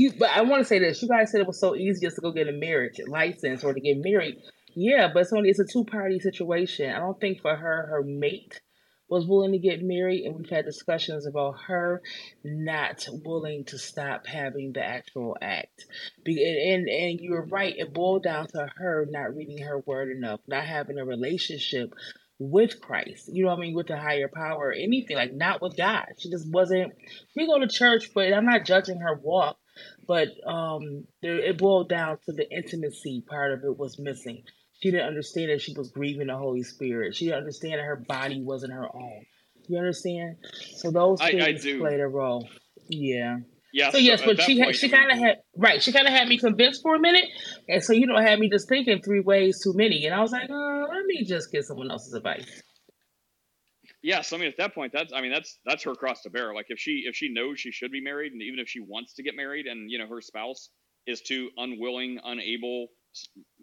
you but I want to say this. You guys said it was so easy just to go get a marriage license or to get married. Yeah, but it's only it's a two party situation. I don't think for her her mate was willing to get married and we've had discussions about her not willing to stop having the actual act. And, and and you were right, it boiled down to her not reading her word enough, not having a relationship with Christ. You know what I mean? With the higher power or anything, like not with God. She just wasn't We go to church, but I'm not judging her walk. But um there it boiled down to the intimacy part of it was missing. She didn't understand that she was grieving the Holy Spirit. She didn't understand that her body wasn't her own. You understand? So those I, things played a role. Yeah. Yeah. So yes, but she had point, she kind of had right. She kind of had me convinced for a minute, and so you know had me just thinking three ways too many, and I was like, uh, let me just get someone else's advice. Yeah. So I mean, at that point, that's I mean, that's that's her cross to bear. Like if she if she knows she should be married, and even if she wants to get married, and you know her spouse is too unwilling, unable,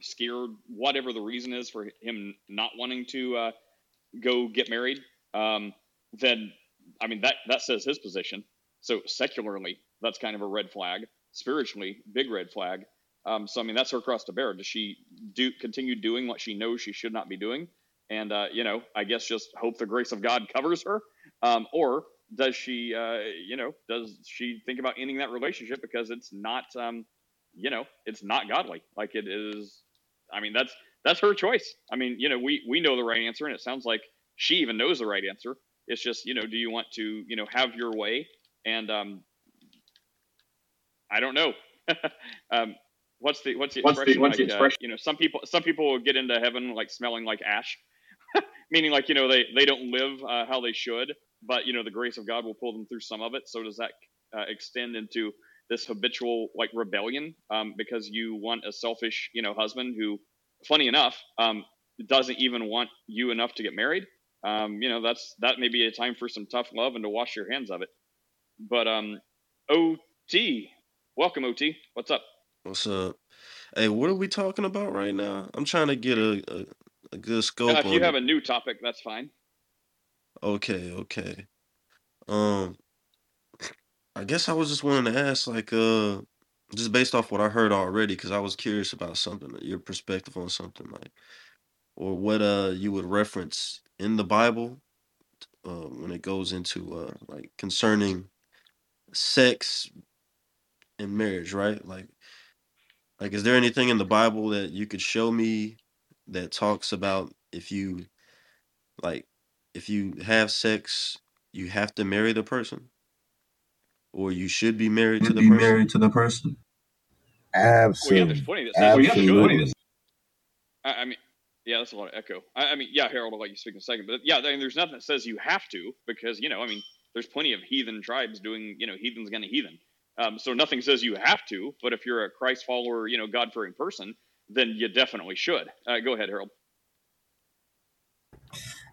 scared, whatever the reason is for him not wanting to uh, go get married, um, then I mean that that says his position. So secularly, that's kind of a red flag. Spiritually, big red flag. Um, so I mean, that's her cross to bear. Does she do continue doing what she knows she should not be doing? And uh, you know, I guess just hope the grace of God covers her, um, or does she, uh, you know, does she think about ending that relationship because it's not, um, you know, it's not godly? Like it is. I mean, that's that's her choice. I mean, you know, we we know the right answer, and it sounds like she even knows the right answer. It's just, you know, do you want to, you know, have your way? And um, I don't know. um, what's the what's the What's the expression what's the like? Uh, expression? you know, some people some people will get into heaven like smelling like ash, meaning like you know they they don't live uh, how they should, but you know the grace of God will pull them through some of it. So does that uh, extend into this habitual like rebellion um, because you want a selfish you know husband who, funny enough, um, doesn't even want you enough to get married? Um, you know that's that may be a time for some tough love and to wash your hands of it. But um, OT, welcome OT. What's up? What's up? Hey, what are we talking about right now? I'm trying to get a, a, a good Uh, scope if you have it. a new topic, that's fine. Okay, okay. Um, I guess I was just wanting to ask, like, uh, just based off what I heard already, because I was curious about something, your perspective on something, like, or what uh you would reference in the Bible, uh, when it goes into uh like concerning sex and marriage, right? Like, like is there anything in the Bible that you could show me that talks about if you like if you have sex, you have to marry the person, or you should be married to Should the be person? married to the person. Well, yeah, there's Absolutely. plenty that says you Absolutely. should. I, I mean, yeah, that's a lot of echo. I, I mean, yeah, Harold, I'll let you speak in a second, but yeah, I mean, there's nothing that says you have to because you know, I mean, there's plenty of heathen tribes doing, you know, heathens gonna heathen. Um, so nothing says you have to, but if you're a Christ follower, you know, God fearing person, then you definitely should. Uh, go ahead, Harold.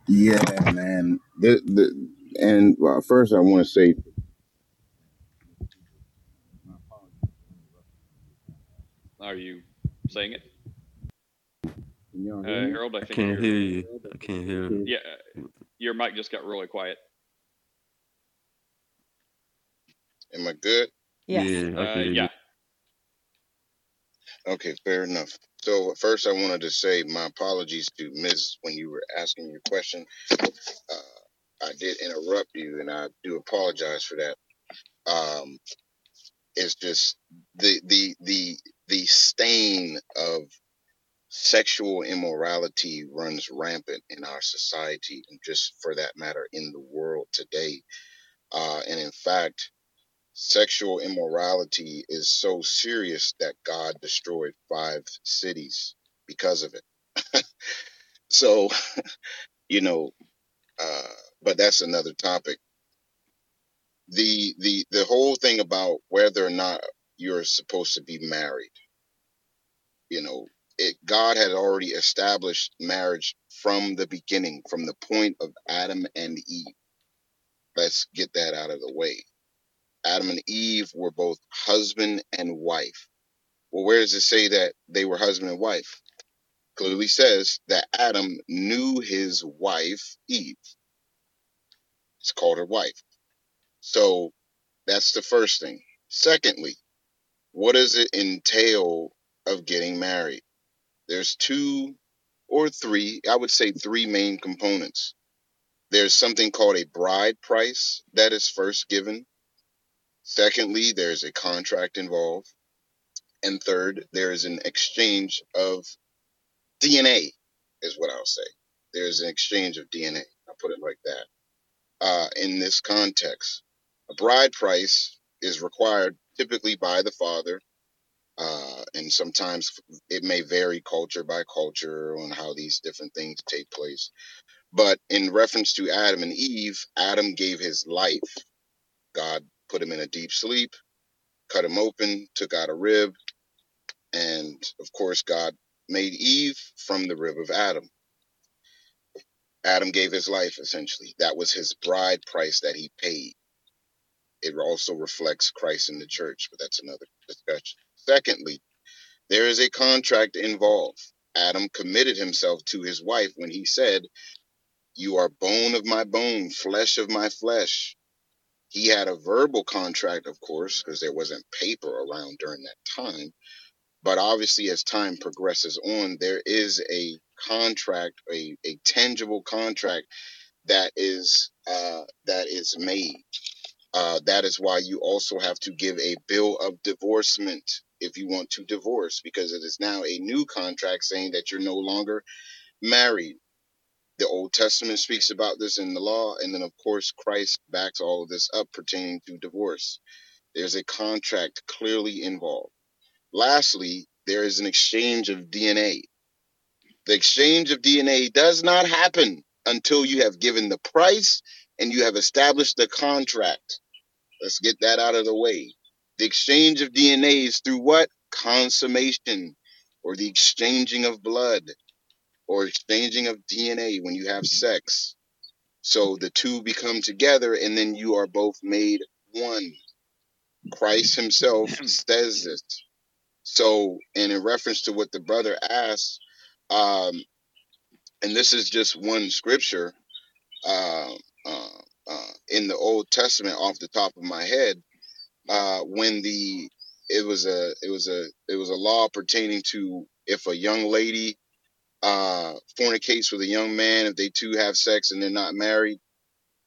Yeah, man. The, the, and well, first, I want to say Are you saying it, uh. Harold? I I can't hear you. I can't hear. Yeah, uh, your mic just got really quiet. Am I good? Yeah, I Uh, yeah. Okay, fair enough. So first, I wanted to say my apologies to Ms. when you were asking your question. Uh, I did interrupt you, and I do apologize for that. Um, it's just the the the the stain of sexual immorality runs rampant in our society, and just for that matter, in the world today. Uh, and in fact, sexual immorality is so serious that God destroyed five cities because of it. so, you know, uh, but that's another topic. The the the whole thing about whether or not you're supposed to be married, you know, it God had already established marriage from the beginning, from the point of Adam and Eve. Let's get that out of the way Adam and Eve were both husband and wife. Well, where does it say that they were husband and wife? Clearly says that Adam knew his wife, Eve. It's called her wife. So that's the first thing. Secondly, what does it entail of getting married? There's two or three, I would say three main components. There's something called a bride price that is first given Secondly, there's a contract involved. And third, there is an exchange of DNA, is what I'll say. There's an exchange of DNA. I'll put it like that. Uh, in this context, a bride price is required typically by the father, uh, and sometimes it may vary culture by culture on how these different things take place. But in reference to Adam and Eve, Adam gave his life. God put him in a deep sleep, cut him open, took out a rib, and of course, God made Eve from the rib of Adam. Adam gave his life essentially. That was his bride price that he paid. It also reflects Christ in the church, but that's another discussion. Secondly, there is a contract involved. Adam committed himself to his wife when he said, You are bone of my bone, flesh of my flesh. He had a verbal contract, of course, because there wasn't paper around during that time. But obviously, as time progresses on, there is a contract, a, a tangible contract that is uh, that is made. Uh, that is why you also have to give a bill of divorcement if you want to divorce, because it is now a new contract saying that you're no longer married the Old Testament speaks about this in the law, and then of course Christ backs all of this up pertaining to divorce. There's a contract clearly involved. Lastly, there is an exchange of DNA. The exchange of DNA does not happen until you have given the price and you have established the contract. Let's get that out of the way. The exchange of DNA is through what? Consummation or the exchanging of blood or exchanging of DNA when you have sex. So the two become together and then you are both made one. Christ himself says this. So, and in reference to what the brother asked, um, and this is just one scripture uh, uh, uh, in the Old Testament off the top of my head, uh, when the it was a it was a it was a law pertaining to if a young lady uh, fornicates with a young man, if they two have sex and they're not married,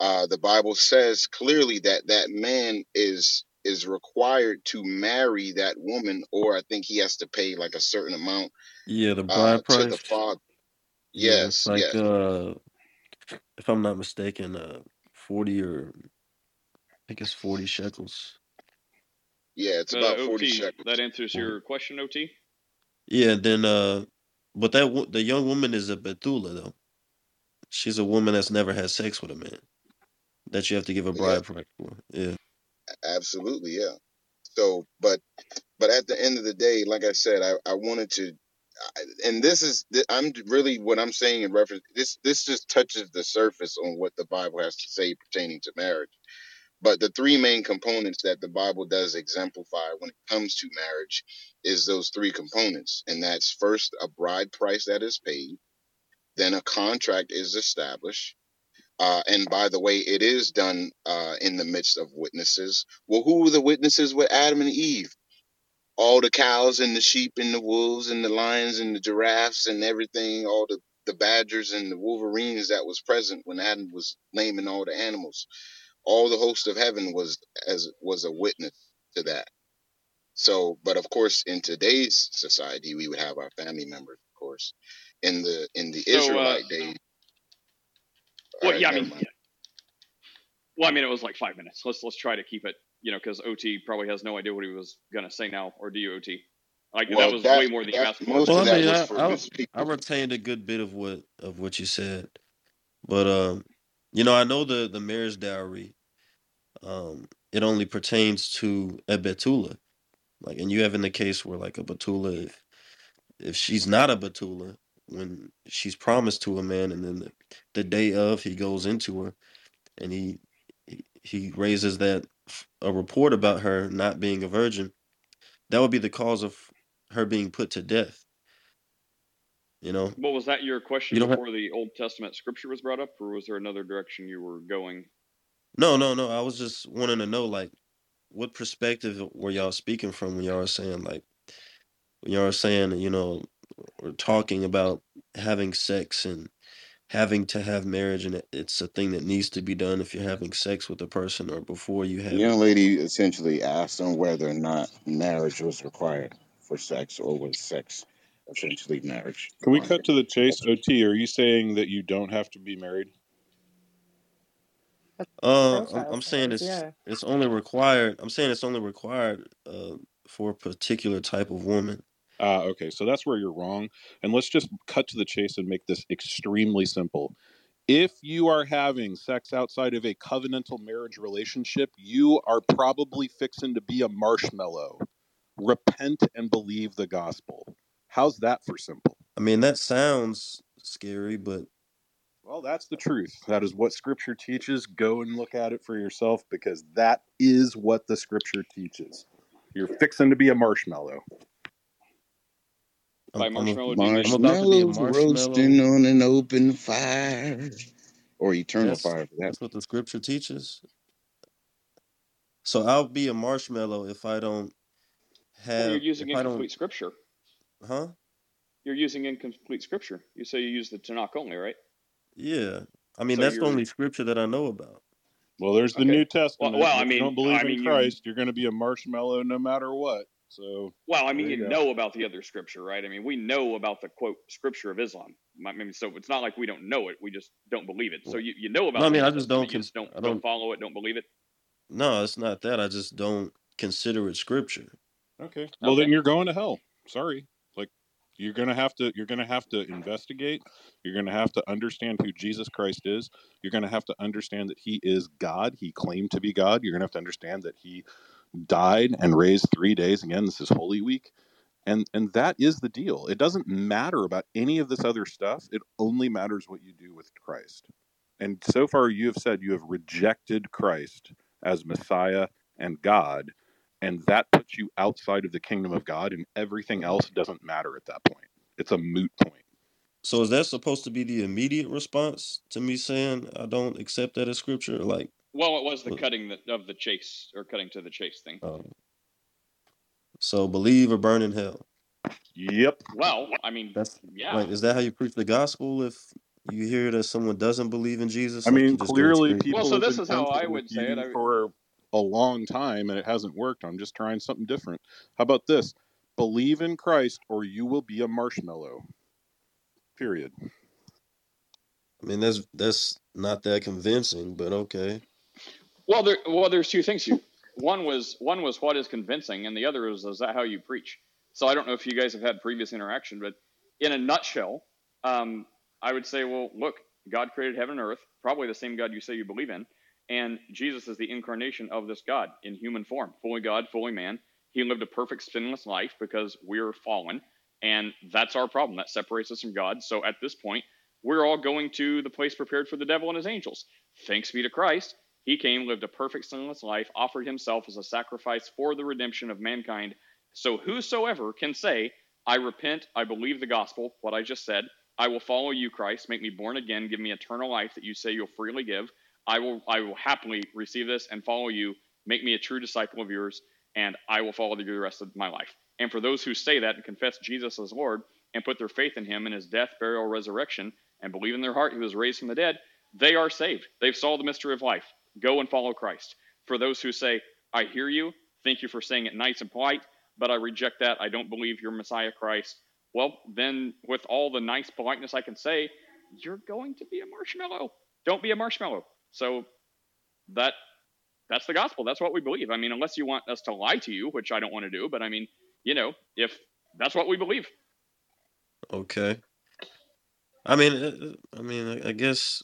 uh, the Bible says clearly that that man is is required to marry that woman, or I think he has to pay like a certain amount Yeah, the uh, bride to the price. father. Yeah, it's Yes, like yes, uh, if I'm not mistaken, uh, forty or I think it's forty shekels. yeah. It's Uh, about forty OT, shekels. that answers your question, OT. Yeah, then uh, but that the young woman is a betula though. She's a woman that's never had sex with a man that you have to give a Yeah, bride price for. Yeah. absolutely, yeah. So, but but at the end of the day, like I said, I, I wanted to, I- and this is I'm really what I'm saying in reference. This this just touches the surface on what the Bible has to say pertaining to marriage. But the three main components that the Bible does exemplify when it comes to marriage is those three components, and that's first a bride price that is paid, then a contract is established. Uh, and by the way, it is done uh, in the midst of witnesses. Well, who were the witnesses with Adam and Eve? all the cows and the sheep and the wolves and the lions and the giraffes and everything, all the the badgers and the wolverines that was present when Adam was naming all the animals. All the host of heaven was as was a witness to that. So, but of course, in today's society, we would have our family members, of course. In the in the So, uh, Israelite days, well, right, yeah, I mean, mind. well, I mean, it was like five minutes. Let's let's try to keep it, you know, because OT probably has no idea what he was gonna say now, or do you, OT? Like that was that way more than you asked most Well, of I mean, was I, for I I retained a good bit of what of what you said, but um, you know, I know the the marriage dowry. Um, it only pertains to a betula, like, and you have in the case where like a betula, if if she's not a betula, when she's promised to a man, and then the, the day of he goes into her, and he he he raises that a report about her not being a virgin, that would be the cause of her being put to death. You know, Well, was that your you question don't have. before the Old Testament scripture was brought up, or was there another direction you were going? No, no, no. I was just wanting to know, like, what perspective were y'all speaking from when y'all were saying, like, when y'all were saying, you know, or talking about having sex and having to have marriage, and it, it's a thing that needs to be done if you're having sex with a person or before you The have it. young lady essentially asked on whether or not marriage was required for sex, or was sex essentially marriage Can we required? cut to the chase? OT, are you saying that you don't have to be married? Uh, I'm, I'm saying it's yeah. it's only required. I'm saying it's only required uh for a particular type of woman. Ah, okay. So that's where you're wrong. And let's just cut to the chase and make this extremely simple. If you are having sex outside of a covenantal marriage relationship, you are probably fixing to be a marshmallow. Repent and believe the gospel. How's that for simple? I mean, that sounds scary, but Well, that's the truth. That is what scripture teaches. Go and look at it for yourself because that is what the scripture teaches. You're fixing to be a marshmallow. I'm By I'm a, marshmallow, do you? I'm about to be a Marshmallows roasting on an open fire, or eternal That's fire that. that's what the scripture teaches. So I'll be a marshmallow if I don't Well, you're have using if don't incomplete scripture. huh? You're using incomplete scripture. You say you use the Tanakh only, right? Yeah. I mean So that's the only scripture that I know about. Well, there's the okay. New Testament. well, I If you don't believe I in mean, you. Christ, you're going to be a marshmallow no matter what. So Well, I mean, you you know about the other scripture, right? I mean, we know about the quote scripture of Islam. I mean, so it's not like we don't know it; we just don't believe it. So you, you know No, about I mean I just don't you just don't I don't don't follow it, don't believe it. no, it's not that. I just don't consider it scripture. Okay. Well, then you're going to hell. Sorry. You're going to have to you're going to have to investigate. You're going to have to understand who Jesus Christ is. You're going to have to understand that he is God. He claimed to be God. You're going to have to understand that he died and raised 3 days again. This is Holy Week. And and that is the deal. It doesn't matter about any of this other stuff. It only matters what you do with Christ. And so far you have said you have rejected Christ as Messiah and God, and that puts you outside of the kingdom of God and everything else doesn't matter at that point. It's a moot point. So is that supposed to be the immediate response to me saying I don't accept that as scripture? Like, Well, it was the what- cutting the, of the chase or cutting to the chase thing. um, so believe or burn in hell. Yep. Well, I mean, That's yeah. like, is that how you preach the gospel? If you hear that someone doesn't believe in Jesus, I mean, clearly straight. Well, people so this is how I would say it. I, for a long time and it hasn't worked. I'm just trying something different. How about this? Believe in Christ or you will be a marshmallow. Period. I mean, that's that's not that convincing, but okay. well, there, well, there's two things. You one was one was what is convincing, and the other is is that how you preach. So I don't know if you guys have had previous interaction, but in a nutshell, um, I would say, well, look, God created heaven and earth, probably the same God you say you believe in, and Jesus is the incarnation of this God in human form, fully God, fully man. He lived a perfect sinless life because we're fallen, and that's our problem. That separates us from God. So at this point, we're all going to the place prepared for the devil and his angels. Thanks be to Christ. He came, lived a perfect sinless life, offered himself as a sacrifice for the redemption of mankind. So whosoever can say, I repent, I believe the gospel, what I just said, I will follow you, Christ, make me born again, give me eternal life that you say you'll freely give. I will I will happily receive this and follow you, make me a true disciple of yours, and I will follow you the rest of my life. And for those who say that and confess Jesus as Lord and put their faith in him in his death, burial, resurrection, and believe in their heart he was raised from the dead, they are saved. They've solved the mystery of life. Go and follow Christ. For those who say, I hear you, thank you for saying it nice and polite, but I reject that. I don't believe you're Messiah Christ. Well, then, with all the nice politeness I can say, you're going to be a marshmallow. Don't be a marshmallow. So that that's the gospel. That's what we believe. I mean, unless you want us to lie to you, which I don't want to do, but I mean, you know, if that's what we believe. Okay. I mean, uh, I mean, I I guess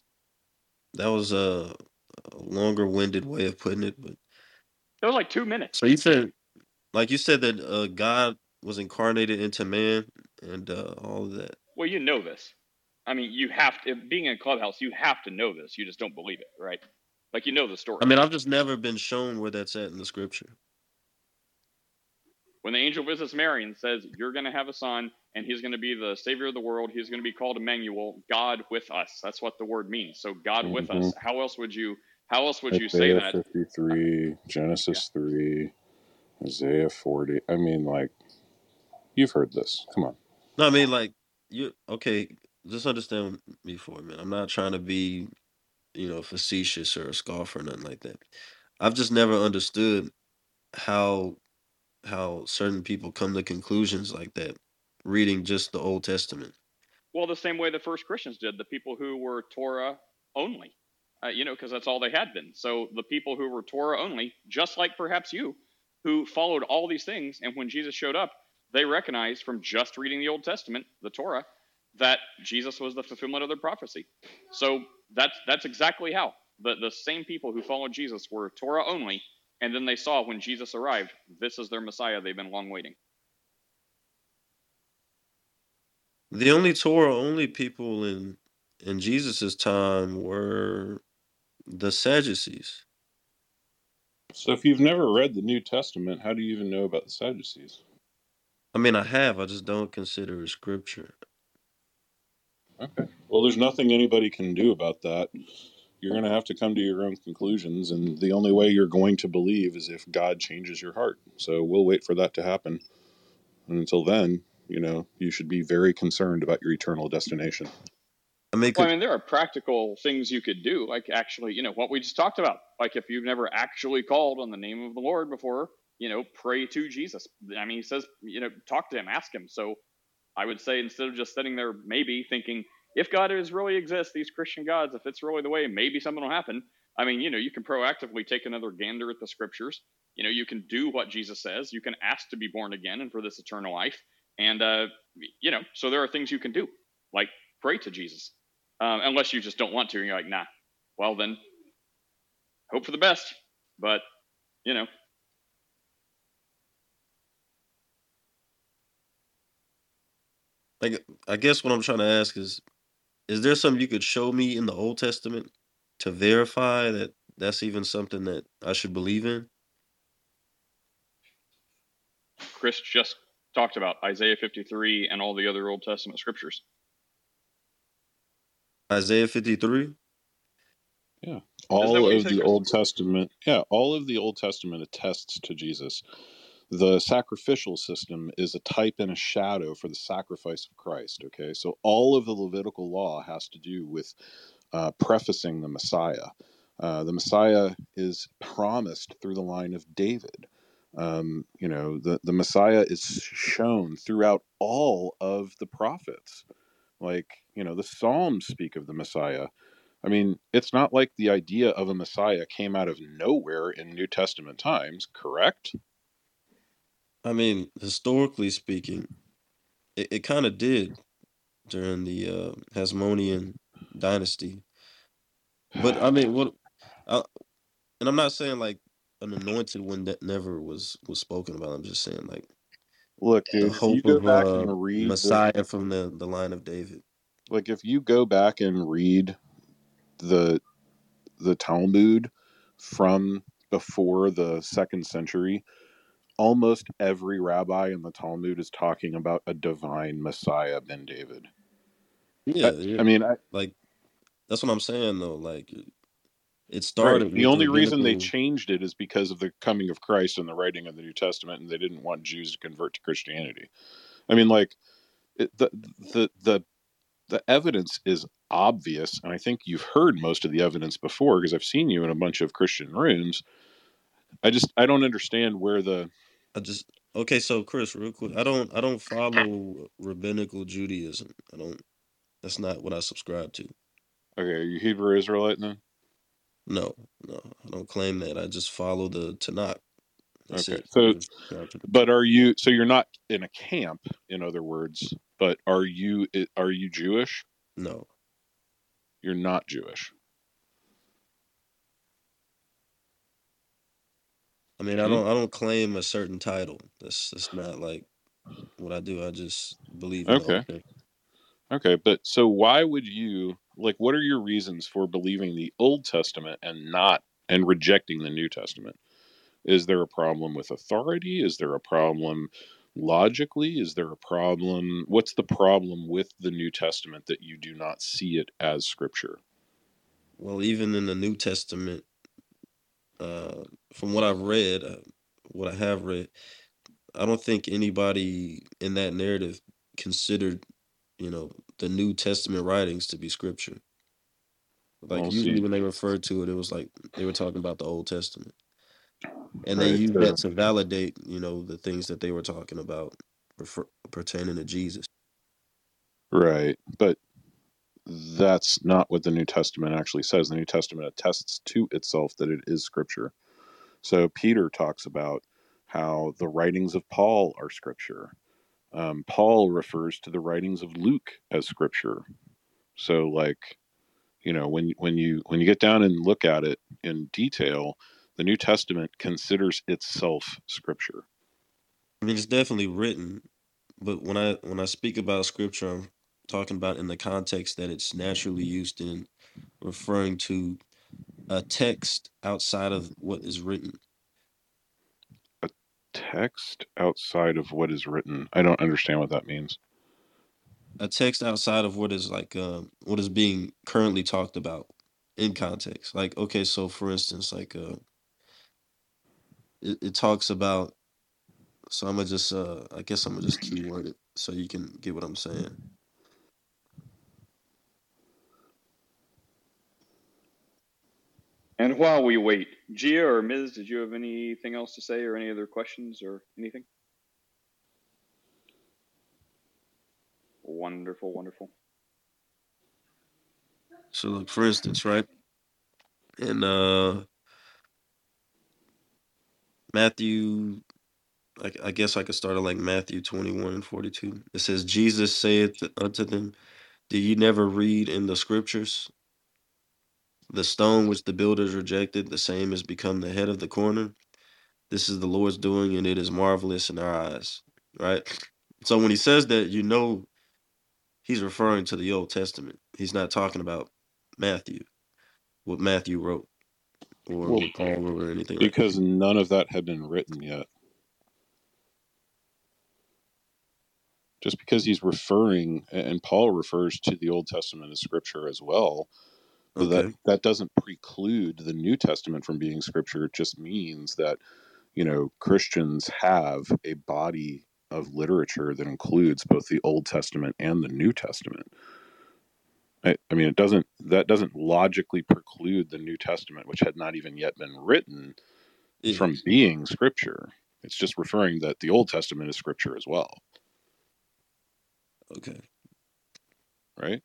that was a, a longer-winded way of putting it, but It was like two minutes. so you said, like you said that uh, God was incarnated into man and uh, all of that. Well, you know this. I mean, you have to, being in a Clubhouse, you have to know this. You just don't believe it, right? Like, you know the story. I mean, I've just never been shown where that's at in the scripture. when the angel visits Mary and says, You're going to have a son, and he's going to be the savior of the world, he's going to be called Emmanuel, God with us. That's what the word means. So, God with hmm us. How else would you? How else would you say Isaiah that? 53, Genesis 3, Isaiah 40. I mean, like, you've heard this. Come on. No, I mean, like you. Okay, just understand me for a minute. I'm not trying to be, you know, facetious or a scoff or nothing like that. I've just never understood how how certain people come to conclusions like that reading just the Old Testament. Well, the same way the first Christians did, the people who were Torah only, uh, you know, because that's all they had been. So the people who were Torah only, just like perhaps you, who followed all these things, and when Jesus showed up, they recognized from just reading the Old Testament, the Torah, that Jesus was the fulfillment of their prophecy. So that's that's exactly how the the same people who followed Jesus were Torah only, and then they saw when Jesus arrived, this is their Messiah. They've been long waiting. The only Torah only people in in Jesus's time were the Sadducees. So if you've never read the New Testament, how do you even know about the Sadducees? I mean, I have. I just don't consider it scripture. Okay. Well, there's nothing anybody can do about that. You're going to have to come to your own conclusions, and the only way you're going to believe is if God changes your heart. So we'll wait for that to happen. And until then, you know, you should be very concerned about your eternal destination. I mean, Well, I mean, there are practical things you could do, like actually, you know, what we just talked about. Like if you've never actually called on the name of the Lord before, you know, pray to Jesus. I mean, he says, you know, talk to him, ask him. So I would say instead of just sitting there, maybe thinking, if God is really exists, these Christian gods, if it's really the way, maybe something will happen. I mean, you know, you can proactively take another gander at the scriptures. You know, you can do what Jesus says. You can ask to be born again and for this eternal life. And, uh, you know, so there are things you can do, like pray to Jesus. Um, unless you just don't want to, and you're like, nah. Well, then, hope for the best. But, you know, like I guess what I'm trying to ask is, is there something you could show me in the Old Testament to verify that that's even something that I should believe in? Chris just talked about Isaiah 53 and all the other Old Testament scriptures. Isaiah 53. Yeah. All of the Old Testament, yeah, all of the Old Testament attests to Jesus. The sacrificial system is a type and a shadow for the sacrifice of Christ. Okay. So all of the Levitical law has to do with uh, prefacing the Messiah. Uh, the Messiah is promised through the line of David. Um, you know, the, the Messiah is shown throughout all of the prophets. Like, you know, the Psalms speak of the Messiah. I mean, it's not like the idea of a Messiah came out of nowhere in New Testament times, correct? I mean, historically speaking, it, it kind of did during the uh, Hasmonean dynasty. But I mean, what? I, and I'm not saying like an anointed one that never was was spoken about. I'm just saying like Look, the if you go of back uh, and read the, Messiah from the the line of David. like if you go back and read the the Talmud from before the second century, almost every rabbi in the Talmud is talking about a divine Messiah ben David. Yeah, I, yeah. I mean, I, Like that's what I'm saying though. Like it, It Right. started The only reason they changed it is because of the coming of Christ and the writing of the New Testament, and they didn't want Jews to convert to Christianity. I mean, like it, the the the the evidence is obvious, and I think you've heard most of the evidence before because I've seen you in a bunch of Christian rooms. I just I don't understand where the I just okay. So Chris, real quick, I don't I don't follow rabbinical Judaism. I don't. That's not what I subscribe to. okay, are you Hebrew Israelite then? No, no, I don't claim that. I just follow the Tanakh. That's Okay, it. So just subscribe to the but are you so you're not in a camp, in other words, but are you are you Jewish? No. You're not Jewish. I mean, I Hmm? don't I don't claim a certain title. That's that's not like what I do. I just believe Okay. Okay, but so why would you like what are your reasons for believing the Old Testament and not and rejecting the New Testament? Is there a problem with authority? Is there a problem logically? Is there a problem? What's the problem with the New Testament that you do not see it as scripture? Well, even in the New Testament, uh, from what I've read, uh, what I have read, I don't think anybody in that narrative considered, you know, the New Testament writings to be scripture. Like Well, usually see, when they referred to it, it was like they were talking about the Old Testament, and they right. used that to validate, you know, the things that they were talking about refer- pertaining to Jesus. right. But that's not what the New Testament actually says. The New Testament attests to itself that it is scripture. So Peter talks about how the writings of Paul are scripture. Um, Paul refers to the writings of Luke as scripture. So like, you know, when when you when you get down and look at it in detail, the New Testament considers itself scripture. I mean, it's definitely written, but when I when I speak about scripture, I'm talking about in the context that it's naturally used in, referring to a text outside of what is written. A text outside of what is written. I don't understand what that means. A text outside of what is like uh, what is being currently talked about in context. Like, okay, so for instance, like uh, it, it talks about. So I'm gonna just uh, I guess I'm gonna just keyword it so you can get what I'm saying. And while we wait, Gia or Ms, did you have anything else to say or any other questions or anything? Wonderful, wonderful. So look, for instance, right? In uh Matthew I, I guess I could start at like Matthew 21 and 42. It says, Jesus saith unto them, Do ye never read in the scriptures? The stone which the builders rejected, the same has become the head of the corner. This is the Lord's doing, and it is marvelous in our eyes. Right? So when he says that, you know he's referring to the Old Testament. He's not talking about Matthew, what Matthew wrote, or Well, what Paul wrote, or anything like that. because none of that had been written yet. Just because he's referring, and Paul refers to the Old Testament as scripture as well, but that that doesn't preclude the New Testament from being scripture. It just means that you know Christians have a body of literature that includes both the Old Testament and the New Testament. I, I mean, it doesn't that doesn't logically preclude the New Testament, which had not even yet been written, Yeah. from being scripture. It's just referring that the Old Testament is scripture as well, Okay. right?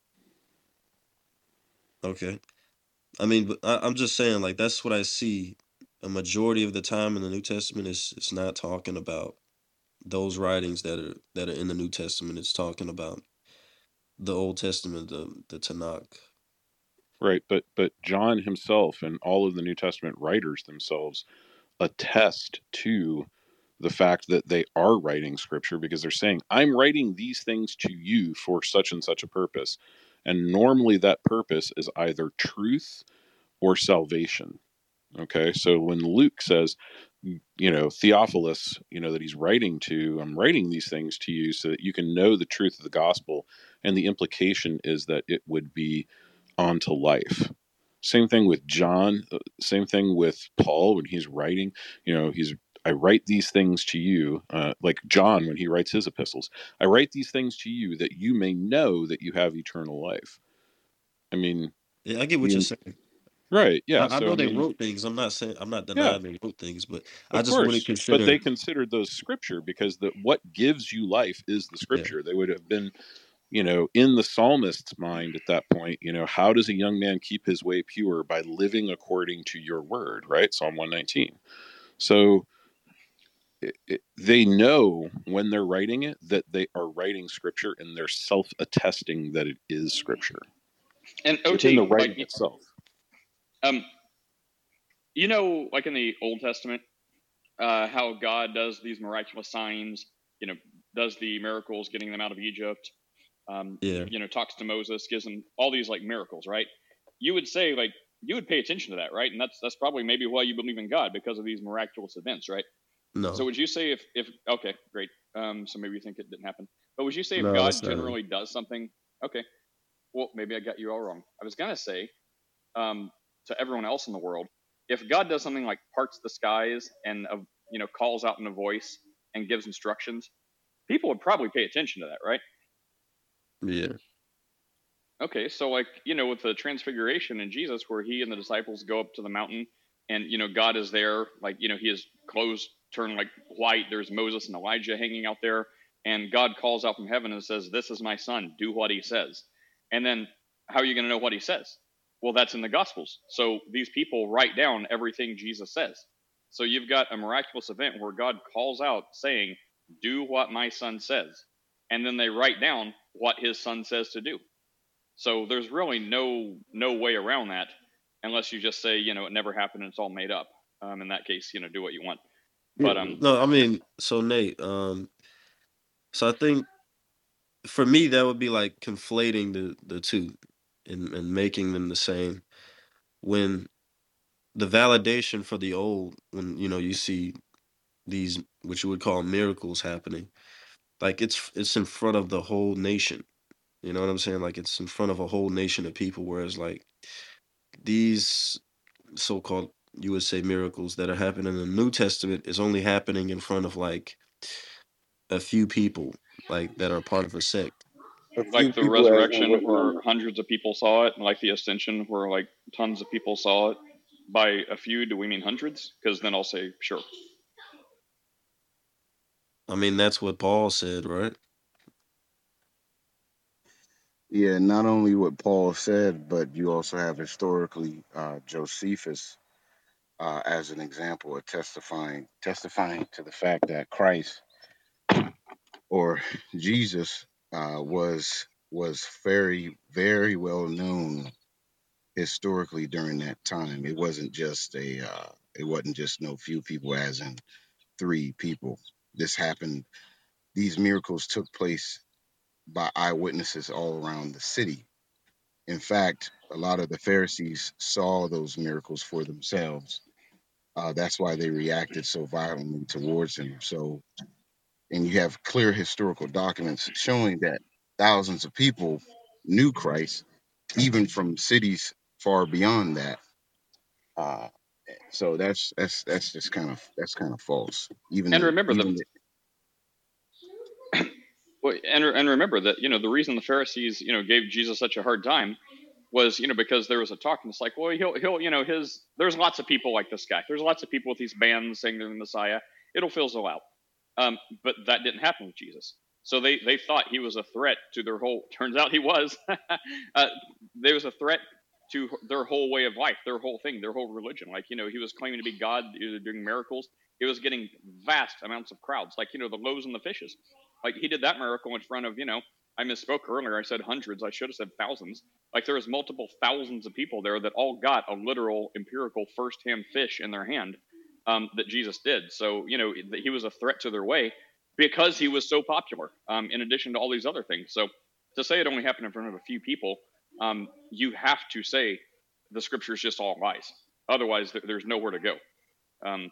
Okay. I mean, but I, I'm just saying, like, that's what I see. A majority of the time in the New Testament is it's not talking about those writings that are that are in the New Testament. It's talking about the Old Testament, the the Tanakh. Right, but but John himself and all of the New Testament writers themselves attest to the fact that they are writing scripture because they're saying, I'm writing these things to you for such and such a purpose. And normally that purpose is either truth or salvation. Okay, so when Luke says, you know, Theophilus, you know, that he's writing to, I'm writing these things to you so that you can know the truth of the gospel. And the implication is that it would be onto life. Same thing with John. uh, Same thing with Paul when he's writing. You know, he's I write these things to you, uh, like John when he writes his epistles. I write these things to you that you may know that you have eternal life. I mean, Yeah, I get what you're saying. right? Yeah. I, I So know I they mean, wrote things. I'm not saying I'm not yeah, denying they wrote things, but I just wouldn't consider. But they considered those scripture because the what gives you life is the Yeah, scripture. They would have been you know, in the psalmist's mind at that point, you know, how does a young man keep his way pure by living according to your word, right? Psalm 119. So it, it, they know when they're writing it that they are writing scripture and they're self attesting that it is scripture. And It's in the OT, like writing itself. um, you know, like in the Old Testament, uh, how God does these miraculous signs, you know, does the miracles getting them out of Egypt, um, yeah, you know, talks to Moses, gives them all these like miracles, right? You would say like you would pay attention to that, right? And that's that's probably maybe why you believe in God because of these miraculous events, right? So would you say if if okay, great. Um, so maybe you think it didn't happen, but would you say if no, God generally does something, okay, well maybe I got you all wrong. I was gonna say um, to everyone else in the world, if God does something like parts the skies and uh, you know calls out in a voice and gives instructions, people would probably pay attention to that, right? Yeah, Okay, so like you know with the transfiguration in Jesus, where he and the disciples go up to the mountain, and you know God is there, like you know he has clothes turn like white. There's Moses and Elijah hanging out there, and God calls out from heaven and says, "This is my son. Do what he says." And then how are you going to know what he says? Well, that's in the Gospels. So these people write down everything Jesus says. So you've got a miraculous event where God calls out saying, "Do what my son says," and then they write down what his son says to do. So there's really no no way around that, unless you just say you know it never happened and it's all made up. Um, in that case, you know do what you want. But um, No, I mean, so Nate, um, so I think for me that would be like conflating the the two and and making them the same. When the validation for the old, when you know you see these what you would call miracles happening, like it's it's in front of the whole nation. You know what I'm saying? Like it's in front of a whole nation of people. Whereas like these so-called you would say miracles that are happening in the New Testament is only happening in front of like a few people, like that are part of a sect. A few like the people as resurrection where hundreds of people saw it, and like the ascension where like tons of people saw it. By a few, do we mean hundreds? Because then I'll say sure. I mean, that's what Paul said, right? Yeah, not only what Paul said, but you also have historically uh, Josephus uh, as an example of testifying testifying to the fact that Christ or Jesus uh, was was very very well known historically during that time. It wasn't just a uh, it wasn't just no few people, as in three people. This happened. These miracles took place by eyewitnesses all around the city. In fact, a lot of the Pharisees saw those miracles for themselves. Uh, that's why they reacted so violently towards him. So, and you have clear historical documents showing that thousands of people knew Christ, even from cities far beyond that. Uh, so that's that's that's just kind of that's kind of false. Even And the remember even the the, well, and and remember that you know the reason the Pharisees you know gave Jesus such a hard time was you know because there was a talk and it's like well he'll he'll you know his there's lots of people like this guy. There's lots of people with these bands saying they're the Messiah. It'll fizzle out. Um, but that didn't happen with Jesus. So they they thought he was a threat to their whole turns out he was. Uh, there was a threat to their whole way of life their whole thing their whole religion. Like you know he was claiming to be God doing miracles. He was getting vast amounts of crowds like you know the loaves and the fishes. Like he did that miracle in front of you know I misspoke earlier. I said hundreds. I should have said thousands. Like there was multiple thousands of people there that all got a literal, empirical, first-hand fish in their hand um, that Jesus did. So you know he was a threat to their way because he was so popular. Um, in addition to all these other things, so to say it only happened in front of a few people, um, you have to say the scriptures just all lies. Otherwise, th- there's nowhere to go. Um,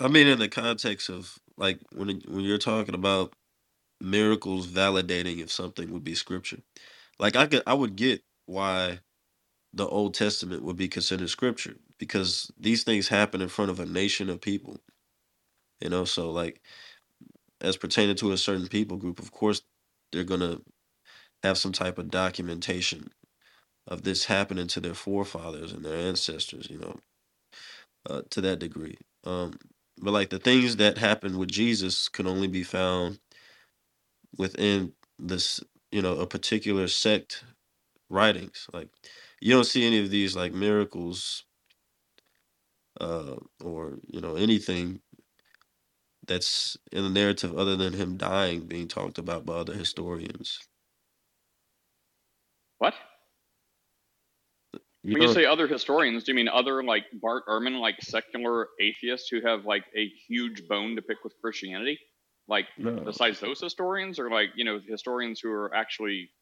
I mean, in the context of like when when you're talking about miracles validating if something would be scripture, like I could I would get why the Old Testament would be considered scripture because these things happen in front of a nation of people. You know, so like as pertaining to a certain people group, of course, they're gonna have some type of documentation of this happening to their forefathers and their ancestors. You know, uh, to that degree. Um, but like the things that happened with Jesus could only be found within this, you know, a particular sect writings. Like you don't see any of these like miracles uh, or you know anything that's in the narrative other than him dying being talked about by other historians. What? You When you know, say other historians, do you mean other like Bart Ehrman, like secular atheists who have like a huge bone to pick with Christianity? Like no, besides those historians, or like you know historians who are actually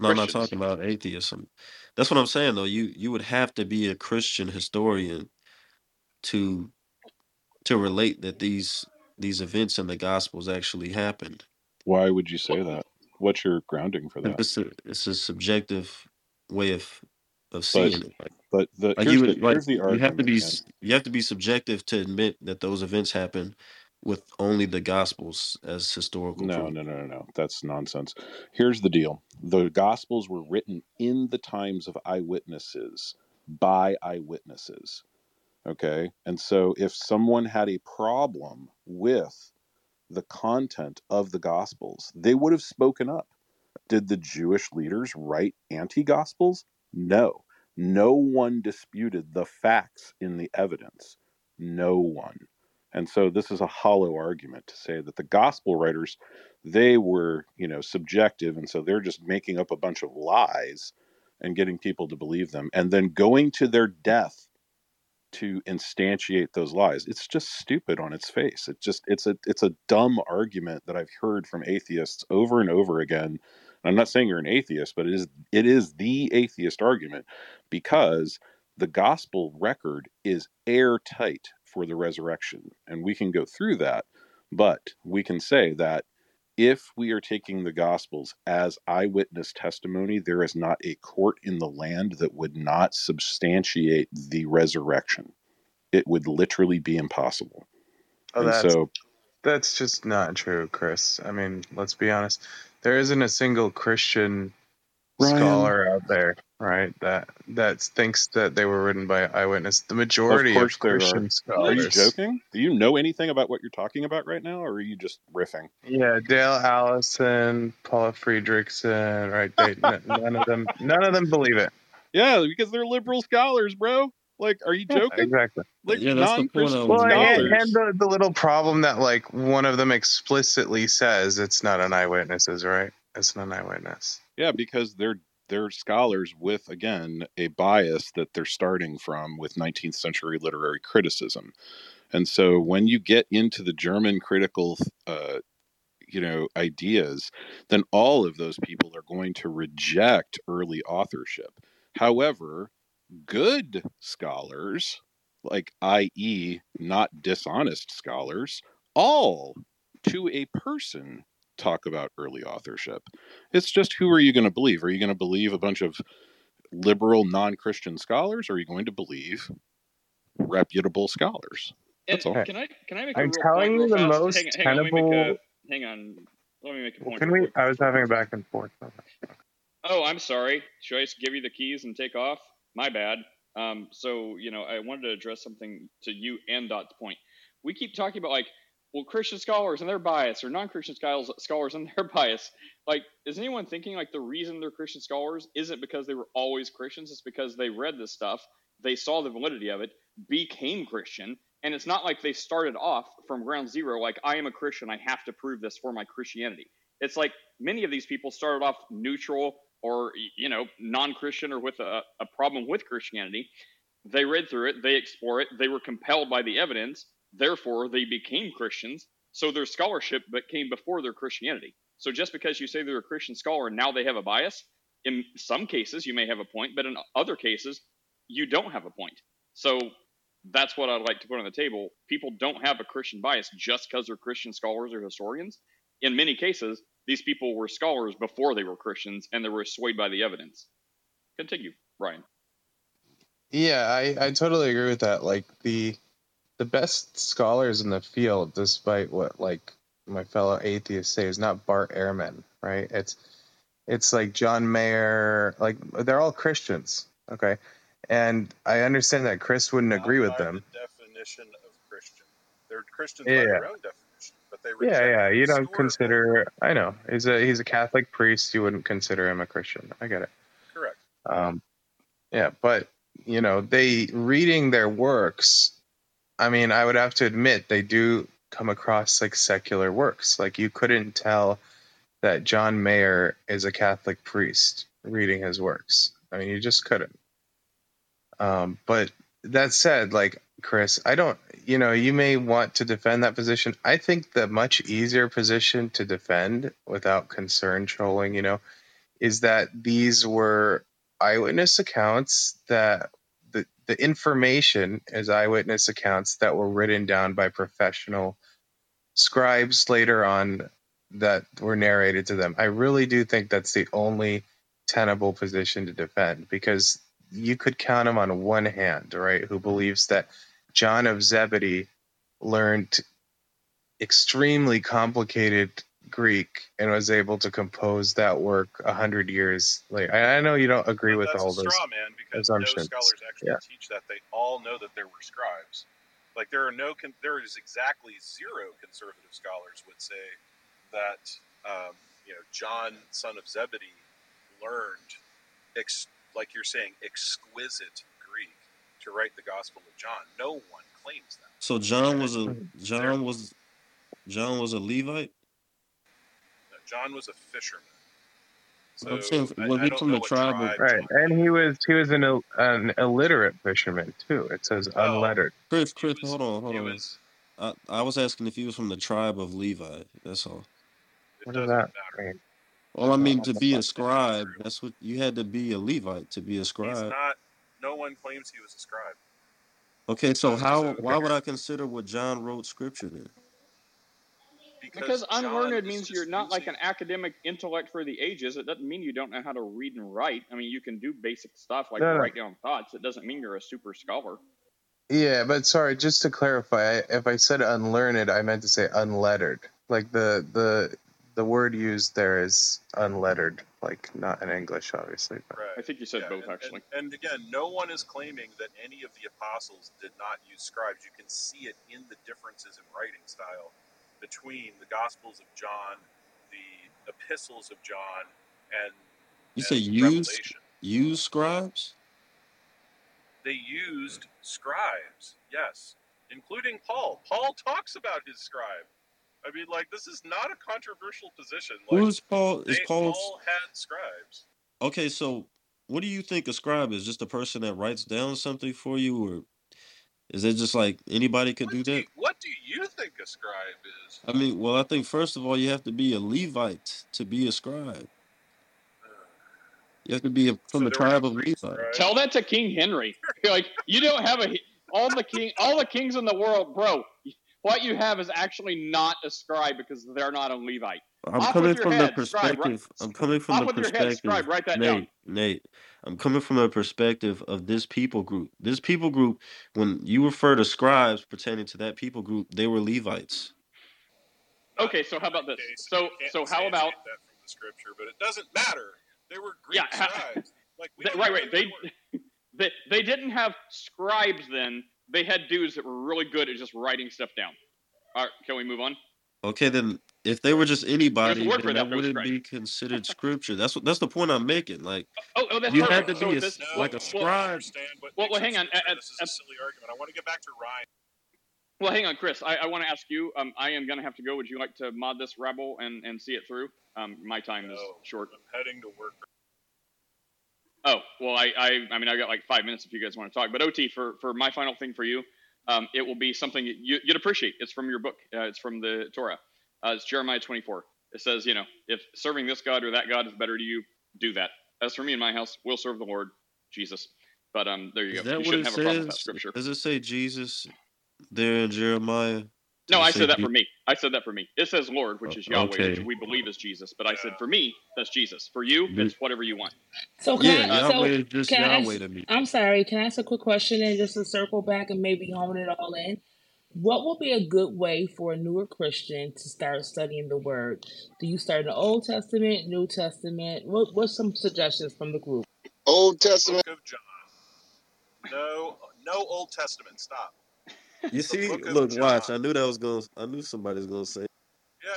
no, I'm not Christians? talking about atheism. That's what I'm saying though. You you would have to be a Christian historian to to relate that these these events in the Gospels actually happened. Why would you say that? What's your grounding for that? It's a it's a subjective way of of But seeing it. Like but the like here's you the would like here's the you have to be man. you have to be subjective to admit that those events happen with only the Gospels as historical No, proof. no, no, no, no. That's nonsense. Here's the deal. The gospels were written in the times of eyewitnesses by eyewitnesses. Okay? And so if someone had a problem with the content of the gospels, they would have spoken up. Did the Jewish leaders write anti gospels? No. No one disputed the facts in the evidence. No one. And so this is a hollow argument to say that the gospel writers, they were, you know, subjective. And so they're just making up a bunch of lies and getting people to believe them and then going to their death to instantiate those lies it's just stupid on its face it just it's a it's a dumb argument that i've heard from atheists over and over again i'm not saying you're an atheist but it is it is the atheist argument because the gospel record is airtight for the resurrection and we can go through that but we can say that if we are taking the gospels as eyewitness testimony there is not a court in the land that would not substantiate the resurrection it would literally be impossible Oh, and that's so that's just not true, Chris. I mean, let's be honest. There isn't a single Christian ryan scholar out there, right, that that thinks that they were written by eyewitness. The majority of course there are Christian are you joking do you know anything about what you're talking about right now or are you just riffing Yeah, Dale Allison, Paula Fredriksen, right? They, n- none of them, none of them believe it. yeah because they're liberal scholars bro like are you joking exactly. like Yeah, that's the point I non-christian Well, getting and, and the, the little problem that like one of them explicitly says it's not an eyewitness is right. It's not an eyewitness. Yeah, because they're they're scholars with again a bias that they're starting from with 19th century literary criticism. And so when you get into the German critical uh you know ideas, then all of those people are going to reject early authorship. However, good scholars, like i.e., not dishonest scholars, all to a person talk about early authorship. It's just who are you going to believe? Are you going to believe a bunch of liberal non Christian scholars, or are you going to believe reputable scholars? And That's all. Can I can I make a I'm telling you the fast? most Hang, hang on, let me make tenable. a hang on. Let me make a point can we? I was having a back and forth. Okay. Oh, I'm sorry. Should I just give you the keys and take off? My bad. Um, so you know, I wanted to address something to you and Dot's point. We keep talking about like, well, Christian scholars and their bias, or non-Christian scholars scholars and their bias. Like, is anyone thinking like the reason they're Christian scholars isn't because they were always Christians? It's because they read this stuff, they saw the validity of it, became Christian, and it's not like they started off from ground zero. Like, I am a Christian, I have to prove this for my Christianity. It's like many of these people started off neutral or you know non-christian or with a, a problem with christianity they read through it they explore it they were compelled by the evidence therefore they became christians so their scholarship but came before their christianity so just because you say they're a christian scholar and now they have a bias in some cases you may have a point but in other cases you don't have a point so that's what i'd like to put on the table people don't have a christian bias just because they're christian scholars or historians in many cases, these people were scholars before they were Christians and they were swayed by the evidence. Continue, Ryan. Yeah, I, I totally agree with that. Like the the best scholars in the field, despite what like my fellow atheists say, is not Bart Ehrman, right? It's it's like John Meier, like they're all Christians, okay? And I understand that Chris wouldn't agree with them. the definition of Christian. They're Christians Yeah. by their own definition, but they Yeah, yeah. You don't consider. I know he's a he's a Catholic priest. You wouldn't consider him a Christian. I get it. Correct. Um, yeah, but you know, they reading their works. I mean, I would have to admit they do come across like secular works. Like you couldn't tell that John Meier is a Catholic priest reading his works. I mean, you just couldn't. Um, but that said, like Chris, I don't. You know, you may want to defend that position. I think the much easier position to defend without concern trolling, you know, is that these were eyewitness accounts that the information as eyewitness accounts that were written down by professional scribes later on that were narrated to them. I really do think that's the only tenable position to defend because you could count them on one hand, right? Who believes that John of Zebedee learned extremely complicated Greek and was able to compose that work a hundred years later. I, I know you don't agree But with that's all a those straw man because no assumptions. scholars actually Yeah. teach that. They all know that there were scribes. Like there are no, con- there is exactly zero conservative scholars would say that um, you know John, son of Zebedee, learned, ex- like you're saying, exquisite Greek to write the Gospel of John. No one claims that. So John was a John was John was a Levite. John was a fisherman. I'm saying was I he don't from the tribe of tribe Right, John. and he was he was an an illiterate fisherman too. It says Oh, unlettered. Chris? Chris, was. hold on, hold on. was. I, I was asking if he was from the tribe of Levi. That's all. It What does that matter. mean? Well, I mean, to be a scribe, that's what you had to be a Levite to be a He's scribe. not. No one claims he was a scribe. Okay, so So how? so Why would I consider what John wrote scripture then? Because because unlearned means you're not like an academic intellect for the ages. It doesn't mean you don't know how to read and write. I mean, you can do basic stuff like No, no. write down thoughts. It doesn't mean you're a super scholar. Yeah, but sorry, just to clarify, if I said unlearned, I meant to say unlettered. Like the the the word used there is unlettered, like not in English, obviously. But Right. I think you said Yeah, both and, actually. and, and again, no one is claiming that any of the apostles did not use scribes. You can see it in the differences in writing style between the Gospels of John, the epistles of John, and You say and use use scribes? They used scribes, yes, including Paul. Paul talks about his scribe. I mean, like this is not a controversial position. Like Who's Paul? Is they Paul? had scribes. Okay, so what do you think a scribe is? Just a person that writes down something for you, or is it just like anybody could do What do that? you, what do you think a scribe is? I mean, well, I think first of all, you have to be a Levite to be a scribe. You have to be a, from So the there were tribe of Greek Levi. scribes. Tell that to King Henry. You're like you don't have a all the king all the kings in the world, bro. What you have is actually not a scribe because they're not a Levite. I'm Off coming with your from the head, scribe. Right, perspective. I'm coming from off the with your head, perspective. scribe. Write that Nate, down. Nate. I'm coming from the perspective of this people group. This people group, when you refer to scribes pertaining to that people group, they were Levites. Okay, so how about this? So so how about that from the scripture, but it doesn't matter. They were Greek yeah, scribes. Like They, right, know right. They, they they they didn't have scribes then. They had dudes that were really good at just writing stuff down. All right, can we move on? Okay, then if they were just anybody, then that that wouldn't be considered scripture. That's what that's the point I'm making. Like Oh, oh, that's you perfect. had to So be a, this s- well, like a I scribe. understand what well, well hang on. scripture. At, This is at, a silly argument. I want to get back to Ryan. well, hang on, Chris. I, I want to ask you. Um, I am gonna have to go. Would you like to mod this rebel and and see it through? Um, my time is No, short. I'm heading to work. Oh, well, I, I, I mean, I got like five minutes if you guys want to talk. But OT, for for my final thing for you, um, it will be something you, you'd appreciate. It's from your book. Uh, it's from the Torah. Uh, it's Jeremiah 24. It says, you know, if serving this God or that God is better to you, do that. As for me and my house, we'll serve the Lord, Jesus. But um, there you Is go. that You what shouldn't it have a problem with that says? scripture. Does it say Jesus there in Jeremiah? No, I said that Je- for me. I said that for me. It says Lord, which is Yahweh, which we believe is Jesus. But I said for me, that's Jesus. For you, You- it's whatever you want. So Yeah, can I, Yahweh so is just I Yahweh ask, to me. I'm sorry, can I ask a quick question and just to circle back and maybe hone it all in? What will be a good way for a newer Christian to start studying the Word? Do you start in the Old Testament, New Testament? What What's some suggestions from the group? Old Testament. Book of John. No, no Old Testament. Stop. You see, look, John. watch. I knew that was going. to I knew somebody was going to say. Yeah.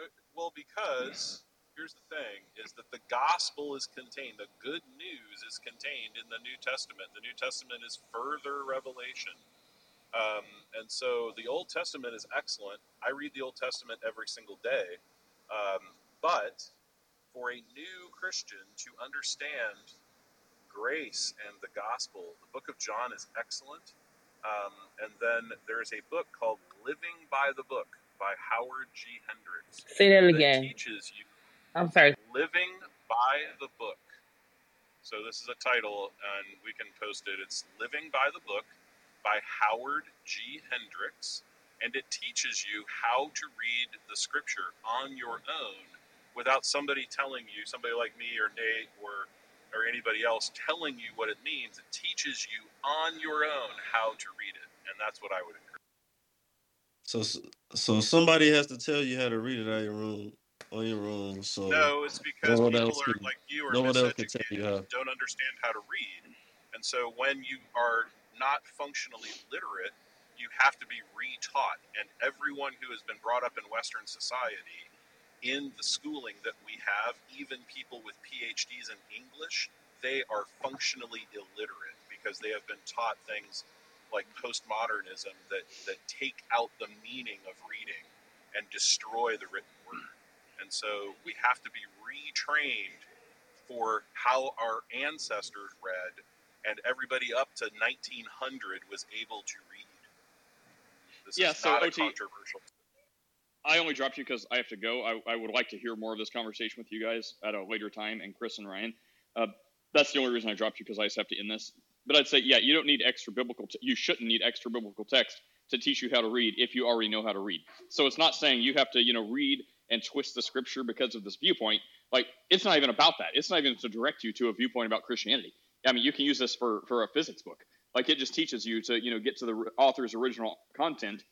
uh, Well, because here's the thing: is that the gospel is contained. The good news is contained in the New Testament. The New Testament is further revelation. Um, and so the Old Testament is excellent. I read the Old Testament every single day. Um, but for a new Christian to understand grace and the gospel, the book of John is excellent. Um, and then there's a book called Living by the Book by Howard G. Hendricks Say that that again. teaches you I'm sorry. Living by the Book. So this is a title, and we can post it. It's Living by the Book by Howard G. Hendricks, and it teaches you how to read the scripture on your own without somebody telling you, somebody like me or Nate or or anybody else telling you what it means. It teaches you on your own how to read it, and that's what I would encourage. So, so somebody has to tell you how to read it on your own, on your own. So No, it's because no people are can. like you are No one else can tell you don't understand how to read, and so when you are not functionally literate, you have to be retaught. And everyone who has been brought up in Western society, in the schooling that we have, even people with PhDs in English, they are functionally illiterate because they have been taught things like postmodernism that, that take out the meaning of reading and destroy the written word. And so we have to be retrained for how our ancestors read, and everybody up to 1900 was able to read. This Yeah, is so not a OT, controversial. I only dropped you because I have to go. I, I would like to hear more of this conversation with you guys at a later time, and Chris and Ryan. Uh, that's the only reason I dropped you because I just have to end this. But I'd say, yeah, you don't need extra biblical. T- you shouldn't need extra biblical text to teach you how to read if you already know how to read. So it's not saying you have to, you know, read and twist the scripture because of this viewpoint. Like it's not even about that. It's not even to direct you to a viewpoint about Christianity. I mean, you can use this for for a physics book. Like it just teaches you to, you know, get to the author's original content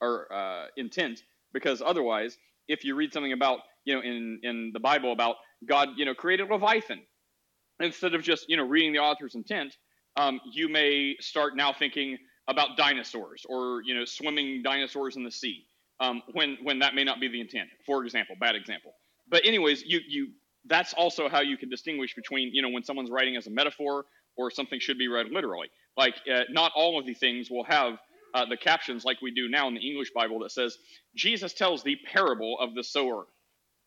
or uh, intent because otherwise if you read something about you know in in the bible about god you know created leviathan instead of just you know reading the author's intent um, you may start now thinking about dinosaurs or you know swimming dinosaurs in the sea um, when when that may not be the intent for example bad example but anyways you you that's also how you can distinguish between you know when someone's writing as a metaphor or something should be read literally like uh, not all of the things will have uh, the captions like we do now in the English Bible that says Jesus tells the parable of the sower.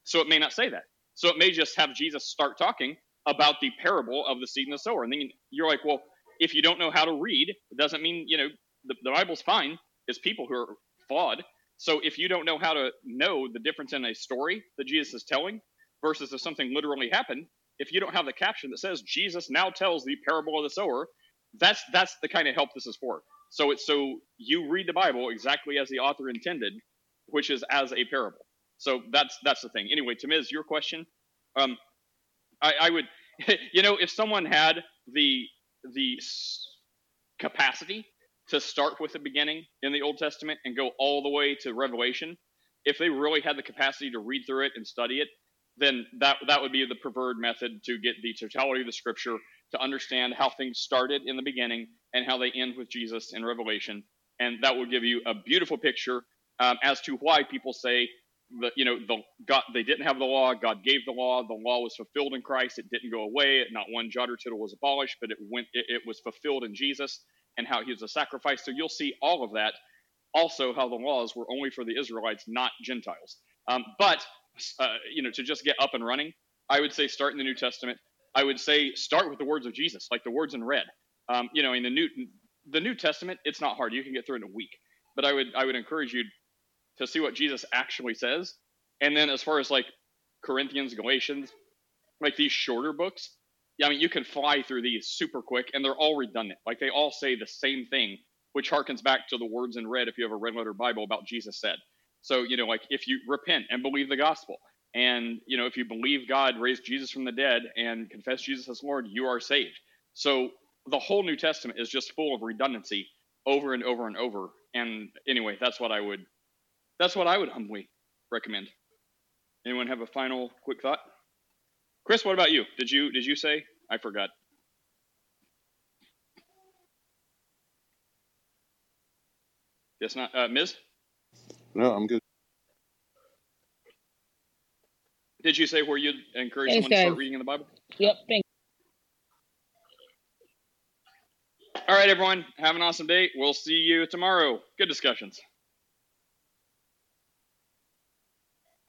So it may not say that. So it may just have Jesus start talking about the parable of the seed and the sower. And then you're like, well, if you don't know how to read, it doesn't mean, you know, the, the Bible's fine. It's people who are flawed. So if you don't know how to know the difference in a story that Jesus is telling versus if something literally happened, if you don't have the caption that says Jesus now tells the parable of the sower, that's that's the kind of help this is for. So it's so you read the Bible exactly as the author intended, which is as a parable. So that's that's the thing. Anyway, to Miz, your question, um, I, I would, you know, if someone had the the capacity to start with the beginning in the Old Testament and go all the way to Revelation, if they really had the capacity to read through it and study it, then that that would be the preferred method to get the totality of the Scripture to understand how things started in the beginning and how they end with Jesus in Revelation, and that will give you a beautiful picture um, as to why people say that you know the God they didn't have the law, God gave the law, the law was fulfilled in Christ, it didn't go away, not one jot or tittle was abolished, but it went it, it was fulfilled in Jesus and how he was a sacrifice. So you'll see all of that. Also, how the laws were only for the Israelites, not Gentiles. Um, but uh, you know, to just get up and running, I would say start in the New Testament. I would say start with the words of Jesus, like the words in red. Um, you know, in the New the New Testament, it's not hard. You can get through in a week. But I would I would encourage you to see what Jesus actually says. And then as far as like Corinthians, Galatians, like these shorter books, yeah, I mean you can fly through these super quick and they're all redundant. Like they all say the same thing which harkens back to the words in red if you have a red letter Bible about Jesus said. So, you know, like if you repent and believe the gospel, and, you know, if you believe God raised Jesus from the dead and confess Jesus as Lord, you are saved. So the whole New Testament is just full of redundancy over and over and over. And anyway, that's what I would that's what I would humbly recommend. Anyone have a final quick thought? Chris, what about you? Did you did you say? I forgot. Guess not. Uh, Ms. No, I'm good. Did you say where you'd encourage Thanks, someone to start reading in the Bible? Yep. Thank. All right, everyone. Have an awesome day. We'll see you tomorrow. Good discussions.